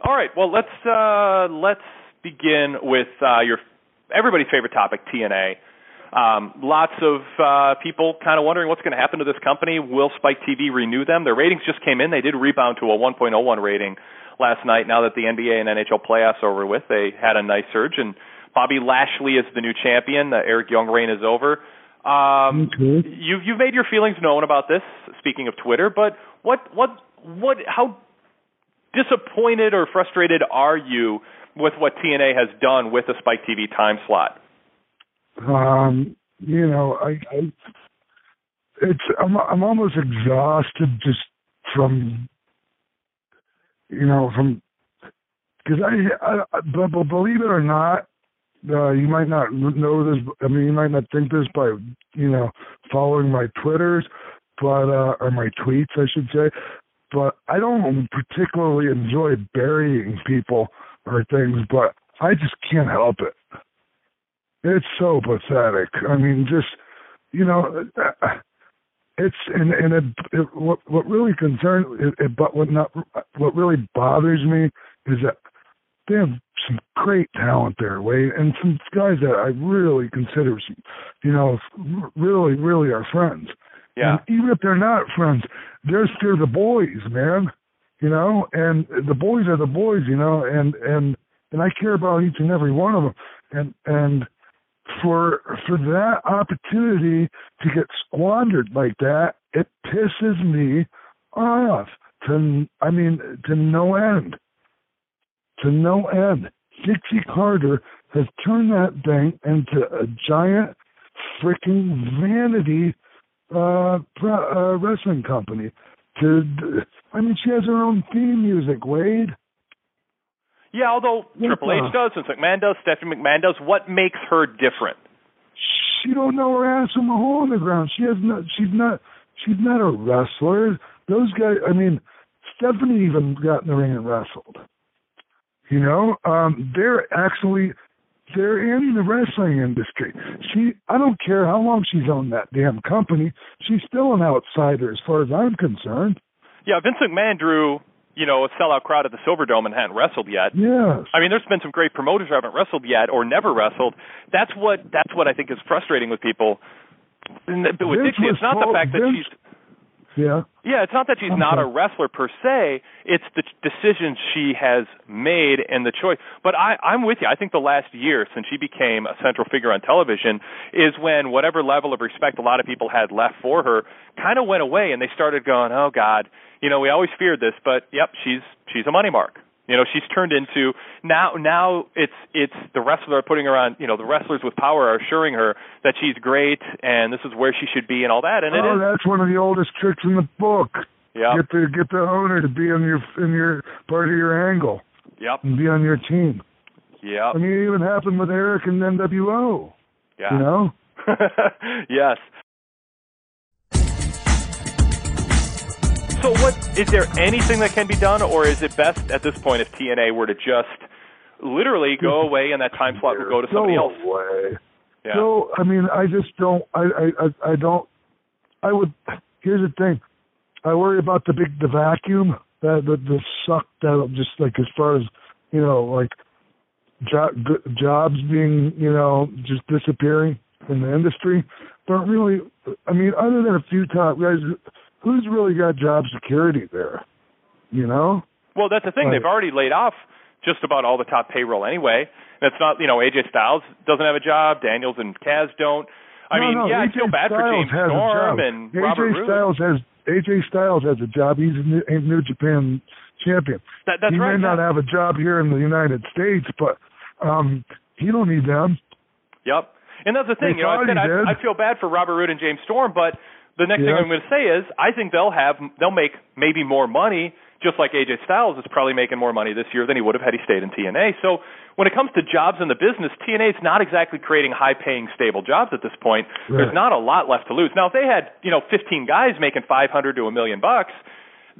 Speaker 4: All right, well let's uh, let's begin with uh, your everybody's favorite topic, TNA. Um, lots of uh, people kind of wondering what's going to happen to this company. Will Spike TV renew them? Their ratings just came in. They did rebound to a 1.01 rating last night. Now that the NBA and NHL playoffs are over with, they had a nice surge. And Bobby Lashley is the new champion. The Eric Young reign is over. Um, you've you've made your feelings known about this. Speaking of Twitter, but what what what how disappointed or frustrated are you with what TNA has done with the Spike TV time slot?
Speaker 5: Um, you know, I, I it's I'm I'm almost exhausted just from you know from because I, but believe it or not, uh, you might not know this. I mean, you might not think this by you know following my twitters, but uh, or my tweets, I should say. But I don't particularly enjoy burying people or things, but I just can't help it. It's so pathetic. I mean, just you know, uh, it's and and it, it what what really concerns it, it, but what not what really bothers me is that they have some great talent there, Wade, and some guys that I really consider, some, you know, really really are friends.
Speaker 4: Yeah.
Speaker 5: And even if they're not friends, they're still the boys, man. You know, and the boys are the boys, you know, and and and I care about each and every one of them, and and for for that opportunity to get squandered like that, it pisses me off to I mean to no end. To no end. Dixie Carter has turned that thing into a giant freaking vanity uh, pro, uh wrestling company. To I mean she has her own theme music, Wade.
Speaker 4: Yeah, although Triple H does, Vince McMahon does, Stephanie McMahon does, what makes her different?
Speaker 5: She don't know her ass from a hole in the ground. She has not. She's not. She's not a wrestler. Those guys. I mean, Stephanie even got in the ring and wrestled. You know, um, they're actually they're in the wrestling industry. She. I don't care how long she's owned that damn company. She's still an outsider as far as I'm concerned.
Speaker 4: Yeah, Vince McMahon drew you know, a sellout crowd at the Silverdome and hadn't wrestled yet.
Speaker 5: Yes.
Speaker 4: I mean, there's been some great promoters who haven't wrestled yet or never wrestled. That's what that's what I think is frustrating with people. With
Speaker 5: Vince
Speaker 4: Dixie, it's not the fact that
Speaker 5: Vince-
Speaker 4: she's
Speaker 5: Yeah.
Speaker 4: yeah, it's not that she's not a wrestler per se. It's the decisions she has made and the choice. But I, I'm with you. I think the last year since she became a central figure on television is when whatever level of respect a lot of people had left for her kind of went away, and they started going, "Oh God, you know, we always feared this, but yep, she's she's a money mark." You know, she's turned into now. Now it's it's the wrestler are putting her on. You know, the wrestlers with power are assuring her that she's great and this is where she should be and all that. And
Speaker 5: oh,
Speaker 4: is.
Speaker 5: that's one of the oldest tricks in the book.
Speaker 4: Yeah.
Speaker 5: Get the get the owner to be in your in your part of your angle
Speaker 4: Yep.
Speaker 5: and be on your team.
Speaker 4: Yeah.
Speaker 5: I mean, it even happened with Eric and NWO.
Speaker 4: Yeah.
Speaker 5: You know.
Speaker 4: yes. So, what is there anything that can be done, or is it best at this point if TNA were to just literally go away and that time slot would go to somebody
Speaker 5: Go
Speaker 4: else?
Speaker 5: away.
Speaker 4: Yeah.
Speaker 5: So I mean, I just don't. I I I, I don't. I would. Here's the thing. I worry about the big the vacuum that the the suck that just like as far as you know like job jobs being you know just disappearing in the industry. But really, I mean, other than a few top guys, who's really got job security there? You know.
Speaker 4: Well, that's the thing.
Speaker 5: Right.
Speaker 4: They've already laid off just about all the top payroll anyway. That's not, you know, AJ Styles doesn't have a job. Daniels and Kaz don't. I
Speaker 5: No,
Speaker 4: mean,
Speaker 5: no,
Speaker 4: yeah, I
Speaker 5: AJ
Speaker 4: feel bad for
Speaker 5: Styles
Speaker 4: James
Speaker 5: has a
Speaker 4: Storm and
Speaker 5: AJ
Speaker 4: Robert Roode.
Speaker 5: Styles has AJ Styles has a job. He's a New, a New Japan champion.
Speaker 4: That, that's
Speaker 5: he
Speaker 4: right.
Speaker 5: may not have a job here in the United States, but um he don't need them.
Speaker 4: Yep. And that's the thing,
Speaker 5: They
Speaker 4: you know, I said I. I feel bad for Robert Roode and James Storm, but the next thing I'm going to say is I think they'll have they'll make maybe more money, just like AJ Styles is probably making more money this year than he would have had he stayed in TNA. So when it comes to jobs in the business, TNA is not exactly creating high-paying, stable jobs at this point. There's not a lot left to lose. Now, if they had you know 15 guys making 500 to a million bucks,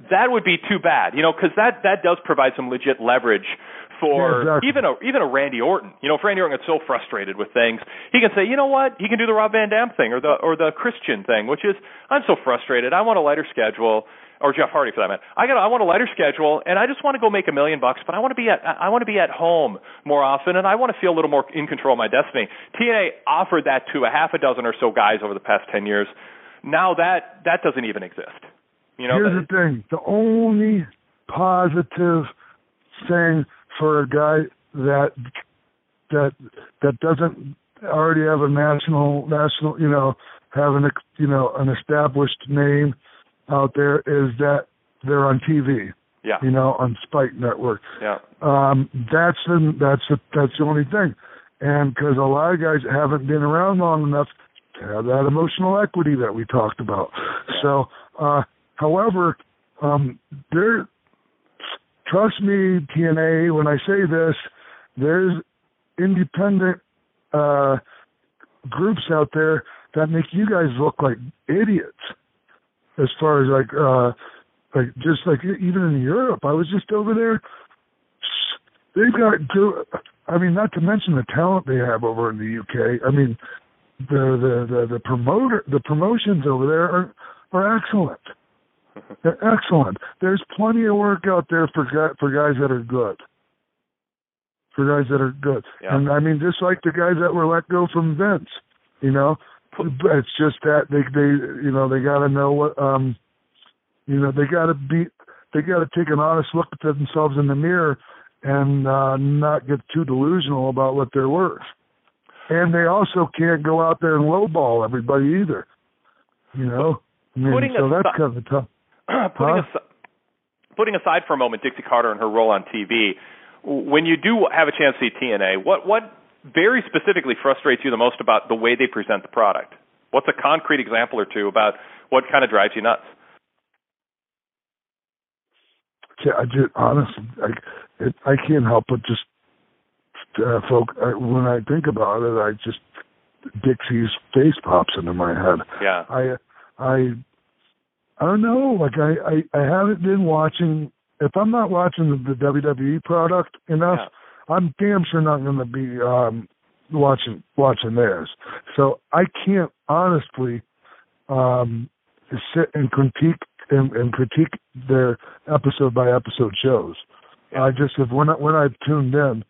Speaker 4: that would be too bad, you know, because that that does provide some legit leverage for
Speaker 5: Yeah, exactly.
Speaker 4: even a even a Randy Orton. You know, if Randy Orton gets so frustrated with things, he can say, you know what, he can do the Rob Van Dam thing or the or the Christian thing, which is I'm so frustrated, I want a lighter schedule. Or Jeff Hardy for that matter. I got. I want a lighter schedule, and I just want to go make a million bucks. But I want to be at. I want to be at home more often, and I want to feel a little more in control of my destiny. TNA offered that to a half a dozen or so guys over the past ten years. Now that that doesn't even exist. You know,
Speaker 5: Here's the thing: the only positive thing for a guy that that that doesn't already have a national national you know have an you know an established name out there is that they're on TV.
Speaker 4: Yeah.
Speaker 5: You know, on Spike Network.
Speaker 4: Yeah.
Speaker 5: Um, that's the that's the that's the only thing, and because a lot of guys haven't been around long enough to have that emotional equity that we talked about. So, uh, however, um, there, trust me, TNA, when I say this, there's independent uh, groups out there that make you guys look like idiots. As far as like, uh, like just like even in Europe, I was just over there. They've got. I mean, not to mention the talent they have over in the UK. I mean, the the the, the promoter the promotions over there are are excellent. They're excellent. There's plenty of work out there for guy, for guys that are good. For guys that are good,
Speaker 4: Yeah.
Speaker 5: and I mean, just like the guys that were let go from Vince, you know, it's just that they they you know they got to know what um, you know they got to be they got to take an honest look at themselves in the mirror and uh, not get too delusional about what they're worth. And they also can't go out there and lowball everybody either. You know, I mean,
Speaker 4: Putting
Speaker 5: so that's kind of tough.
Speaker 4: putting
Speaker 5: Huh?
Speaker 4: aside putting aside for a moment Dixie Carter and her role on TV, when you do have a chance to see TNA, what what very specifically frustrates you the most about the way they present the product? What's a concrete example or two about what kind of drives you nuts?
Speaker 5: Yeah, I just honestly, I it, I can't help but just uh, folk. I, when I think about it, I just Dixie's face pops into my head.
Speaker 4: Yeah.
Speaker 5: I I I don't know. Like I I, I haven't been watching. If I'm not watching the, the WWE product enough, I'm damn sure not going to be um watching watching theirs. So I can't honestly um sit and critique and, and critique their episode by episode shows. I just have when I, when I've tuned in,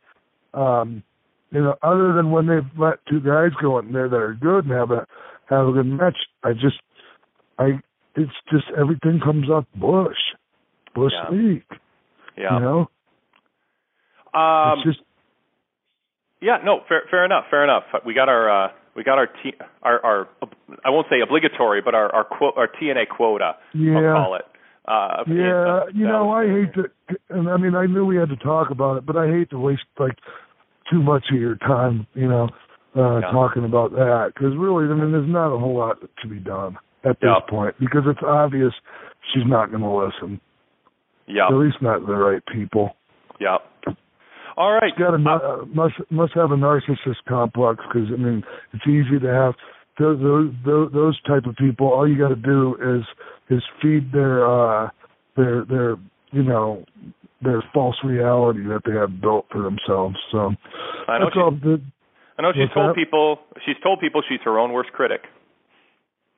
Speaker 5: um, you know, other than when they've let two guys go in there that are good and have a have a good match, I just I it's just everything comes up Bush, Bush
Speaker 4: Yeah.
Speaker 5: League.
Speaker 4: Yeah.
Speaker 5: You know,
Speaker 4: Um,
Speaker 5: it's just
Speaker 4: Yeah, no, fair, fair enough, fair enough. We got our, uh, we got our, t- our, our, I won't say obligatory, but our, our, quo- our TNA quota,
Speaker 5: yeah.
Speaker 4: I'll call it. Uh,
Speaker 5: Yeah, you know, I hate to, and I mean, I knew we had to talk about it, but I hate to waste like too much of your time, you know, uh
Speaker 4: Yeah.
Speaker 5: talking about that because really, I mean, there's not a whole lot to be done at this point because it's obvious she's not going to listen.
Speaker 4: Yeah,
Speaker 5: At least not the right people.
Speaker 4: yeah. All right.
Speaker 5: Got a uh, must must have a narcissist complex because I mean, it's easy to have those those those type of people. All you got to do is is feed their uh their their you know their false reality that they have built for themselves. So
Speaker 4: I know
Speaker 5: that's all
Speaker 4: she's. I know she's told
Speaker 5: that?
Speaker 4: people, she's told people she's her own worst critic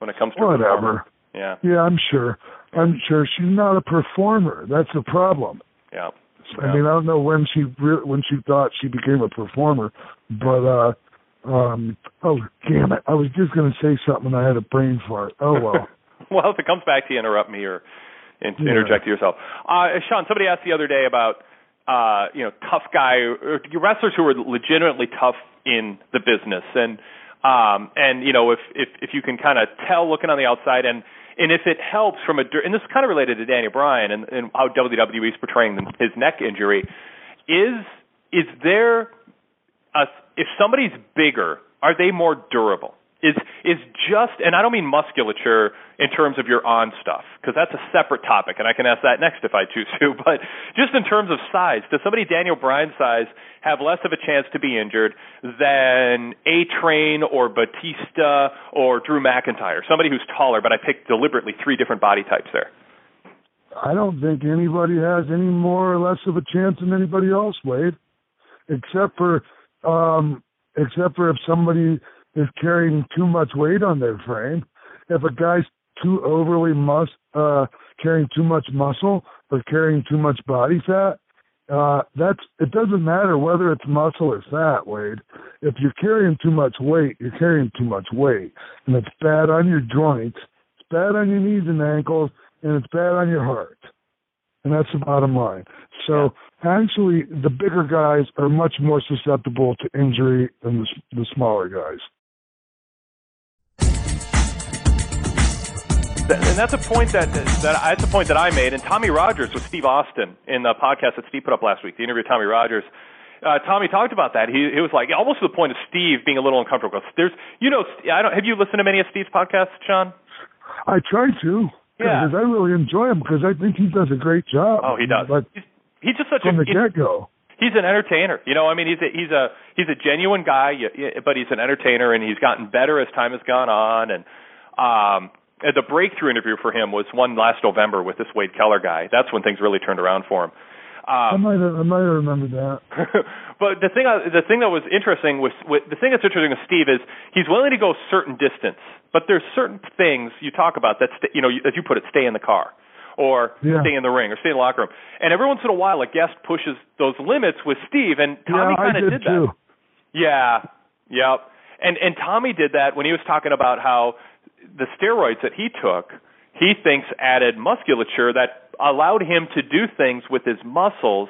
Speaker 4: when it comes to
Speaker 5: Whatever.
Speaker 4: Yeah,
Speaker 5: Yeah, I'm sure. I'm sure she's not a performer. That's the problem.
Speaker 4: yeah.
Speaker 5: I mean, I don't know when she re- when she thought she became a performer, but uh um oh damn it, I was just gonna say something and I had a brain fart. Oh well.
Speaker 4: well, if it comes back to you, interrupt me or in-
Speaker 5: Yeah.
Speaker 4: interject yourself. Uh, Sean, somebody asked the other day about uh, you know tough guy or wrestlers who are legitimately tough in the business, and um, and you know if if if you can kind of tell looking on the outside, and and if it helps from a and this is kind of related to Daniel Bryan and, and how WWE is portraying his neck injury, is is there a if somebody's bigger, are they more durable? Is is just and I don't mean musculature in terms of your on stuff because that's a separate topic and I can ask that next if I choose to. But just in terms of size, does somebody Daniel Bryan's size have less of a chance to be injured than A Train or Batista or Drew McIntyre? Somebody who's taller, but I picked deliberately three different body types there.
Speaker 5: I don't think anybody has any more or less of a chance than anybody else, Wade, except for um, except for if somebody is carrying too much weight on their frame. If a guy's too overly mus uh, carrying too much muscle or carrying too much body fat, uh, that's it doesn't matter whether it's muscle or fat, Wade. If you're carrying too much weight, you're carrying too much weight, and it's bad on your joints, it's bad on your knees and ankles, and it's bad on your heart. And that's the bottom line. So actually, the bigger guys are much more susceptible to injury than the, the smaller guys.
Speaker 4: And that's a point that that that's a point that I made. And Tommy Rogers with Steve Austin in the podcast that Steve put up last week, the interview with Tommy Rogers. Uh, Tommy talked about that. He it was like almost to the point of Steve being a little uncomfortable. There's, you know, I don't. Have you listened to many of Steve's podcasts, Sean?
Speaker 5: I try to.
Speaker 4: Yeah.
Speaker 5: Because I really enjoy him because I think he does a great job.
Speaker 4: Oh, he does.
Speaker 5: But
Speaker 4: He's, he's just such
Speaker 5: from
Speaker 4: a
Speaker 5: the get go.
Speaker 4: he's an entertainer. You know, I mean, he's a he's a he's a genuine guy, but he's an entertainer, and he's gotten better as time has gone on. And um, the breakthrough interview for him was one last November with this Wade Keller guy. That's when things really turned around for him.
Speaker 5: I
Speaker 4: Um,
Speaker 5: might have, I might have remembered that.
Speaker 4: but the thing I- the thing that was interesting with, with the thing that's interesting with Steve is he's willing to go a certain distance, but there's certain things you talk about that st- you know as you put it, stay in the car. Or
Speaker 5: Yeah.
Speaker 4: stay in the ring, or stay in the locker room, and every once in a while, a guest pushes those limits with Steve, and Tommy
Speaker 5: yeah,
Speaker 4: kind of
Speaker 5: did,
Speaker 4: did
Speaker 5: too.
Speaker 4: that. Yeah, yep. And and Tommy did that when he was talking about how the steroids that he took, he thinks added musculature that allowed him to do things with his muscles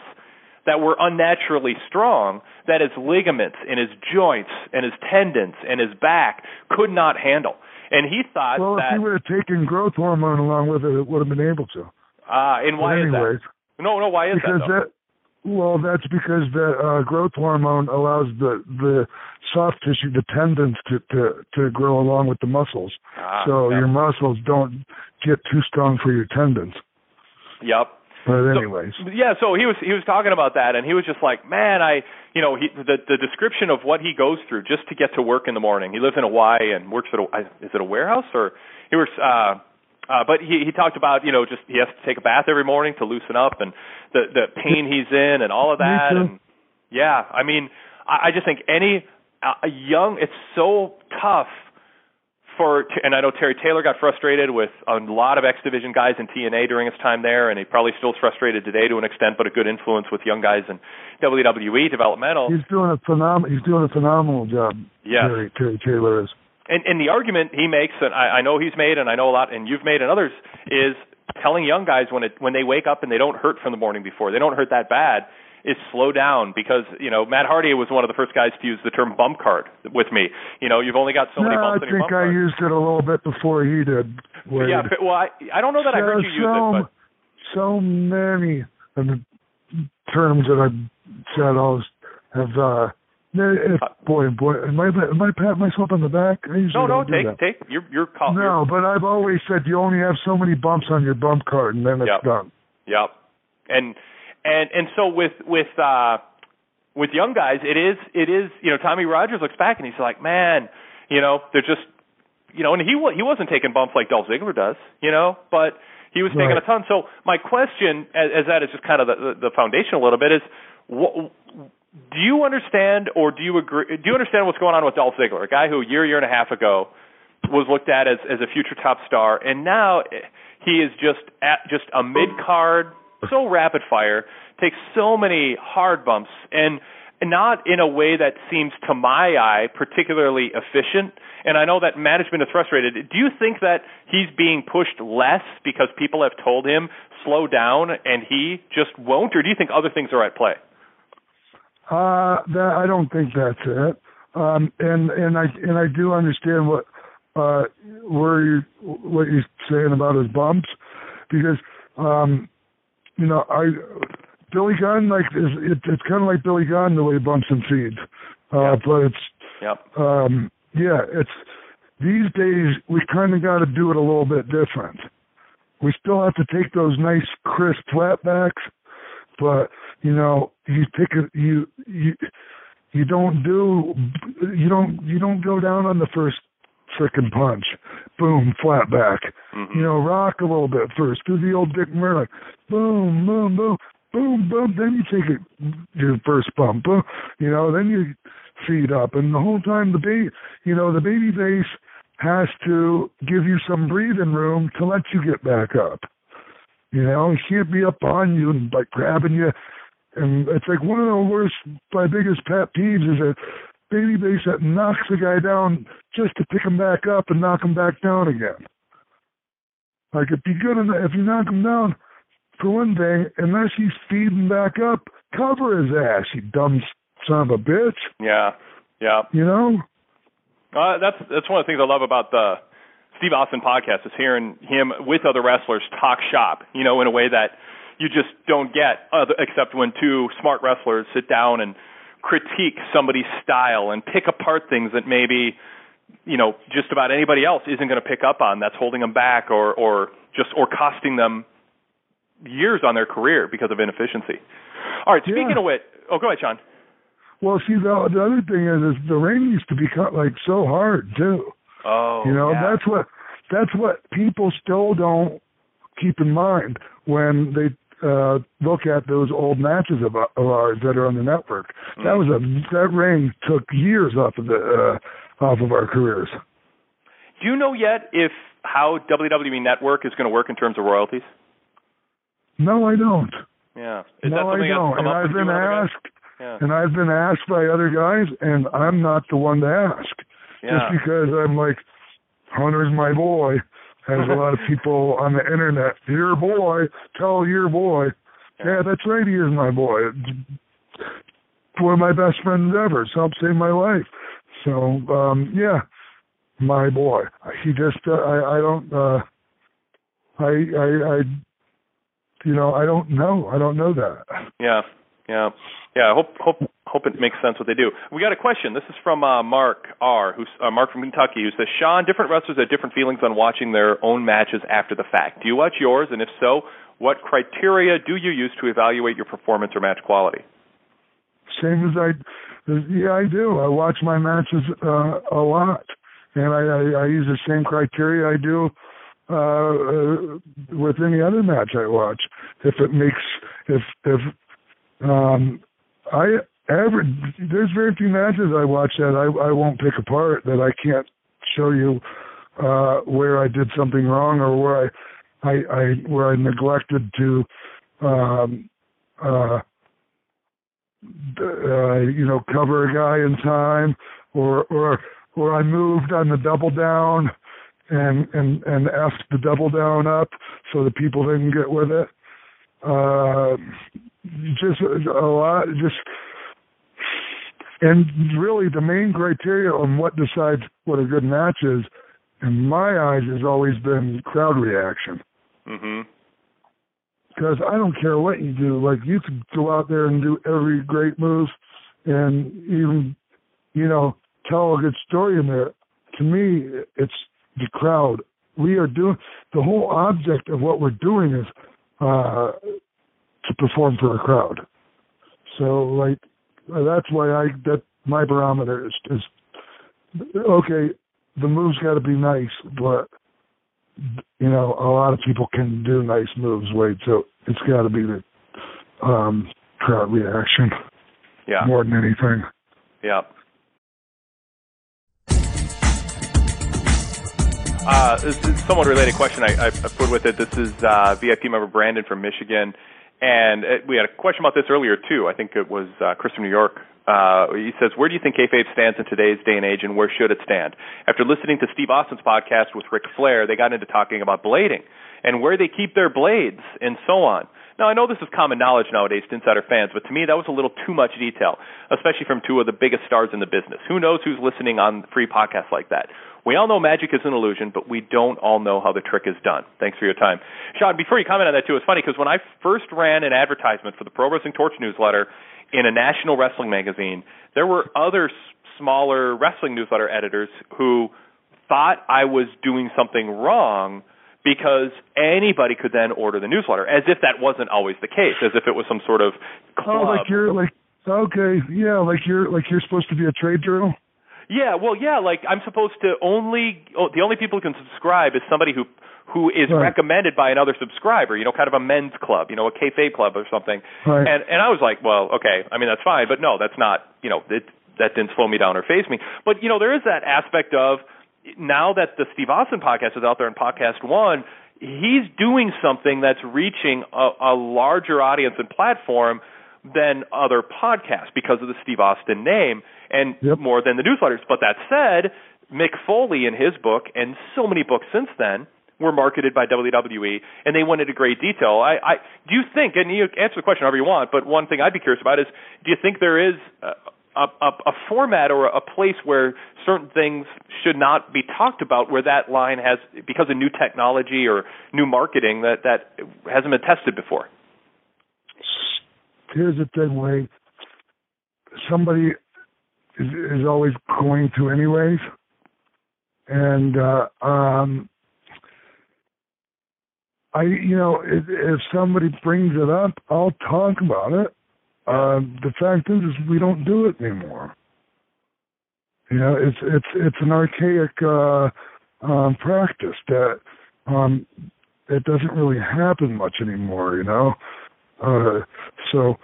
Speaker 4: that were unnaturally strong that his ligaments and his joints and his tendons and his back could not handle. And he thought
Speaker 5: Well, if
Speaker 4: that
Speaker 5: he would have taken growth hormone along with it, it would have been able to.
Speaker 4: ah, and why
Speaker 5: but
Speaker 4: is
Speaker 5: anyways,
Speaker 4: that? No, no, why is
Speaker 5: because
Speaker 4: that? Though?
Speaker 5: Well, that's because the uh, growth hormone allows the the soft tissue, the tendons, to to to grow along with the muscles.
Speaker 4: Ah,
Speaker 5: so
Speaker 4: yep.
Speaker 5: your muscles don't get too strong for your tendons.
Speaker 4: Yep.
Speaker 5: But
Speaker 4: So-
Speaker 5: anyways,
Speaker 4: yeah, so he was he was talking about that, and he was just like, man, I, you know, he the the description of what he goes through just to get to work in the morning. He lives in Hawaii and works at a is it a warehouse or he works. uh uh, but he he talked about you know just he has to take a bath every morning to loosen up and the the pain he's in and all of that and yeah I mean I, I just think any uh, a young it's so tough for and I know Terry Taylor got frustrated with a lot of X Division guys in TNA during his time there, and he probably still is frustrated today to an extent, but a good influence with young guys in WWE developmental.
Speaker 5: he's doing a phenom- He's doing a phenomenal job.
Speaker 4: Yeah,
Speaker 5: Terry, Terry Taylor is.
Speaker 4: And and the argument he makes that I, I know he's made, and I know a lot, and you've made, and others is telling young guys when it when they wake up and they don't hurt from the morning before, they don't hurt that bad, is slow down because you know Matt Hardy was one of the first guys to use the term bump card with me. You know, you've only got so many
Speaker 5: no, I
Speaker 4: bumps your
Speaker 5: think I
Speaker 4: card.
Speaker 5: used it a little bit before he did. Wade.
Speaker 4: Yeah, but- well, I I don't know that I heard you use it, but
Speaker 5: so many of the terms that I've said always have uh if, boy boy am I am I patting myself on the back? I
Speaker 4: no, no, take
Speaker 5: that.
Speaker 4: take you're you're call, you're-
Speaker 5: No, but I've always said you only have so many bumps on your bump card and then it's
Speaker 4: Yep.
Speaker 5: done.
Speaker 4: Yep. And and and so with with uh with young guys, it is it is you know Tommy Rogers looks back and he's like, man, you know they're just you know, and he wa- he wasn't taking bumps like Dolph Ziggler does, you know, but he was taking
Speaker 5: Right.
Speaker 4: a ton. So my question, as, as that is just kind of the, the, the foundation a little bit, is what. Do you understand, or do you agree? Do you understand what's going on with Dolph Ziggler, a guy who a year, year and a half ago was looked at as as a future top star, and now he is just at just a mid card, so rapid fire, takes so many hard bumps, and not in a way that seems to my eye particularly efficient. And I know that management is frustrated. Do you think that he's being pushed less because people have told him slow down and he just won't, or do you think other things are at play?
Speaker 5: Uh, that I don't think that's it. Um, and and I and I do understand what uh where you what you're saying about his bumps, because um, you know I Billy Gunn like is it, it's kind of like Billy Gunn the way he bumps and feeds, uh, but it's
Speaker 4: Yep.
Speaker 5: um, yeah it's these days we kind of got to do it a little bit different. We still have to take those nice crisp flatbacks, but you know you pick a you you you don't do you don't you don't go down on the first frickin' punch boom flat back
Speaker 4: Mm-hmm.
Speaker 5: You know, rock a little bit first. Do the old Dick Murdoch. Boom, boom, boom, boom, boom. Then you take it, your first bump. Boom. You know, then you feed up, and the whole time the baby, you know, the babyface has to give you some breathing room to let you get back up. You know, he can't be up on you and like grabbing you. And it's like one of the worst, my biggest pet peeves is a babyface that knocks the guy down just to pick him back up and knock him back down again. Like if you good enough, if you knock him down for one thing, unless he's feeding back up, cover his ass, you dumb son of a bitch.
Speaker 4: Yeah, yeah.
Speaker 5: You know?
Speaker 4: Uh, that's that's one of the things I love about the Steve Austin podcast is hearing him with other wrestlers talk shop. You know, in a way that you just don't get, other, except when two smart wrestlers sit down and critique somebody's style and pick apart things that maybe you know just about anybody else isn't going to pick up on. That's holding them back or or just or costing them years on their career because of inefficiency. All right, speaking
Speaker 5: Yeah.
Speaker 4: of which, oh, go ahead, Sean.
Speaker 5: Well, see, the, the other thing is, is the ring used to be cut like so hard too.
Speaker 4: Oh,
Speaker 5: you know,
Speaker 4: yeah.
Speaker 5: that's what that's what people still don't keep in mind when they uh look at those old matches of, of ours that are on the network.
Speaker 4: Mm.
Speaker 5: That was a that ring took years off of the uh off of our careers.
Speaker 4: Do you know yet if how WWE Network is going to work in terms of royalties?
Speaker 5: No, I don't.
Speaker 4: Yeah, is
Speaker 5: no, I don't. And I've been
Speaker 4: and other guys?
Speaker 5: asked
Speaker 4: Yeah.
Speaker 5: and I've been asked by other guys and I'm not the one to ask.
Speaker 4: Yeah.
Speaker 5: Just because I'm like Hunter's my boy. Has a lot of people on the internet. Your boy, tell your boy. Yeah, that's right. He is my boy. One of my best friends ever. It's helped save my life. So, um, yeah, my boy. He just, uh, I, I don't, uh, I, I, I, you know, I don't know. I don't know that.
Speaker 4: Yeah, yeah, yeah. Hope hope hope it makes sense what they do. We got a question. This is from uh, Mark R. Who's uh, Mark from Kentucky, who says, "Sean, different wrestlers have different feelings on watching their own matches after the fact. Do you watch yours? And if so, what criteria do you use to evaluate your performance or match quality?"
Speaker 5: Same as I, yeah, I do. I watch my matches uh, a lot, and I, I, I use the same criteria I do uh, uh, with any other match I watch. If it makes, if if um, I there's very few matches I watch that I I won't pick apart that I can't show you uh, where I did something wrong or where I I, I where I neglected to um, uh, uh, you know, cover a guy in time, or or or I moved on the double down and and and effed the double down up so the people didn't get with it. Uh, just a lot, just and really the main criteria on what decides what a good match is, in my eyes, has always been crowd reaction
Speaker 4: Mm-hmm.
Speaker 5: because I don't care what you do. Like you could go out there and do every great move, and even you know tell a good story in there. To me, it's the crowd. We are doing the whole object of what we're doing is uh, to perform for a crowd. So like that's why I that my barometer is is okay. The move's got to be nice, but you know, a lot of people can do nice moves, Wade. So it's got to be the um, crowd reaction
Speaker 4: Yeah.
Speaker 5: more than anything.
Speaker 4: Yeah. Uh, this is a somewhat related question I, I, I put with it. This is uh, VIP member Brandon from Michigan, and uh we had a question about this earlier too. I think it was uh, Chris from New York. Uh, he says, "Where do you think kayfabe stands in today's day and age, and where should it stand?" After listening to Steve Austin's podcast with Ric Flair, they got into talking about blading and where they keep their blades and so on. Now, I know this is common knowledge nowadays to insider fans, but to me, that was a little too much detail, especially from two of the biggest stars in the business. Who knows who's listening on free podcasts like that? We all know magic is an illusion, but we don't all know how the trick is done. Thanks for your time. Sean, before you comment on that, too, it's funny because when I first ran an advertisement for the Pro Wrestling Torch newsletter in a national wrestling magazine, there were other s- smaller wrestling newsletter editors who thought I was doing something wrong because anybody could then order the newsletter, as if that wasn't always the case, as if it was some sort of club.
Speaker 5: Oh, like you're like okay, yeah, like you're like you're supposed to be a trade journal.
Speaker 4: Yeah, well, yeah, like I'm supposed to only oh, the only people who can subscribe is somebody who who is
Speaker 5: Right.
Speaker 4: recommended by another subscriber, you know, kind of a men's club, you know, a kayfabe club or something.
Speaker 5: Right.
Speaker 4: And and I was like, well, okay, I mean that's fine, but no, that's not, you know, it, that didn't slow me down or phase me. But you know, there is that aspect of now that the Steve Austin podcast is out there in PodcastOne, he's doing something that's reaching a, a larger audience and platform than other podcasts because of the Steve Austin name and more than the newsletters. But that said, Mick Foley in his book and so many books since then were marketed by WWE and they went into great detail. I, I do you think and you answer the question however you want, but one thing I'd be curious about is do you think there is a a, a, a format or a place where certain things should not be talked about where that line has because of new technology or new marketing that that hasn't been tested before
Speaker 5: Here's the thing, Wade. Somebody is, is always going to, anyways. And uh, um, I, you know, if, if somebody brings it up, I'll talk about it. Uh, the fact is, is we don't do it anymore. You know, it's it's it's an archaic uh, um, practice that um, it doesn't really happen much anymore. You know, uh, so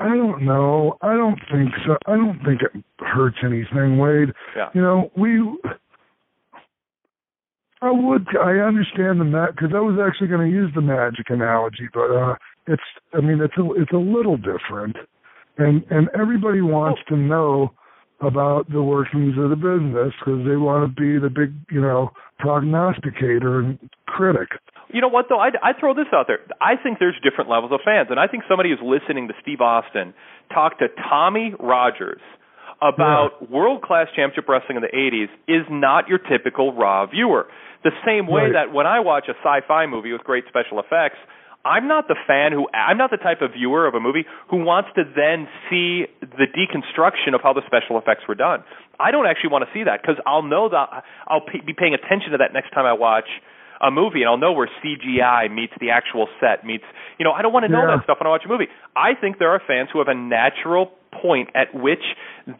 Speaker 5: I don't know. I don't think so. I don't think it hurts anything, Wade.
Speaker 4: Yeah.
Speaker 5: You know, we. I would. I understand the mat because I was actually going to use the magic analogy, but uh it's. I mean, it's a it's a little different, and and everybody wants to know about the workings of the business because they want to be the big, you know, prognosticator and critic.
Speaker 4: You know what though? I I throw this out there. I think there's different levels of fans, and I think somebody who's listening to Steve Austin talk to Tommy Rogers about world class championship wrestling in the 80s is not your typical Raw viewer. The same way
Speaker 5: Right.
Speaker 4: that when I watch a sci-fi movie with great special effects, I'm not the fan who I'm not the type of viewer of a movie who wants to then see the deconstruction of how the special effects were done. I don't actually want to see that because I'll know that I'll be paying attention to that next time I watch a movie and I'll know where CGI meets the actual set meets you know I don't want to know
Speaker 5: Yeah.
Speaker 4: that stuff when I watch a movie. I think there are fans who have a natural point at which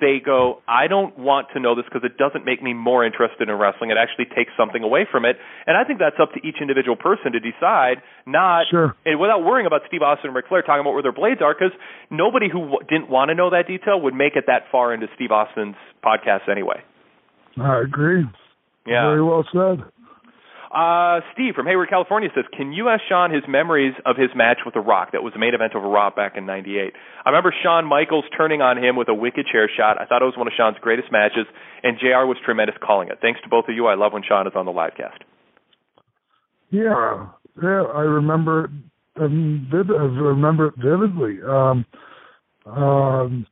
Speaker 4: they go I don't want to know this because it doesn't make me more interested in wrestling. It actually takes something away from it. And I think that's up to each individual person to decide not
Speaker 5: Sure.
Speaker 4: and without worrying about Steve Austin and Ric Flair talking about where their blades are because nobody who w- didn't want to know that detail would make it that far into Steve Austin's podcast anyway.
Speaker 5: I agree.
Speaker 4: Yeah.
Speaker 5: Very well said.
Speaker 4: Uh, Steve from Hayward, California says, "Can you ask Sean his memories of his match with The Rock? That was the main event of Raw back in '98. I remember Shawn Michaels turning on him with a wicked chair shot. I thought it was one of Sean's greatest matches, and JR was tremendous calling it. Thanks to both of you. I love when Sean is on the live cast.
Speaker 5: Yeah, yeah, I remember. Um, vivid, I remember it vividly. Um, um,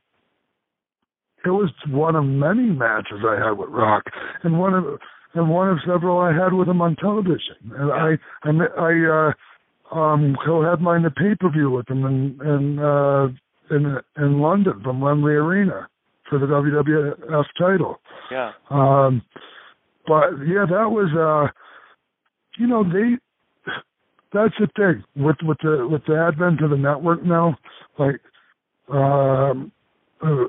Speaker 5: it was one of many matches I had with Rock, and one of and one of several I had with him on television. And I I I uh, um, co-headlined the pay-per-view with him in in uh, in in London from Wembley Arena for the WWF title.
Speaker 4: Yeah.
Speaker 5: Um, but yeah, that was uh, you know they. That's the thing with with the with the advent of the network now, like um, uh,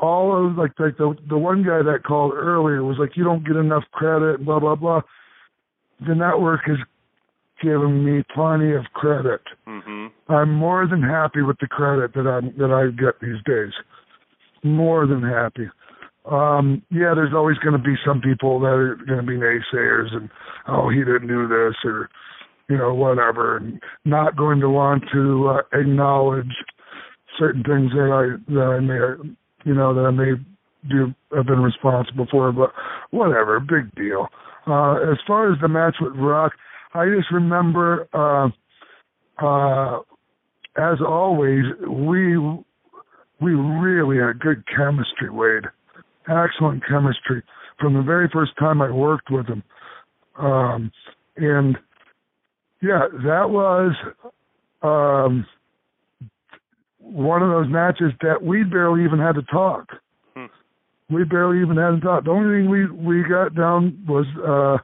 Speaker 5: all of like like the the one guy that called earlier was like you don't get enough credit, blah blah blah. The network is giving me plenty of credit.
Speaker 4: Mm-hmm.
Speaker 5: I'm more than happy with the credit that I that I get these days. More than happy. Um, yeah, there's always going to be some people that are going to be naysayers and oh he didn't do this or you know whatever, and not going to want to uh, acknowledge certain things that I that I may you know that I may do have been responsible for, but whatever, big deal. Uh, as far as the match with Rock, I just remember. Uh, uh, as always, we we really had good chemistry, Wade. Excellent chemistry from the very first time I worked with him. Um, and yeah, that was um, one of those matches that we barely even had to talk.
Speaker 4: Hmm.
Speaker 5: We barely even had to talk. The only thing we we got down was, uh,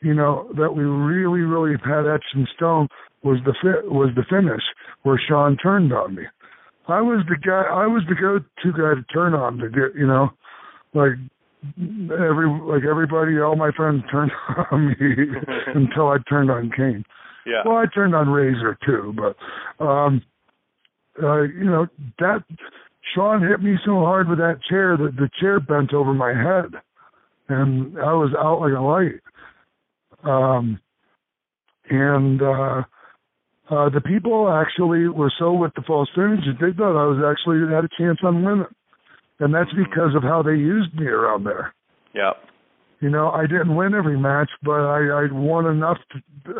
Speaker 5: you know, that we really really had etched in stone was the fi- was the finish where Shawn turned on me. I was the guy. I was the go-to guy to turn on to get, you know, like every like everybody, all my friends turned on me until I turned on Kane.
Speaker 4: Yeah.
Speaker 5: Well, I turned on Razor too, but um, uh, you know that Shawn hit me so hard with that chair that the chair bent over my head, and I was out like a light. Um, and uh, uh, the people actually were so with the false finishes, they thought I was actually had a chance on winning, and that's because of how they used me around there.
Speaker 4: Yeah.
Speaker 5: You know, I didn't win every match, but I, I won enough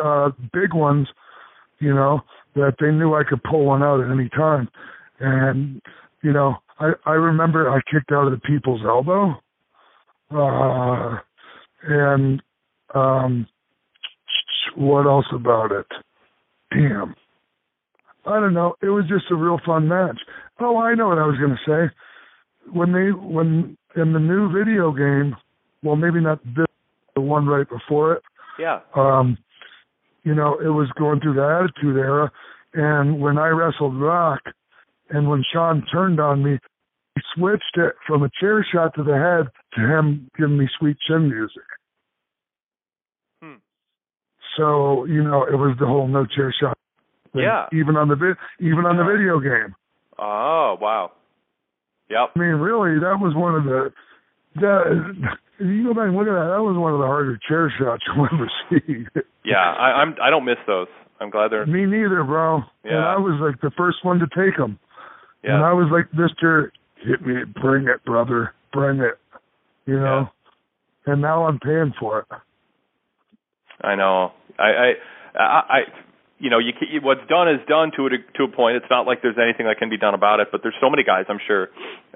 Speaker 5: uh, big ones, you know, that they knew I could pull one out at any time. And, you know, I, I remember I kicked out of the people's elbow. Uh, and, um, what else about it? Damn. I don't know. It was just a real fun match. Oh, I know what I was going to say. When they, when in the new video game, well, maybe not this, the one right before it.
Speaker 4: Yeah.
Speaker 5: Um, you know, it was going through the Attitude Era, and when I wrestled Rock, and when Shawn turned on me, he switched it from a chair shot to the head to him giving me sweet chin music.
Speaker 4: Hmm.
Speaker 5: So you know, it was the whole no chair shot. thing,
Speaker 4: Yeah.
Speaker 5: Even on the vi- even on the video game.
Speaker 4: Oh wow. Yep.
Speaker 5: I mean, really, that was one of the. That, if you go back and look at that, that was one of the harder chair shots you'll ever see.
Speaker 4: Yeah. I, I'm. I don't miss those. I'm glad they're.
Speaker 5: Me neither, bro.
Speaker 4: Yeah.
Speaker 5: And I was like the first one to take them.
Speaker 4: Yeah.
Speaker 5: And I was like, Mister, hit me, bring it, brother, bring it. You know. And now I'm paying for it.
Speaker 4: I know. I. I. I. You know, you, ca- what's done is done to a to a point. It's not like there's anything that can be done about it. But there's so many guys, I'm sure,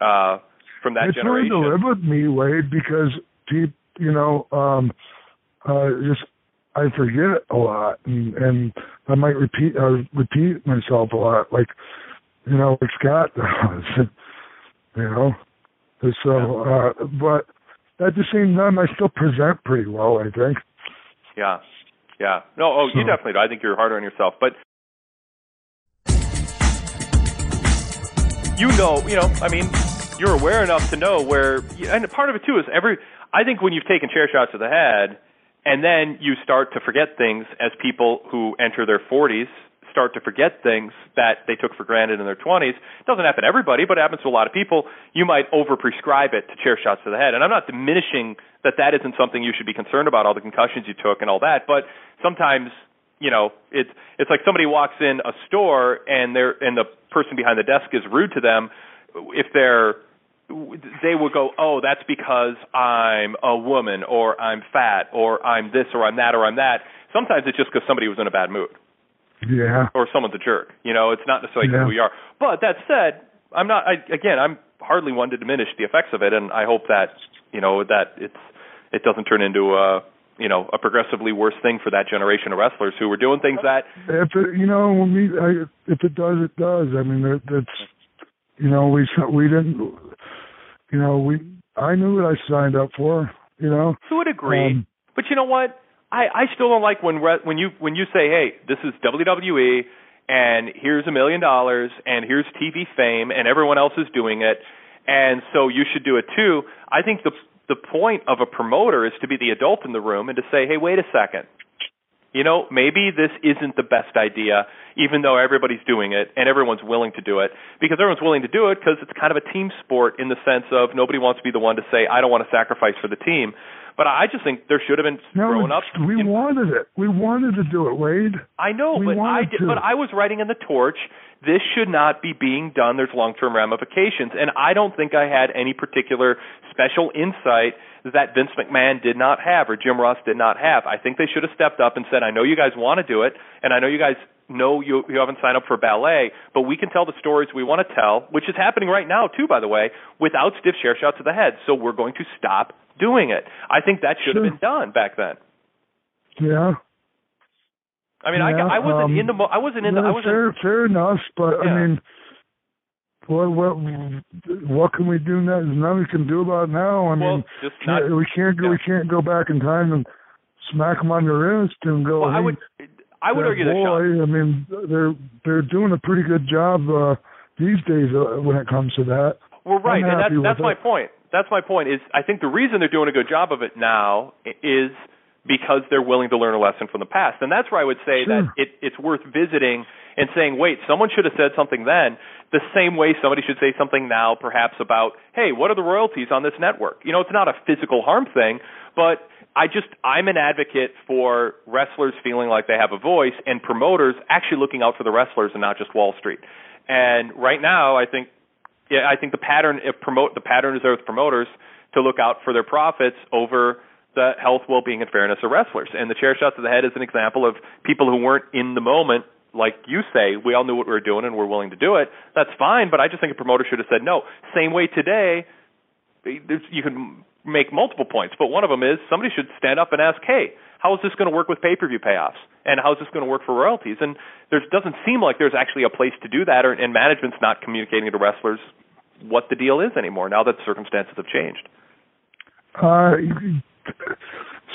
Speaker 4: uh, from that
Speaker 5: it's
Speaker 4: generation.
Speaker 5: to live with me, Wade, because peop you know, um, uh, just I forget a lot, and, and I might repeat uh, repeat myself a lot, like you know, like Scott does. you know, And so, uh, but at the same time, I still present pretty well, I think.
Speaker 4: Yeah. Yeah. No, oh, you definitely do. I think you're harder on yourself. But you know, you know, I mean, you're aware enough to know where, and part of it too is every, I think when you've taken chair shots to the head, and then you start to forget things as people who enter their 40s start to forget things that they took for granted in their 20s. It doesn't happen to everybody, but it happens to a lot of people. You might overprescribe it to chair shots to the head. And I'm not diminishing that that isn't something you should be concerned about, all the concussions you took and all that, but sometimes you know, it's it's like somebody walks in a store and they're and the person behind the desk is rude to them. If they're they will go, oh, that's because I'm a woman or I'm fat or I'm this or I'm that or I'm that. Sometimes it's just because somebody was in a bad mood
Speaker 5: Yeah.
Speaker 4: or someone's a jerk. You know, it's not necessarily
Speaker 5: Yeah.
Speaker 4: who we are. But that said, I'm not. I, again, I'm hardly one to diminish the effects of it, and I hope that you know that it's it doesn't turn into a you know a progressively worse thing for that generation of wrestlers who were doing things that
Speaker 5: If it, you know, when we, I, if it does, it does. I mean, that, that's, you know, we we didn't, you know, we. I knew what I signed up for. You know.
Speaker 4: to a degree.
Speaker 5: Um,
Speaker 4: but you know what? I I still don't like when when you when you say, "Hey, this is WWE and here's a million dollars and here's TV fame and everyone else is doing it and so you should do it too." I think the the point of a promoter is to be the adult in the room and to say, "Hey, wait a second. You know, maybe this isn't the best idea, even though everybody's doing it and everyone's willing to do it. Because everyone's willing to do it because it's kind of a team sport in the sense of nobody wants to be the one to say, I don't want to sacrifice for the team. But I just think there should have been
Speaker 5: no,
Speaker 4: grown up.
Speaker 5: we wanted it. We wanted to do it, Wade.
Speaker 4: I know,
Speaker 5: We
Speaker 4: but I did, but I was writing in the torch. This should not be being done. There's long-term ramifications, and I don't think I had any particular special insight that Vince McMahon did not have or Jim Ross did not have. I think they should have stepped up and said, "I know you guys want to do it, and I know you guys know you you haven't signed up for ballet, but we can tell the stories we want to tell, which is happening right now too, by the way, without stiff chair shots to the head. So we're going to stop doing it. I think that should have been done back then.
Speaker 5: Yeah.
Speaker 4: I mean,
Speaker 5: Yeah,
Speaker 4: I, I wasn't
Speaker 5: um,
Speaker 4: in the mo- I wasn't in the I wasn't
Speaker 5: fair, fair enough, but
Speaker 4: Yeah.
Speaker 5: I mean, what what what can we do now? There's nothing we can do about it now. I
Speaker 4: Well,
Speaker 5: mean, can't- we can't go we can't go back in time and smack them on the wrist and go.
Speaker 4: Well, I would I would
Speaker 5: that
Speaker 4: argue that
Speaker 5: boy,
Speaker 4: Sean,
Speaker 5: I mean, they're they're doing a pretty good job uh, these days uh, when it comes to that.
Speaker 4: We're right, and that's that's my point. That's my point. Is I think the reason they're doing a good job of it now is because they're willing to learn a lesson from the past, and that's where I would say
Speaker 5: Sure.
Speaker 4: that it, it's worth visiting and saying, wait, someone should have said something then, the same way somebody should say something now, perhaps about, hey, what are the royalties on this network? You know, it's not a physical harm thing, but I just I'm an advocate for wrestlers feeling like they have a voice and promoters actually looking out for the wrestlers and not just Wall Street. And right now, I think yeah, I think the pattern if promote the pattern is there with promoters to look out for their profits over the health, well-being, and fairness of wrestlers. And the chair shot to the head is an example of people who weren't in the moment. Like you say, we all knew what we were doing and we're willing to do it. That's fine, but I just think a promoter should have said no. Same way today, there's- you can make multiple points, but one of them is somebody should stand up and ask, "Hey, how is this going to work with pay-per-view payoffs? And how is this going to work for royalties?" And there doesn't seem like there's actually a place to do that, or, and management's not communicating to wrestlers what the deal is anymore now that circumstances have changed.
Speaker 5: Uh,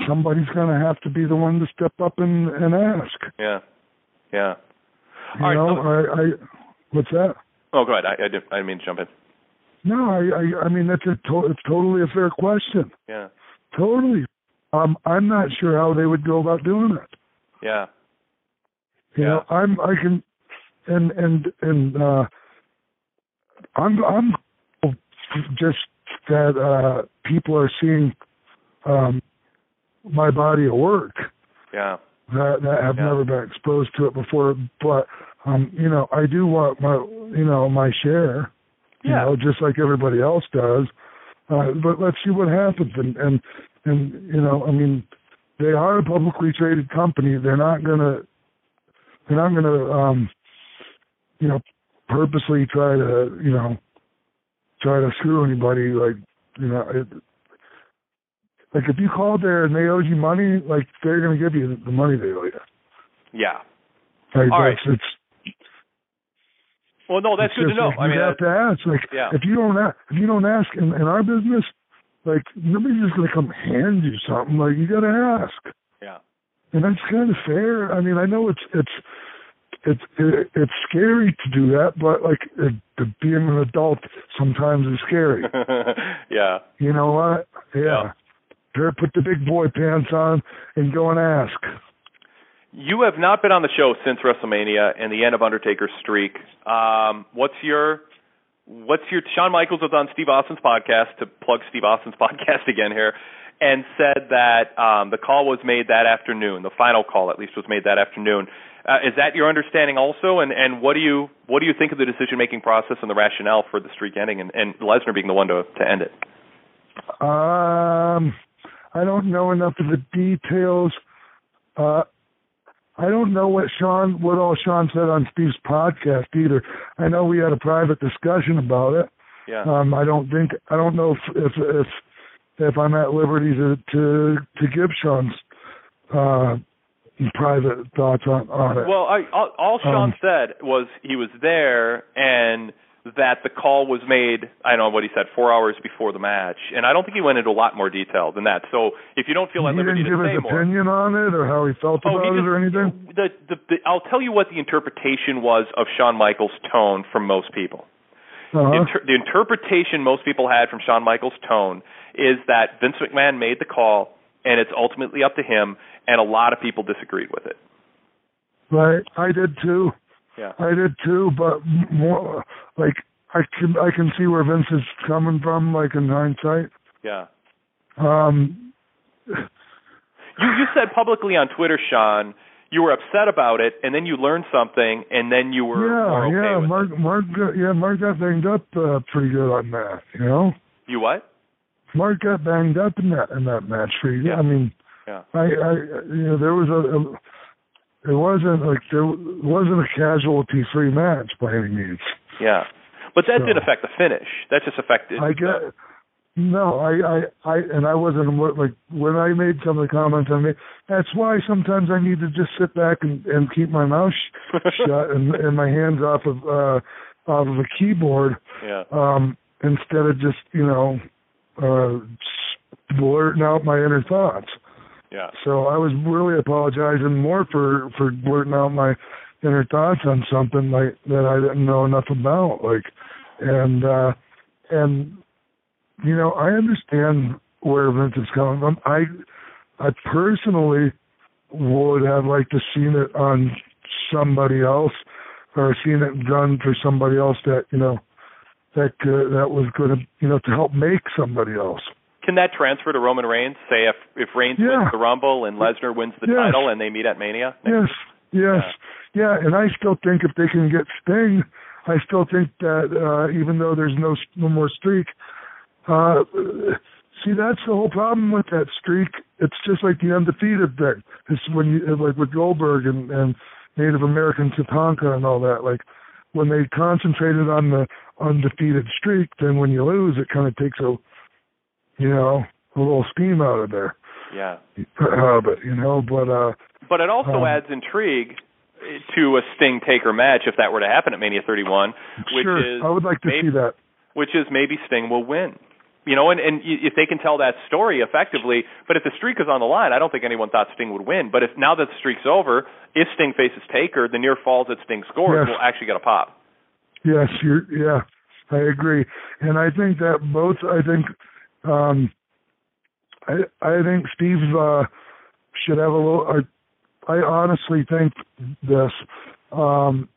Speaker 5: somebody's going to have to be the one to step up and and ask.
Speaker 4: Yeah, yeah.
Speaker 5: You
Speaker 4: All right,
Speaker 5: know,
Speaker 4: so-
Speaker 5: I, I what's that?
Speaker 4: Oh, go ahead. I, I didn't. I didn't mean to jump in.
Speaker 5: No, I, I, I mean that's a to- it's totally a fair question.
Speaker 4: Yeah,
Speaker 5: Totally. Um, I'm not sure how they would go about doing it.
Speaker 4: yeah,
Speaker 5: You know, I'm I can, and and and uh, I'm I'm just that uh, people are seeing um, my body of work
Speaker 4: yeah,
Speaker 5: that that have never been exposed to it before. But um, you know, I do want my you know my share. You
Speaker 4: Yeah.
Speaker 5: know, just like everybody else does. Uh, but let's see what happens. And and and you know, I mean, they are a publicly traded company. They're not gonna they're not gonna um, you know purposely try to you know try to screw anybody. Like you know. It, like if you called there and they owed you money, like they're gonna give you the money they owe you.
Speaker 4: yeah.
Speaker 5: Like
Speaker 4: All right.
Speaker 5: it's
Speaker 4: Well, no, that's good to know.
Speaker 5: like
Speaker 4: I mean, you
Speaker 5: have to ask. Like
Speaker 4: yeah.
Speaker 5: if you don't ask, if you don't ask in, in our business, like nobody's just gonna come hand you something. Like you gotta ask,
Speaker 4: yeah,
Speaker 5: and that's kind of fair. I mean, I know it's it's it's it, it's scary to do that, but like it, the, being an adult sometimes is scary.
Speaker 4: yeah.
Speaker 5: You know what? Yeah. Better put the big boy pants on and go and ask.
Speaker 4: You have not been on the show since WrestleMania and the end of Undertaker's streak. Um, what's your what's your Shawn Michaels was on Steve Austin's podcast to plug Steve Austin's podcast again here, and said that um, the call was made that afternoon. The final call, at least, was made that afternoon. Uh, is that your understanding also? And and what do you what do you think of the decision making process and the rationale for the streak ending and, and Lesnar being the one to to end it?
Speaker 5: Um, I don't know enough of the details. Uh, I don't know what Shawn, what all Shawn said on Steve's podcast either. I know we had a private discussion about it.
Speaker 4: Yeah.
Speaker 5: Um, I don't think, I don't know if if if, if I'm at liberty to to to give Shawn's uh, private thoughts on on it.
Speaker 4: Well, I, all, all Shawn
Speaker 5: Um,
Speaker 4: said was he was there and that the call was made. I don't know what he said, four hours before the match, and I don't think he went into a lot more detail than that. So if you don't feel at
Speaker 5: he
Speaker 4: liberty
Speaker 5: didn't
Speaker 4: to
Speaker 5: give
Speaker 4: say
Speaker 5: his
Speaker 4: more,
Speaker 5: opinion on it or how he felt
Speaker 4: Oh, he
Speaker 5: about it or anything.
Speaker 4: the, the, the I'll tell you what the interpretation was of Shawn Michaels' tone from most people.
Speaker 5: Uh-huh.
Speaker 4: Inter- the interpretation most people had from Shawn Michaels' tone is that Vince McMahon made the call and it's ultimately up to him, and a lot of people disagreed with it.
Speaker 5: Right, I did too.
Speaker 4: Yeah.
Speaker 5: I did too, but more like I can I can see where Vince is coming from, like in hindsight.
Speaker 4: Yeah.
Speaker 5: Um,
Speaker 4: You you said publicly on Twitter, Sean, you were upset about it, and then you learned something, and then you were
Speaker 5: yeah,
Speaker 4: okay
Speaker 5: yeah, Mark, Mark, got, yeah, Mark got banged up uh, pretty good on that. You know.
Speaker 4: You what?
Speaker 5: Mark got banged up in that in that match. For you, I mean,
Speaker 4: Yeah.
Speaker 5: I, I, you know, there was a, a it wasn't like there wasn't a casualty free match by any means.
Speaker 4: Yeah. But that
Speaker 5: So-
Speaker 4: didn't affect the finish. That just affected.
Speaker 5: I get no, I, I, I, and I wasn't like when I made some of the comments I made. That's why sometimes I need to just sit back and and keep my mouth sh- shut and and my hands off of uh off of a keyboard
Speaker 4: Yeah.
Speaker 5: um instead of just you know uh blurting out my inner thoughts.
Speaker 4: Yeah.
Speaker 5: So I was really apologizing more for for blurting out my inner thoughts on something like that I didn't know enough about, like, and uh and you know, I understand where Vince is coming from. I, I personally would have liked to seen it on somebody else, or seen it done for somebody else that you know, that uh, that was going to you know to help make somebody else.
Speaker 4: Can that transfer to Roman Reigns? Say if if Reigns
Speaker 5: Yeah.
Speaker 4: wins the Rumble and Lesnar wins the
Speaker 5: Yes.
Speaker 4: title and they meet at Mania.
Speaker 5: Yes, yes, yeah, and I still think if they can get Sting, I still think that uh, even though there's no no more streak, uh, see that's the whole problem with that streak. It's just like the undefeated thing. It's when you like with Goldberg and and Native American Tatanka and all that. Like when they concentrated on the undefeated streak, then when you lose, it kind of takes a you know a little steam out of there.
Speaker 4: Yeah.
Speaker 5: Uh, but you know, but uh,
Speaker 4: But it also
Speaker 5: Um,
Speaker 4: adds intrigue to a Sting Taker match if that were to happen at Mania 31, which
Speaker 5: sure,
Speaker 4: is
Speaker 5: I would like to
Speaker 4: maybe,
Speaker 5: see that.
Speaker 4: which is maybe Sting will win. You know, and and if they can tell that story effectively, but if the streak is on the line, I don't think anyone thought Sting would win. But if now that the streak's over, if Sting faces Taker, the near falls that Sting scores
Speaker 5: Yes.
Speaker 4: will actually get a pop.
Speaker 5: Yes, you're. Yeah, I agree, and I think that both. I think, um, I I think Steve uh, should have a little. I I honestly think this. Um,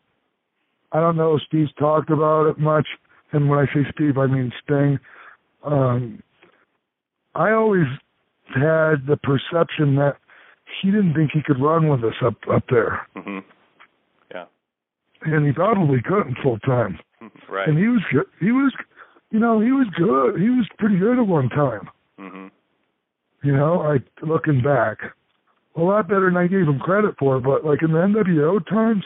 Speaker 5: I don't know if Steve's talked about it much, and when I say Steve, I mean Sting. Um, I always had the perception that he didn't think he could run with us up up there,
Speaker 4: hmm Yeah.
Speaker 5: and he probably couldn't full time.
Speaker 4: Right.
Speaker 5: And he was. He was, you know, he was good. He was pretty good at one time.
Speaker 4: hmm
Speaker 5: You know, I looking back, a lot better than I gave him credit for. But like in the NWO times,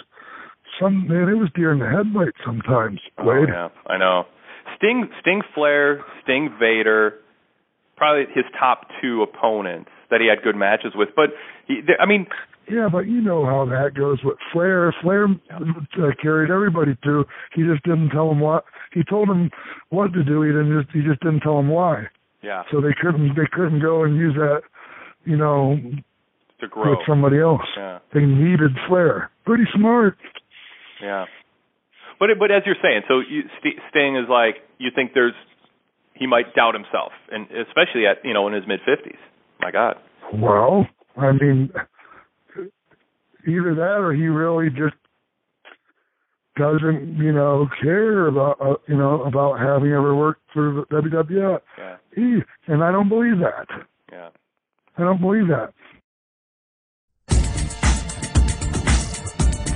Speaker 5: some man, it was deer in the headlights sometimes.
Speaker 4: Oh, yeah, I know. Sting, Sting Flair, Sting Vader, probably his top two opponents that he had good matches with. But he, I mean,
Speaker 5: Yeah, but you know how that goes with Flair. Flair uh, carried everybody through. He just didn't tell him what. He told him what to do. He didn't. Just, he just didn't tell him why.
Speaker 4: yeah,
Speaker 5: So they couldn't. They couldn't go and use that. You know,
Speaker 4: to grow.
Speaker 5: with somebody else.
Speaker 4: Yeah.
Speaker 5: They needed Flair. Pretty smart.
Speaker 4: Yeah. But it, but as you're saying, so you, St- Sting is like you think there's he might doubt himself, and especially at you know in his mid fifties. My God.
Speaker 5: Well, I mean, either that or he really just doesn't, you know, care about, uh, you know, about having ever worked for the WWF.
Speaker 4: Yeah.
Speaker 5: He, and I don't believe that.
Speaker 4: Yeah.
Speaker 5: I don't believe that.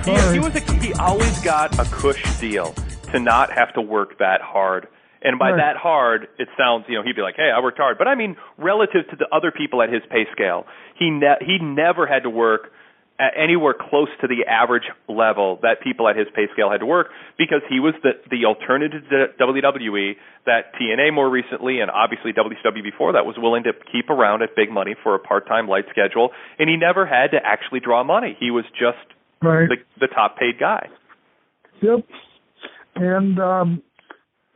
Speaker 4: He, he was a, he always got a cush deal to not have to work that hard. And by
Speaker 5: Right.
Speaker 4: that hard, it sounds, you know, he'd be like, "Hey, I worked hard." But I mean, relative to the other people at his pay scale, he ne- he never had to work at anywhere close to the average level that people at his pay scale had to work because he was the the alternative to WWE that TNA more recently and obviously WCW before that was willing to keep around at big money for a part-time light schedule, and he never had to actually draw money. He was just
Speaker 5: Right.
Speaker 4: the the top paid guy.
Speaker 5: Yep. And um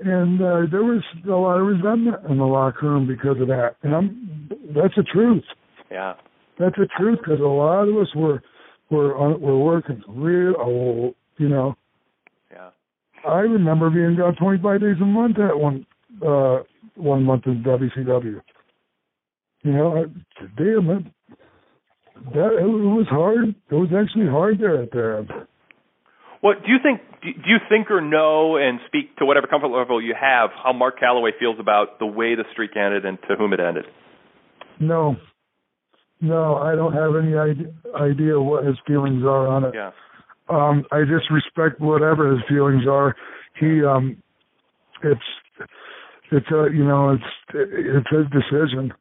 Speaker 5: and uh, there was a lot of resentment in the locker room because of that. And I'm, that's the truth.
Speaker 4: Yeah.
Speaker 5: That's the truth because a lot of us were were on, were working real, oh, you know.
Speaker 4: Yeah.
Speaker 5: I remember being gone 25 days a month at one uh one month in WCW. You know, I, damn it. That it was hard. It was actually hard there at the end.
Speaker 4: What do you think? Do do you think or know, and speak to whatever comfort level you have, how Mark Calaway feels about the way the streak ended and to whom it ended?
Speaker 5: No, no, I don't have any idea, idea what his feelings are on it.
Speaker 4: Yeah.
Speaker 5: Um, I just respect whatever his feelings are. He, um, it's, it's a, you know, it's, it's his decision.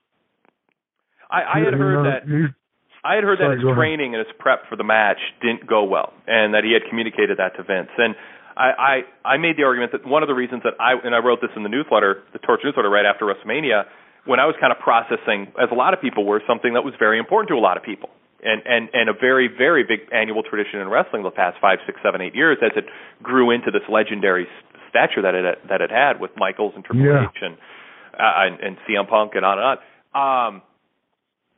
Speaker 4: I, I had
Speaker 5: You
Speaker 4: heard
Speaker 5: know,
Speaker 4: that.
Speaker 5: he-
Speaker 4: I had heard
Speaker 5: Sorry,
Speaker 4: that his
Speaker 5: ahead.
Speaker 4: training and his prep for the match didn't go well, and that he had communicated that to Vince. And I, I, I made the argument that one of the reasons that I, and I wrote this in the newsletter, the Torch newsletter, right after WrestleMania, when I was kind of processing, as a lot of people were, something that was very important to a lot of people. And, and and a very very big annual tradition in wrestling the past five six seven eight years as it grew into this legendary stature that it that it had with Michaels and Triple
Speaker 5: Yeah.
Speaker 4: H and uh, and, and CM Punk and on and on. Um,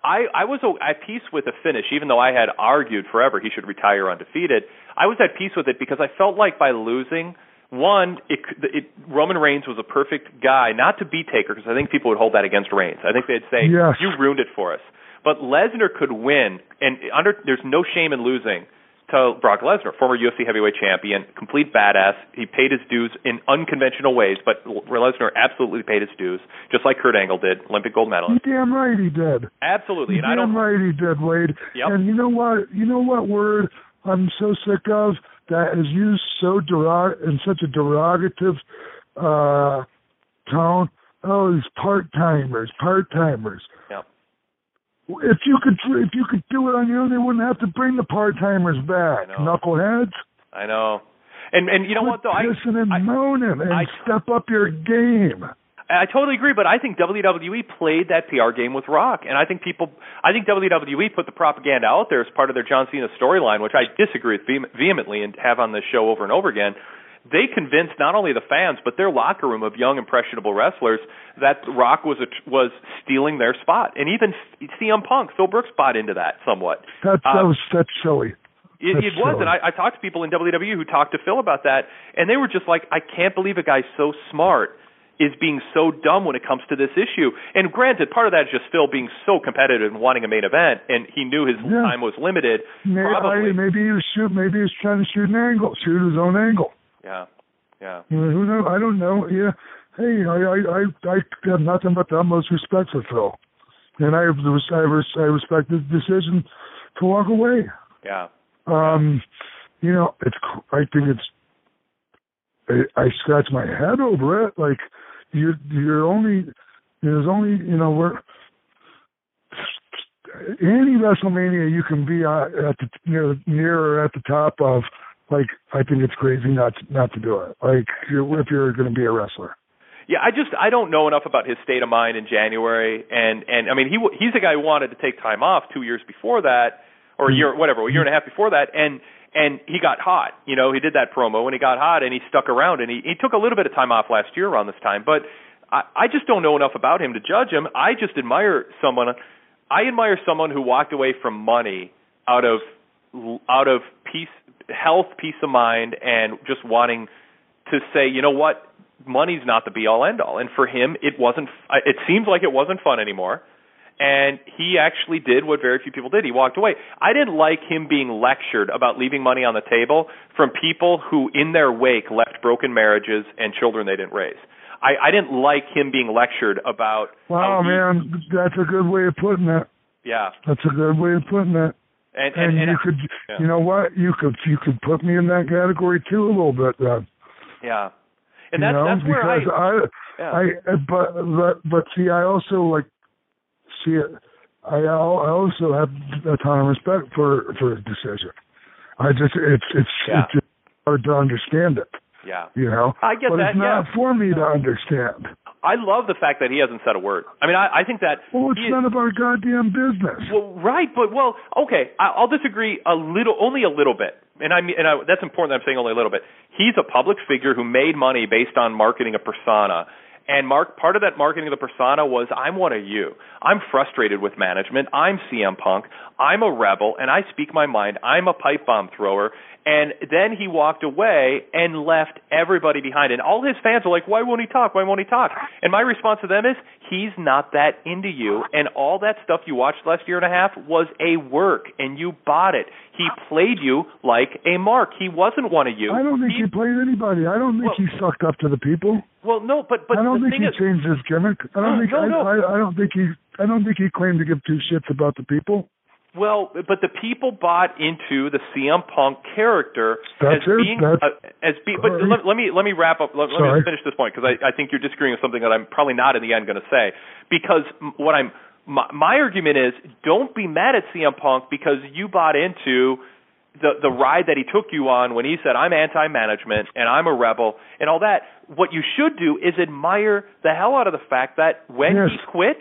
Speaker 4: I, I was at peace with the finish, even though I had argued forever he should retire undefeated. I was at peace with it because I felt like by losing one, it, it, Roman Reigns was a perfect guy, not to be Taker, because I think people would hold that against Reigns. I think they'd say,
Speaker 5: Yes.
Speaker 4: "You ruined it for us." But Lesnar could win, and under there's no shame in losing to Brock Lesnar, former UFC heavyweight champion, complete badass. He paid his dues in unconventional ways, but Lesnar absolutely paid his dues, just like Kurt Angle did, Olympic gold medalist.
Speaker 5: You damn right he did.
Speaker 4: Absolutely, and I
Speaker 5: damn
Speaker 4: don't.
Speaker 5: right he did, Wade.
Speaker 4: Yep.
Speaker 5: And you know what? You know what word I'm so sick of that is used so derog in such a derogative uh tone. Oh, these part timers, part timers.
Speaker 4: Yep.
Speaker 5: If you could, if you could do it on your own, they wouldn't have to bring the part timers back. Knuckleheads.
Speaker 4: I know. And and you know what though, I
Speaker 5: Pissing and moaning and step up your game.
Speaker 4: I totally agree, but I think WWE played that PR game with Rock, and I think people, I think WWE put the propaganda out there as part of their John Cena storyline, which I disagree with vehemently and have on this show over and over again. They convinced not only the fans but their locker room of young impressionable wrestlers that Rock was a, was stealing their spot, and even CM Punk, Phil Brooks bought into that somewhat.
Speaker 5: That
Speaker 4: Uh,
Speaker 5: that was that's silly.
Speaker 4: It, it was, and I, I talked to people in WWE who talked to Phil about that, and they were just like, "I can't believe a guy so smart is being so dumb when it comes to this issue." And granted, part of that is just Phil being so competitive and wanting a main event, and he knew his
Speaker 5: Yeah.
Speaker 4: time was limited.
Speaker 5: Maybe,
Speaker 4: Probably,
Speaker 5: I, maybe he was shoot. Maybe he was trying to shoot an angle, shoot his own angle.
Speaker 4: yeah, yeah.
Speaker 5: You know, who knows? I don't know. Yeah. Hey, I I I, I have nothing but the utmost respect for Phil, and I I, res, I respect his decision to walk away.
Speaker 4: Yeah.
Speaker 5: Um, you know, it's I think it's I, I scratch my head over it. Like you you're only there's only you know we're any WrestleMania you can be at the near near or at the top of. Like I think it's crazy not to, not to do it. Like you're, if you're going to be a wrestler.
Speaker 4: Yeah, I just I don't know enough about his state of mind in January, and and I mean he he's a guy who wanted to take time off two years before that, or a mm-hmm. year whatever, a year and a half before that, and and he got hot. You know, he did that promo and he got hot, and he stuck around, and he he took a little bit of time off last year around this time, but I I just don't know enough about him to judge him. I just admire someone. I admire someone who walked away from money out of out of peace, health, peace of mind, and just wanting to say, you know what, money's not the be all end all. And for him, it wasn't. It seems like it wasn't fun anymore. And he actually did what very few people did. He walked away. I didn't like him being lectured about leaving money on the table from people who, in their wake, left broken marriages and children they didn't raise. I, I didn't like him being lectured about.
Speaker 5: Wow,
Speaker 4: he-
Speaker 5: man, that's a good way of putting it.
Speaker 4: Yeah,
Speaker 5: That's a good way of putting it.
Speaker 4: and
Speaker 5: And,
Speaker 4: and, and
Speaker 5: you could,
Speaker 4: yeah.
Speaker 5: you know what? You could you could put me in that category too a little bit then.
Speaker 4: yeah, and
Speaker 5: you
Speaker 4: that's
Speaker 5: know,
Speaker 4: that's where I.
Speaker 5: because I,
Speaker 4: yeah.
Speaker 5: I, but but but see, I also like see it. I I also have a ton of respect for for his decision. I just it's it's
Speaker 4: Yeah.
Speaker 5: it's just hard to understand it.
Speaker 4: yeah.
Speaker 5: You know,
Speaker 4: I get
Speaker 5: but
Speaker 4: that,
Speaker 5: it's not
Speaker 4: yeah.
Speaker 5: for me to understand.
Speaker 4: I love the fact that he hasn't said a word. I mean, I, I think that.
Speaker 5: Well, it's
Speaker 4: he-
Speaker 5: none of our goddamn business.
Speaker 4: Well, right, but well, okay, I, I'll disagree a little, only a little bit, and I mean, and I, that's important. That I'm saying only a little bit. He's a public figure who made money based on marketing a persona, and Mark, part of that marketing of the persona was I'm one of you. I'm frustrated with management. I'm CM Punk. I'm a rebel, and I speak my mind. I'm a pipe bomb thrower. And then he walked away and left everybody behind. And all his fans are like, why won't he talk? Why won't he talk? And my response to them is, he's not that into you. And all that stuff you watched last year and a half was a work, and you bought it. He played you like a mark. He wasn't one of you.
Speaker 5: I don't think he, played anybody. I don't think
Speaker 4: Well-
Speaker 5: he sucked up to the people.
Speaker 4: Well, no, but but
Speaker 5: I don't
Speaker 4: the
Speaker 5: think
Speaker 4: thing
Speaker 5: he
Speaker 4: is,
Speaker 5: changed his gimmick. I don't
Speaker 4: No,
Speaker 5: think
Speaker 4: no,
Speaker 5: I,
Speaker 4: no.
Speaker 5: I, I don't think he I don't think he claimed to give two shits about the people.
Speaker 4: Well, but the people bought into the CM Punk character
Speaker 5: That's
Speaker 4: as
Speaker 5: it.
Speaker 4: being uh, as being. But let, let me let me wrap up. Let, let me finish this point because I, I think you're disagreeing with something that I'm probably not in the end going to say. Because what I'm my, my argument is, don't be mad at CM Punk because you bought into the the ride that he took you on when he said I'm anti-management and I'm a rebel and all that. What you should do is admire the hell out of the fact that when
Speaker 5: Yes.
Speaker 4: he quit,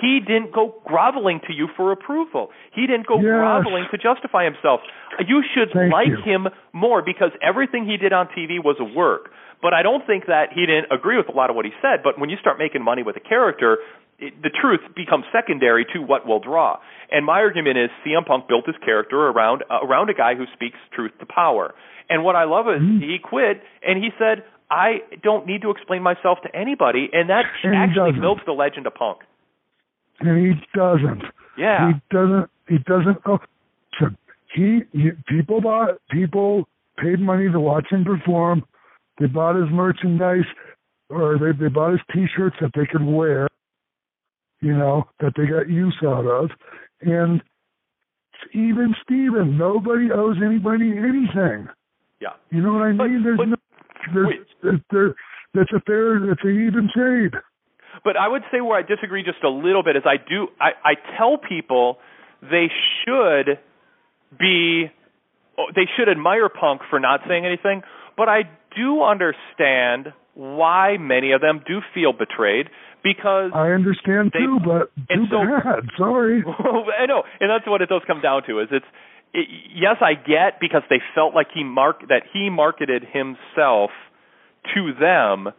Speaker 4: he didn't go groveling to you for approval. He didn't go
Speaker 5: Yes.
Speaker 4: groveling to justify himself. You should
Speaker 5: Thank
Speaker 4: like
Speaker 5: you.
Speaker 4: him more because everything he did on TV was a work. But I don't think that he didn't agree with a lot of what he said. But when you start making money with a character, it, the truth becomes secondary to what will draw. And my argument is CM Punk built his character around uh, around a guy who speaks truth to power. And what I love is
Speaker 5: Mm-hmm.
Speaker 4: he quit and he said, "I don't need to explain myself to anybody," and that
Speaker 5: And
Speaker 4: actually
Speaker 5: doesn't.
Speaker 4: the legend of Punk.
Speaker 5: and he doesn't.
Speaker 4: Yeah.
Speaker 5: He doesn't. He doesn't. Oh, listen, he, he people bought people paid money to watch him perform. They bought his merchandise, or they they bought his T-shirts that they could wear. You know that they got use out of, and even Steven, nobody owes anybody anything.
Speaker 4: Yeah.
Speaker 5: You know what I mean? There's no, there's, there's there, that's a fair, that's an even trade.
Speaker 4: But I would say where I disagree just a little bit is I do I, I tell people they should be oh, they should admire Punk for not saying anything, but I do understand why many of them do feel betrayed because
Speaker 5: I understand too, but too
Speaker 4: so-
Speaker 5: bad. Sorry.
Speaker 4: I know, and that's what it does come down to. Is it's it, yes, I get because they felt like he mark that he marketed himself to them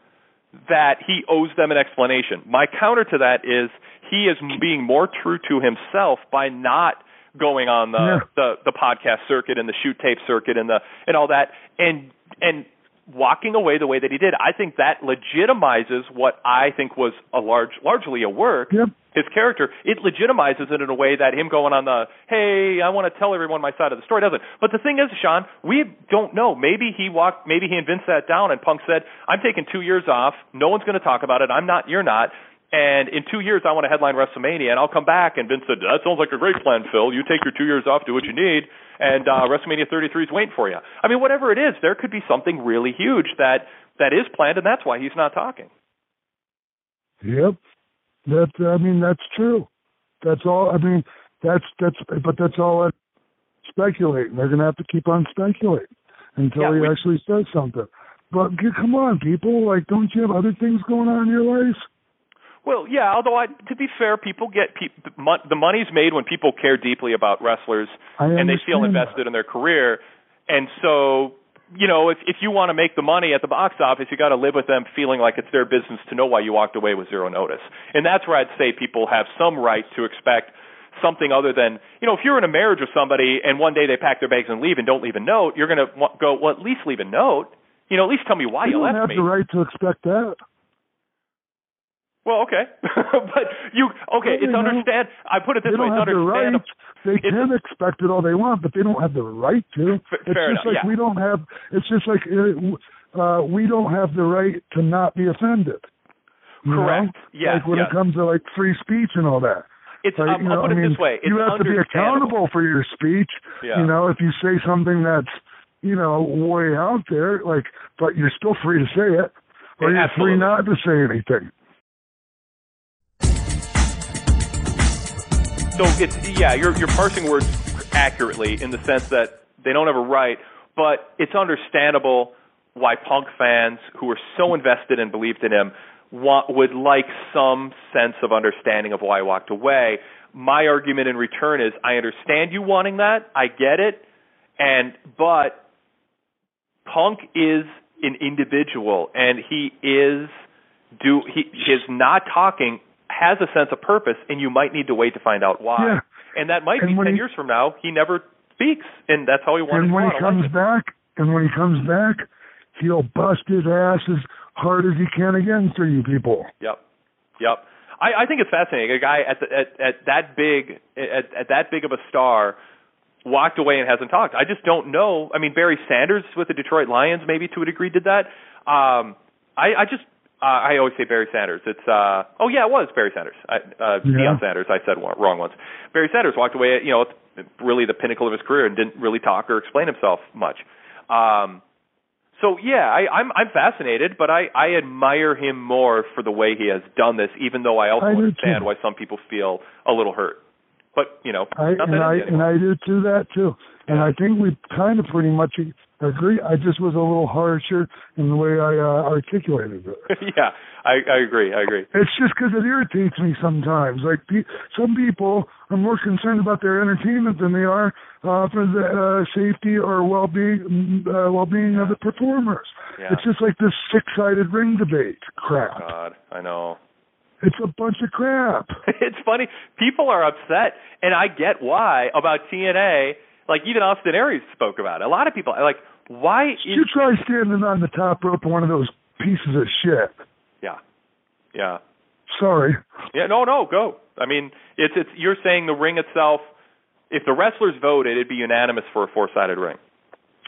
Speaker 4: that he owes them an explanation. My counter to that is he is being more true to himself by not going on the
Speaker 5: Yeah.
Speaker 4: the, the podcast circuit and the shoot tape circuit and the and all that and and walking away the way that he did. I think that legitimizes what I think was a large largely a work his character, it legitimizes it in a way that him going on the hey, I want to tell everyone my side of the story doesn't. But the thing is, Sean, we don't know. Maybe he walked, maybe he and Vince sat down and Punk said, "I'm taking two years off. No one's going to talk about it. I'm not. You're not." And in two years, I want to headline WrestleMania, and I'll come back. And Vince said, "That sounds like a great plan, Phil. You take your two years off, do what you need, and uh, WrestleMania 33 is waiting for you." I mean, whatever it is, there could be something really huge that that is planned, and that's why he's not talking.
Speaker 5: Yep. That I mean that's true. That's all. I mean that's that's but that's all. I speculating. They're gonna have to keep on speculating until
Speaker 4: Yeah,
Speaker 5: he
Speaker 4: we-
Speaker 5: actually says something. But come on, people! Like, don't you have other things going on in your life?
Speaker 4: Well, yeah. Although, I, to be fair, people get pe- the money's made when people care deeply about wrestlers and they feel invested in their career. And so, you know, if if you want to make the money at the box office, you got to live with them feeling like it's their business to know why you walked away with zero notice. And that's where I'd say people have some right to expect something other than, you know, if you're in a marriage with somebody and one day they pack their bags and leave and don't leave a note, you're going to go, well, at least leave a note. You know, at least tell me why
Speaker 5: you left me.
Speaker 4: you
Speaker 5: don't have the right to expect that.
Speaker 4: Well, okay, but you okay? It's understand. I put it this
Speaker 5: they
Speaker 4: way:
Speaker 5: don't
Speaker 4: it's
Speaker 5: have the right.
Speaker 4: understandable.
Speaker 5: They can expect it all they want, but they don't have the right to. it's
Speaker 4: fair
Speaker 5: just
Speaker 4: enough,
Speaker 5: like
Speaker 4: yeah.
Speaker 5: we don't have. It's just like uh, uh, we don't have the right to not be offended. you know?
Speaker 4: Correct. Yes,
Speaker 5: Like when
Speaker 4: yes.
Speaker 5: it comes to like free speech and all that.
Speaker 4: It's
Speaker 5: Like,
Speaker 4: um,
Speaker 5: you know,
Speaker 4: I'll put
Speaker 5: I
Speaker 4: it
Speaker 5: mean,
Speaker 4: this way: it's
Speaker 5: you have to be accountable for your speech.
Speaker 4: Yeah.
Speaker 5: You know, if you say something that's you know way out there, like, but you're still free to say it, or
Speaker 4: Yeah,
Speaker 5: you're free not to say anything.
Speaker 4: So it's yeah, you're you're parsing words accurately in the sense that they don't have a right, but it's understandable why punk fans who are so invested and believed in him want, would like some sense of understanding of why I walked away. My argument in return is I understand you wanting that, I get it, and but Punk is an individual and he is do he his not talking has a sense of purpose and you might need to wait to find out why.
Speaker 5: Yeah.
Speaker 4: And that might
Speaker 5: And
Speaker 4: be ten
Speaker 5: he-
Speaker 4: years from now he never speaks and that's how he wanted
Speaker 5: and when he comes back, and when he comes back, he'll bust his ass as hard as he can again for you people.
Speaker 4: Yep. Yep. I, I think it's fascinating. A guy at the, at at that big at, at that big of a star walked away and hasn't talked. I just don't know. I mean, Barry Sanders with the Detroit Lions maybe to a degree did that. Um, I, I just uh, I always say Barry Sanders. It's uh oh yeah, it was Barry Sanders. I, uh,
Speaker 5: Yeah.
Speaker 4: Deion Sanders. I said wrong once. Barry Sanders walked away. At, you know, really the pinnacle of his career and didn't really talk or explain himself much. Um, so yeah, I, I'm I'm fascinated, but I I admire him more for the way he has done this, even though I also
Speaker 5: I
Speaker 4: understand why some people feel a little hurt. But you know,
Speaker 5: I, and I
Speaker 4: easy
Speaker 5: and. I do too that too. And I think we kind of pretty much agree. I just was a little harsher in the way I uh, articulated it.
Speaker 4: yeah, I I agree. I agree.
Speaker 5: It's just because it irritates me sometimes. Like pe- some people are more concerned about their entertainment than they are uh, for the uh, safety or well-being uh, well-being of the performers.
Speaker 4: Yeah.
Speaker 5: It's just like this six-sided ring debate crap.
Speaker 4: God, I know.
Speaker 5: It's a bunch of crap.
Speaker 4: it's funny. People are upset, and I get why about TNA. Like even Austin Aries spoke about it. A lot of people like, Why? Is,
Speaker 5: you try standing on the top rope of one of those pieces of shit.
Speaker 4: Yeah. Yeah.
Speaker 5: Sorry.
Speaker 4: Yeah. No. No. Go. I mean, it's it's. You're saying the ring itself. If the wrestlers voted, it'd be unanimous for a four-sided ring.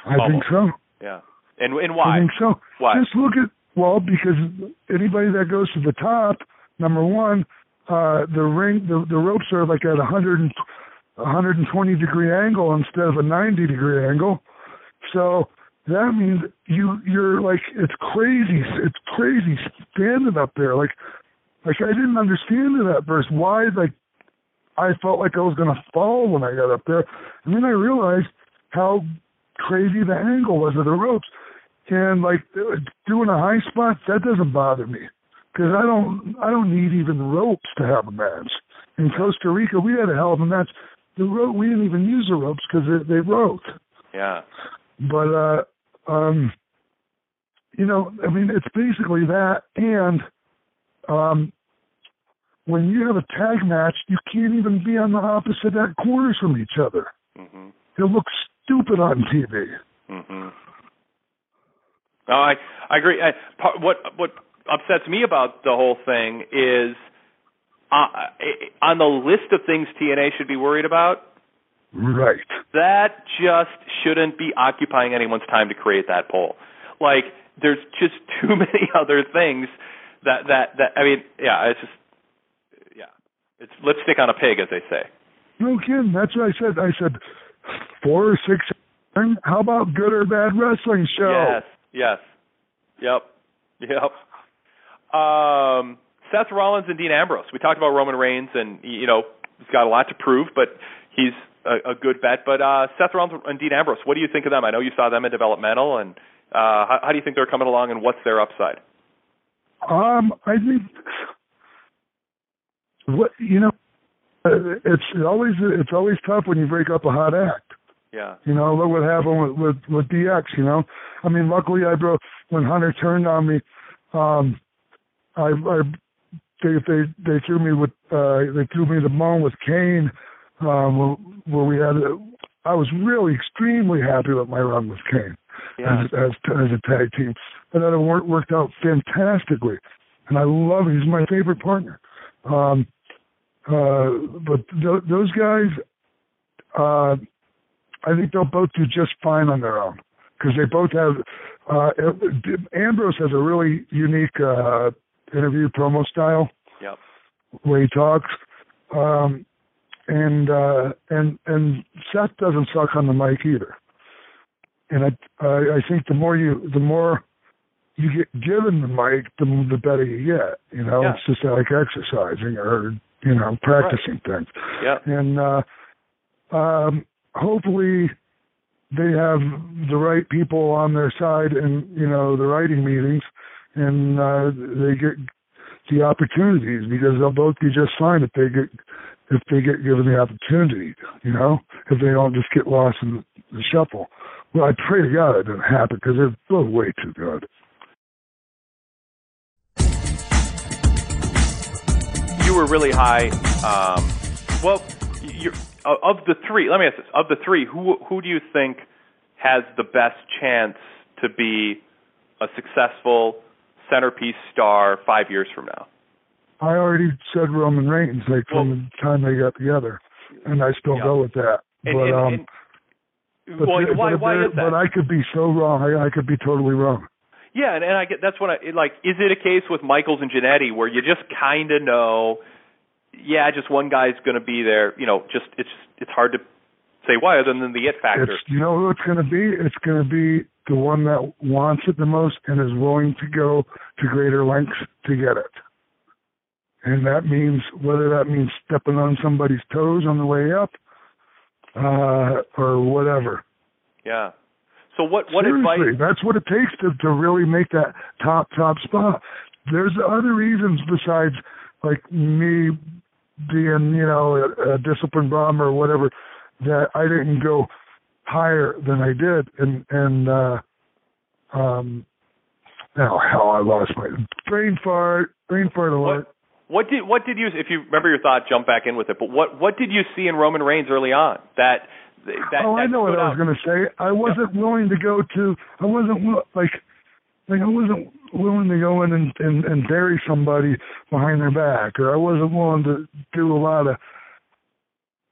Speaker 5: I think so.
Speaker 4: Yeah. And and why?
Speaker 5: I think so.
Speaker 4: Why?
Speaker 5: Just look at well, because anybody that goes to the top, number one, uh the ring the the ropes are like at a hundred and a hundred and twenty degree angle instead of a ninety degree angle. So that means you you're like it's crazy it's crazy standing up there. Like like I didn't understand it at first. Why like I felt like I was gonna fall when I got up there. And then I realized how crazy the angle was of the ropes. And like doing a high spot, that doesn't bother me because I don't I don't need even ropes to have a match. In Costa Rica, we had a hell of a match. The rope we didn't even use the ropes because they, they broke.
Speaker 4: Yeah.
Speaker 5: But uh, um, you know, I mean, it's basically that. And um, when you have a tag match, you can't even be on the opposite end corners from each other.
Speaker 4: Mm-hmm.
Speaker 5: It looks stupid on TV.
Speaker 4: Mm-hmm. No, I I agree. I, part, what what upsets me about the whole thing is uh, on the list of things TNA should be worried about.
Speaker 5: Right.
Speaker 4: That just shouldn't be occupying anyone's time to create that poll. Like there's just too many other things that that that I mean, yeah, it's just yeah. It's lipstick on a pig as they say.
Speaker 5: No kidding. That's what I said. I said four or six how about good or bad wrestling show?
Speaker 4: Yes. Yes. Yep. Yep. Um, Seth Rollins and Dean Ambrose. We talked about Roman Reigns, and you know he's got a lot to prove, but he's a, a good bet. But uh, Seth Rollins and Dean Ambrose. What do you think of them? I know you saw them in developmental, and uh, how, how do you think they're coming along, and what's their upside?
Speaker 5: Um, I think what you know, uh, it's always it's always tough when you break up a hot act.
Speaker 4: Yeah.
Speaker 5: You know, look what happened with, with with DX. You know, I mean, luckily I broke when Hunter turned on me. Um, I, I they they they threw me with uh they threw me the bone with Kane, um, where, where we had. A, I was really extremely happy with my run with Kane
Speaker 4: yeah.
Speaker 5: as as as a tag team, and then it worked worked out fantastically, and I love him. He's my favorite partner. Um, uh, but th- those guys, uh, I think they'll both do just fine on their own because they both have. Uh, Ambrose has a really unique uh, interview promo style.
Speaker 4: Yep.
Speaker 5: Where he talks, um, and uh, and and Seth doesn't suck on the mic either. And I I, I think the more you the more you get given the mic, the the better you get. You know,
Speaker 4: Yeah.
Speaker 5: it's just like exercising or you know practicing things.
Speaker 4: Yeah.
Speaker 5: And uh, um, hopefully they have the right people on their side in you know the writing meetings, and uh, they get the opportunities because they'll both be just fine if they get if they get given the opportunity. You know, if they don't just get lost in the shuffle. Well, I pray to God it doesn't happen because they're both way too good.
Speaker 4: You were really high. Um, well, you're, of the three, let me ask this: of the three, who who do you think has the best chance to be a successful centerpiece star five years from now?
Speaker 5: I already said Roman Reigns, like from the time they got together, and I still go with that.
Speaker 4: And-
Speaker 5: but
Speaker 4: and-
Speaker 5: um,
Speaker 4: and-
Speaker 5: but,
Speaker 4: well,
Speaker 5: there-
Speaker 4: why
Speaker 5: but,
Speaker 4: why is that?
Speaker 5: but I could be so wrong. I, I could be totally wrong.
Speaker 4: Yeah, and, and I get that's what I like. Is it a case with Michaels and Jannetty where you just kind of know? Yeah, just one guy's going to be there. You know, just it's it's hard to say why other than the it factor.
Speaker 5: It's you know who it's going to be. It's going to be the one that wants it the most and is willing to go to greater lengths to get it. And that means whether that means stepping on somebody's toes on the way up, uh, or whatever.
Speaker 4: Yeah. So what what
Speaker 5: Seriously,
Speaker 4: advice?
Speaker 5: that's what it takes to to really make that top top spot. There's other reasons besides like me being you know a, a disciplined bomber or whatever that I didn't go higher than I did and and uh um oh hell I lost my brain fart brain fart alert.
Speaker 4: What did what did you if you remember your thought jump back in with it? But what what did you see in Roman Reigns early on that that,
Speaker 5: oh, I know what I was going to say. I wasn't willing to go to. I wasn't like, like I wasn't willing to go in and, and and bury somebody behind their back, or I wasn't willing to do a lot of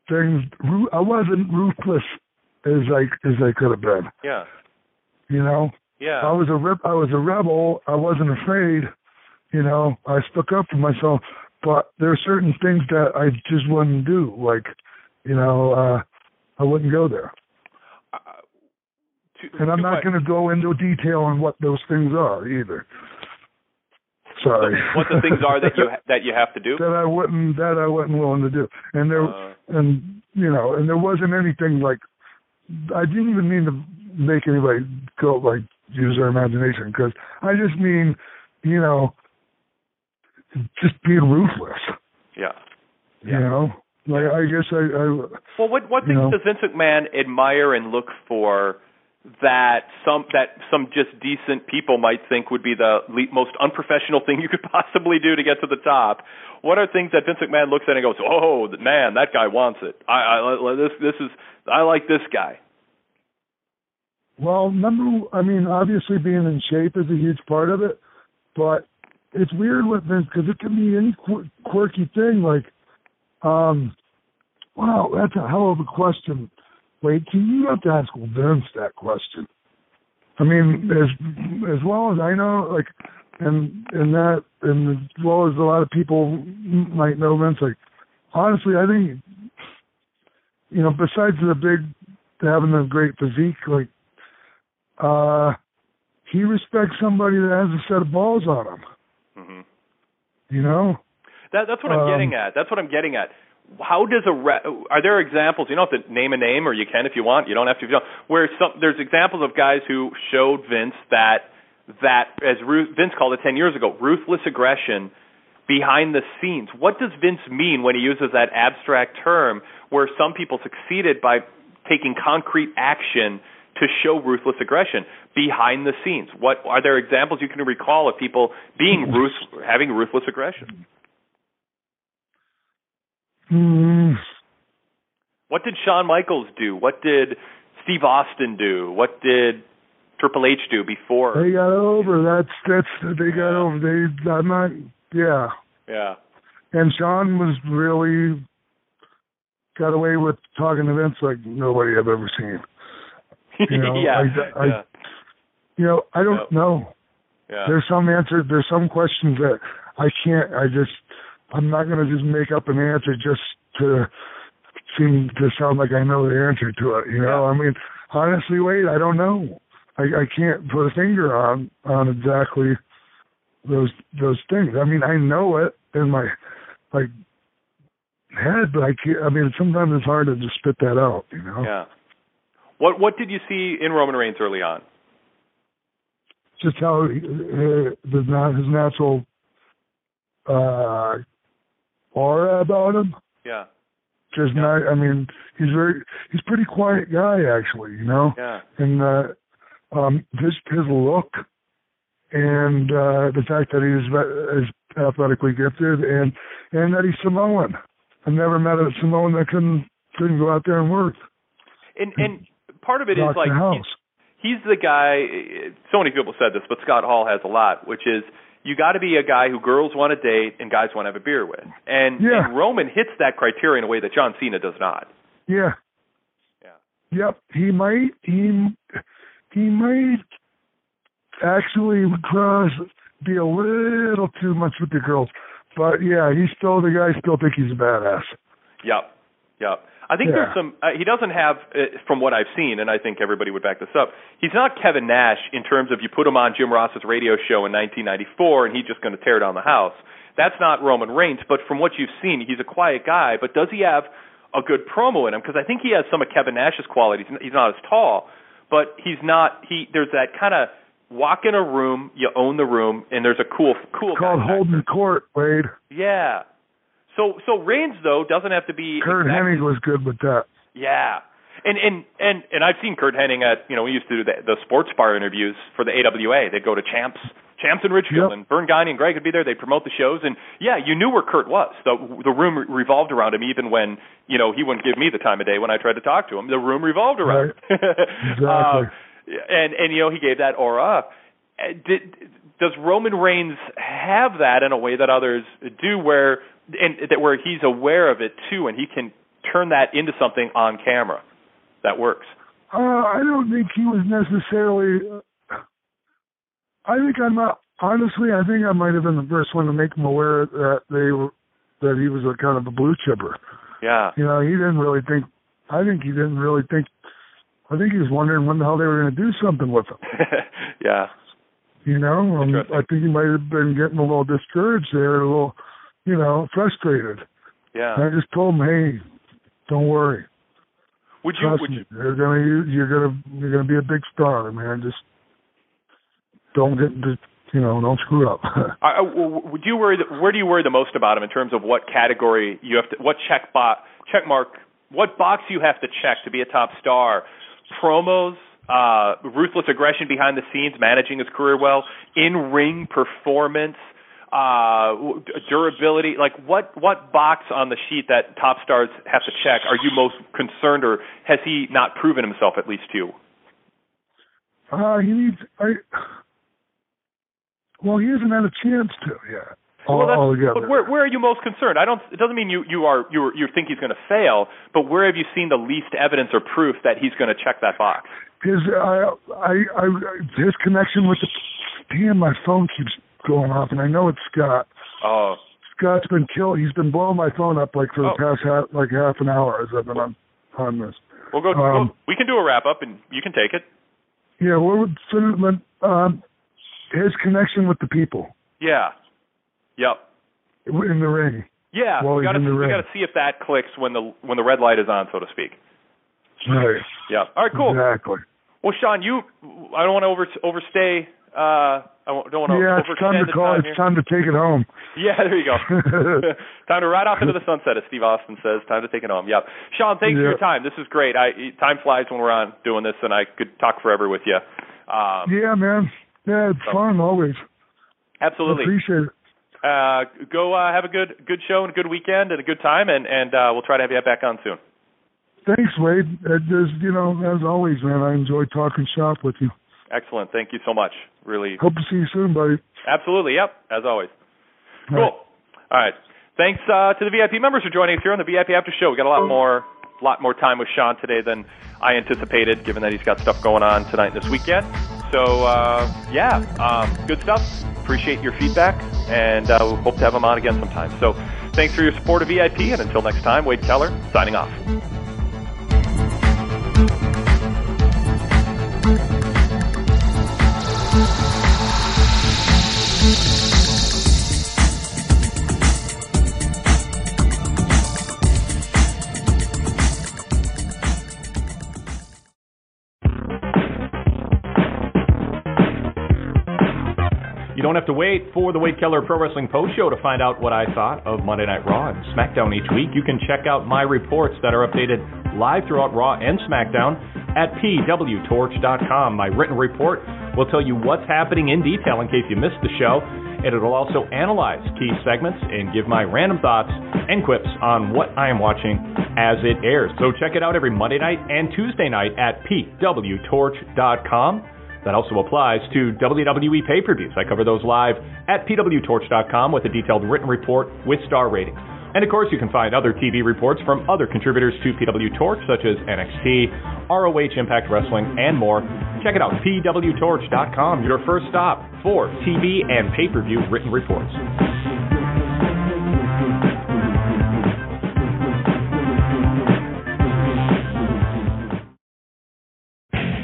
Speaker 5: things. I wasn't ruthless as I as I could have been.
Speaker 4: Yeah.
Speaker 5: You know.
Speaker 4: Yeah.
Speaker 5: I was a rep, I was a rebel. I wasn't afraid. You know, I stuck up for myself. But there are certain things that I just wouldn't do. Like, you know, uh I wouldn't go there. and I'm not going to go into detail on what those things are either. Sorry.
Speaker 4: what the things are that you that you have to do.
Speaker 5: that I wouldn't that I wasn't willing to do. And there
Speaker 4: Uh.
Speaker 5: and you know, and there wasn't anything like I didn't even mean to make anybody go like use their imagination because I just mean, you know, just being ruthless.
Speaker 4: Yeah.
Speaker 5: You know, like I guess I, I
Speaker 4: Well, what what things
Speaker 5: know.
Speaker 4: does Vince McMahon admire and look for that some that some just decent people might think would be the le- most unprofessional thing you could possibly do to get to the top? What are things that Vince McMahon looks at and goes, "Oh, man, that guy wants it. I, I this this is I like this guy."
Speaker 5: Well, number, I mean, obviously being in shape is a huge part of it, but it's weird with Vince because it can be any qu- quirky thing. Like, um, wow, that's a hell of a question. Wait, can you have to ask Vince that question? I mean, as as well as I know, like, and and that, and as well as a lot of people might know Vince. Like, honestly, I think, you know, besides the big having a great physique, like uh he respects somebody that has a set of balls on him.
Speaker 4: hmm
Speaker 5: You know?
Speaker 4: That that's what I'm
Speaker 5: Um,
Speaker 4: getting at. That's what I'm getting at. How does a re- are there examples? You don't have to name a name, or you can if you want. You don't have to. If you don't. Where some there's examples of guys who showed Vince that that as Ruth, Vince called it ten years ago, ruthless aggression behind the scenes. What does Vince mean when he uses that abstract term? Where some people succeeded by taking concrete action to show ruthless aggression behind the scenes. What are there examples you can recall of people being ruth having ruthless aggression?
Speaker 5: Mm,
Speaker 4: What did Shawn Michaels do? What did Steve Austin do? What did Triple H do before?
Speaker 5: they got over. That's that's they got over. They I'm not yeah.
Speaker 4: Yeah.
Speaker 5: And Sean was really got away with talking events like nobody I've ever seen. You know,
Speaker 4: yeah.
Speaker 5: I, I,
Speaker 4: yeah.
Speaker 5: You know, I don't
Speaker 4: Yep.
Speaker 5: know.
Speaker 4: Yeah.
Speaker 5: There's some answers. There's some questions that I can't. I just. I'm not going to just make up an answer just to seem to sound like I know the answer to it. You know, I mean, honestly, Wade, I don't know. I, I can't put a finger on on exactly those those things. I mean, I know it in my like head, but I can't. I mean, sometimes it's hard to just spit that out. You know,
Speaker 4: Yeah. What what did you see in Roman Reigns early on?
Speaker 5: just how uh, not his natural uh aura about him.
Speaker 4: Yeah.
Speaker 5: Just not. I mean, he's very. He's a pretty quiet guy, actually. You know.
Speaker 4: Yeah.
Speaker 5: And uh, um, his his look, and uh, the fact that he's is athletically gifted, and and that he's Samoan. I've never met a Samoan that couldn't couldn't go out there and work.
Speaker 4: And and part of it is like he's, he's the guy. So many people said this, but Scott Hall has a lot, which is you got to be a guy who girls want to date and guys want to have a beer with. And,
Speaker 5: Yeah.
Speaker 4: and Roman hits that criteria in a way that John Cena does not.
Speaker 5: Yeah.
Speaker 4: Yeah.
Speaker 5: Yep. He might. He he might actually cross be a little too much with the girls, but yeah, he's still the guy. Still think he's a badass.
Speaker 4: Yep. Yep. I think
Speaker 5: Yeah.
Speaker 4: there's some. Uh, he doesn't have, uh, from what I've seen, and I think everybody would back this up. He's not Kevin Nash in terms of you put him on Jim Ross's radio show in 1994, and he's just going to tear down the house. That's not Roman Reigns. But from what you've seen, he's a quiet guy. But does he have a good promo in him? Because I think he has some of Kevin Nash's qualities. He's not as tall, but he's not. He there's that kind of walk in a room, you own the room, and there's a cool, cool.
Speaker 5: Called
Speaker 4: guy back
Speaker 5: holding court, Wade.
Speaker 4: yeah. So so Reigns though doesn't have to be
Speaker 5: Curt
Speaker 4: exactly-
Speaker 5: Hennig was good with that.
Speaker 4: Yeah. And and and and I've seen Curt Hennig at you know we used to do the, the sports bar interviews for the AWA. They'd go to Champs Champs and Richfield and Verne Gagne and Greg would be there. They'd promote the shows, and yeah, you knew where Curt was. The the room revolved around him, even when you know he wouldn't give me the time of day when I tried to talk to him. The room revolved around.
Speaker 5: Right.
Speaker 4: him.
Speaker 5: Exactly.
Speaker 4: Um, and and you know he gave that aura. Uh, Did, does Roman Reigns have that in a way that others do, where and that where he's aware of it too, and he can turn that into something on camera that works?
Speaker 5: Uh, I don't think he was necessarily. I think I'm not. Honestly, I think I might have been the first one to make him aware that they were that he was a kind of a blue chipper.
Speaker 4: Yeah.
Speaker 5: You know, he didn't really think. I think he didn't really think. I think he was wondering when the hell they were going to do something with him.
Speaker 4: yeah.
Speaker 5: You know, um, I think he might have been getting a little discouraged there, a little, you know, frustrated.
Speaker 4: Yeah.
Speaker 5: And I just told him, hey, don't worry.
Speaker 4: Would you?
Speaker 5: Trust
Speaker 4: Would
Speaker 5: me,
Speaker 4: you?
Speaker 5: you're gonna you're gonna you're gonna be a big star, man. Just don't get into you know don't screw up.
Speaker 4: I- I- would you worry? That, where do you worry the most about him in terms of what category you have to, what check box, check mark, what box you have to check to be a top star? Promos, uh, ruthless aggression behind the scenes, managing his career well, in ring performance, uh, durability. Like what what box on the sheet that top stars have to check are you most concerned, or has he not proven himself at least to you?
Speaker 5: uh, he needs. I well, he hasn't had a chance to yet. All,
Speaker 4: well, that's,
Speaker 5: altogether.
Speaker 4: but where where are you most concerned? I don't. It doesn't mean you you are you you think he's going to fail, but where have you seen the least evidence or proof that he's going to check that box?
Speaker 5: his I, I I his connection with the damn my phone keeps going off and I know it's Scott.
Speaker 4: Oh,
Speaker 5: Scott's been killed. He's been blowing my phone up like for the
Speaker 4: Oh.
Speaker 5: past half like half an hour as I've been on on this.
Speaker 4: we'll go.
Speaker 5: Um,
Speaker 4: well, we can do a wrap up, and you can take it.
Speaker 5: Yeah, what would um his connection with the people
Speaker 4: Yeah. Yep.
Speaker 5: in the ring.
Speaker 4: Yeah. We got to we got to see if that clicks when the when the red light is on, so to speak.
Speaker 5: Right.
Speaker 4: Yeah. All right. Cool.
Speaker 5: Exactly.
Speaker 4: Well, Sean, you I don't want to over overstay. Uh, I don't want to
Speaker 5: Yeah, it's time to call.
Speaker 4: time
Speaker 5: It's time to take it home.
Speaker 4: Yeah, there you go. time to ride off into the sunset, as Steve Austin says. Time to take it home. Yep. Sean, thanks for your time. This is great. I time flies when we're on doing this, and I could talk forever with you. Um,
Speaker 5: yeah, man. Yeah, it's fun always.
Speaker 4: absolutely.
Speaker 5: Appreciate it.
Speaker 4: Uh, go uh, have a good good show and a good weekend and a good time, and and uh, we'll try to have you back on soon.
Speaker 5: Thanks, Wade. It is, you know, as always, man. I enjoy talking shop with you.
Speaker 4: Excellent. Thank you so much. Really.
Speaker 5: Hope to see you soon, buddy.
Speaker 4: Absolutely. Yep. As always. Cool. All right. Thanks uh, to the VIP members for joining us here on the VIP After Show. We got a lot more, lot more time with Sean today than I anticipated, given that he's got stuff going on tonight and this weekend. So uh, yeah, um, good stuff. Appreciate your feedback, and uh, we hope to have him on again sometime. So thanks for your support of VIP, and until next time, Wade Keller signing off. Don't have to wait for the Wade Keller Pro Wrestling Post Show to find out what I thought of Monday Night Raw and SmackDown each week. You can check out my reports that are updated live throughout Raw and SmackDown at pwtorch.com. My written report will tell you what's happening in detail in case you missed the show, and it'll also analyze key segments and give my random thoughts and quips on what I am watching as it airs. So check it out every Monday night and Tuesday night at pwtorch.com. That also applies to WWE pay per views. I cover those live at pwtorch.com with a detailed written report with star ratings. And of course, you can find other TV reports from other contributors to PW Torch, such as NXT, ROH Impact Wrestling, and more. Check it out, pwtorch.com, your first stop for TV and pay per view written reports.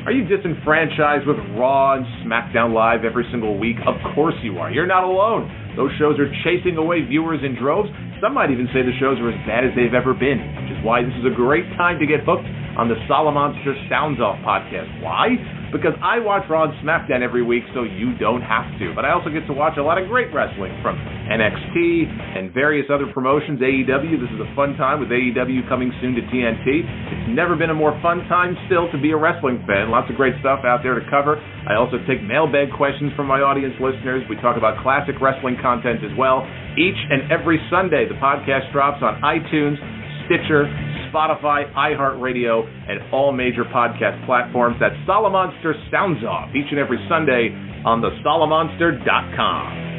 Speaker 24: Are you disenfranchised with Raw and SmackDown Live every single week? Of course you are. You're not alone. Those shows are chasing away viewers in droves. Some might even say the shows are as bad as they've ever been, which is why this is a great time to get hooked on the Solomonster Sounds Off podcast. Why? Because I watch Raw and SmackDown every week, so you don't have to. But I also get to watch a lot of great wrestling from NXT and various other promotions, AEW. This is a fun time with AEW coming soon to TNT. It's never been a more fun time still to be a wrestling fan. Lots of great stuff out there to cover. I also take mailbag questions from my audience listeners. We talk about classic wrestling content as well. Each and every Sunday, the podcast drops on iTunes, Stitcher, Spotify, iHeartRadio, and all major podcast platforms. That Solomonster sounds off each and every Sunday on the Solomonster.com.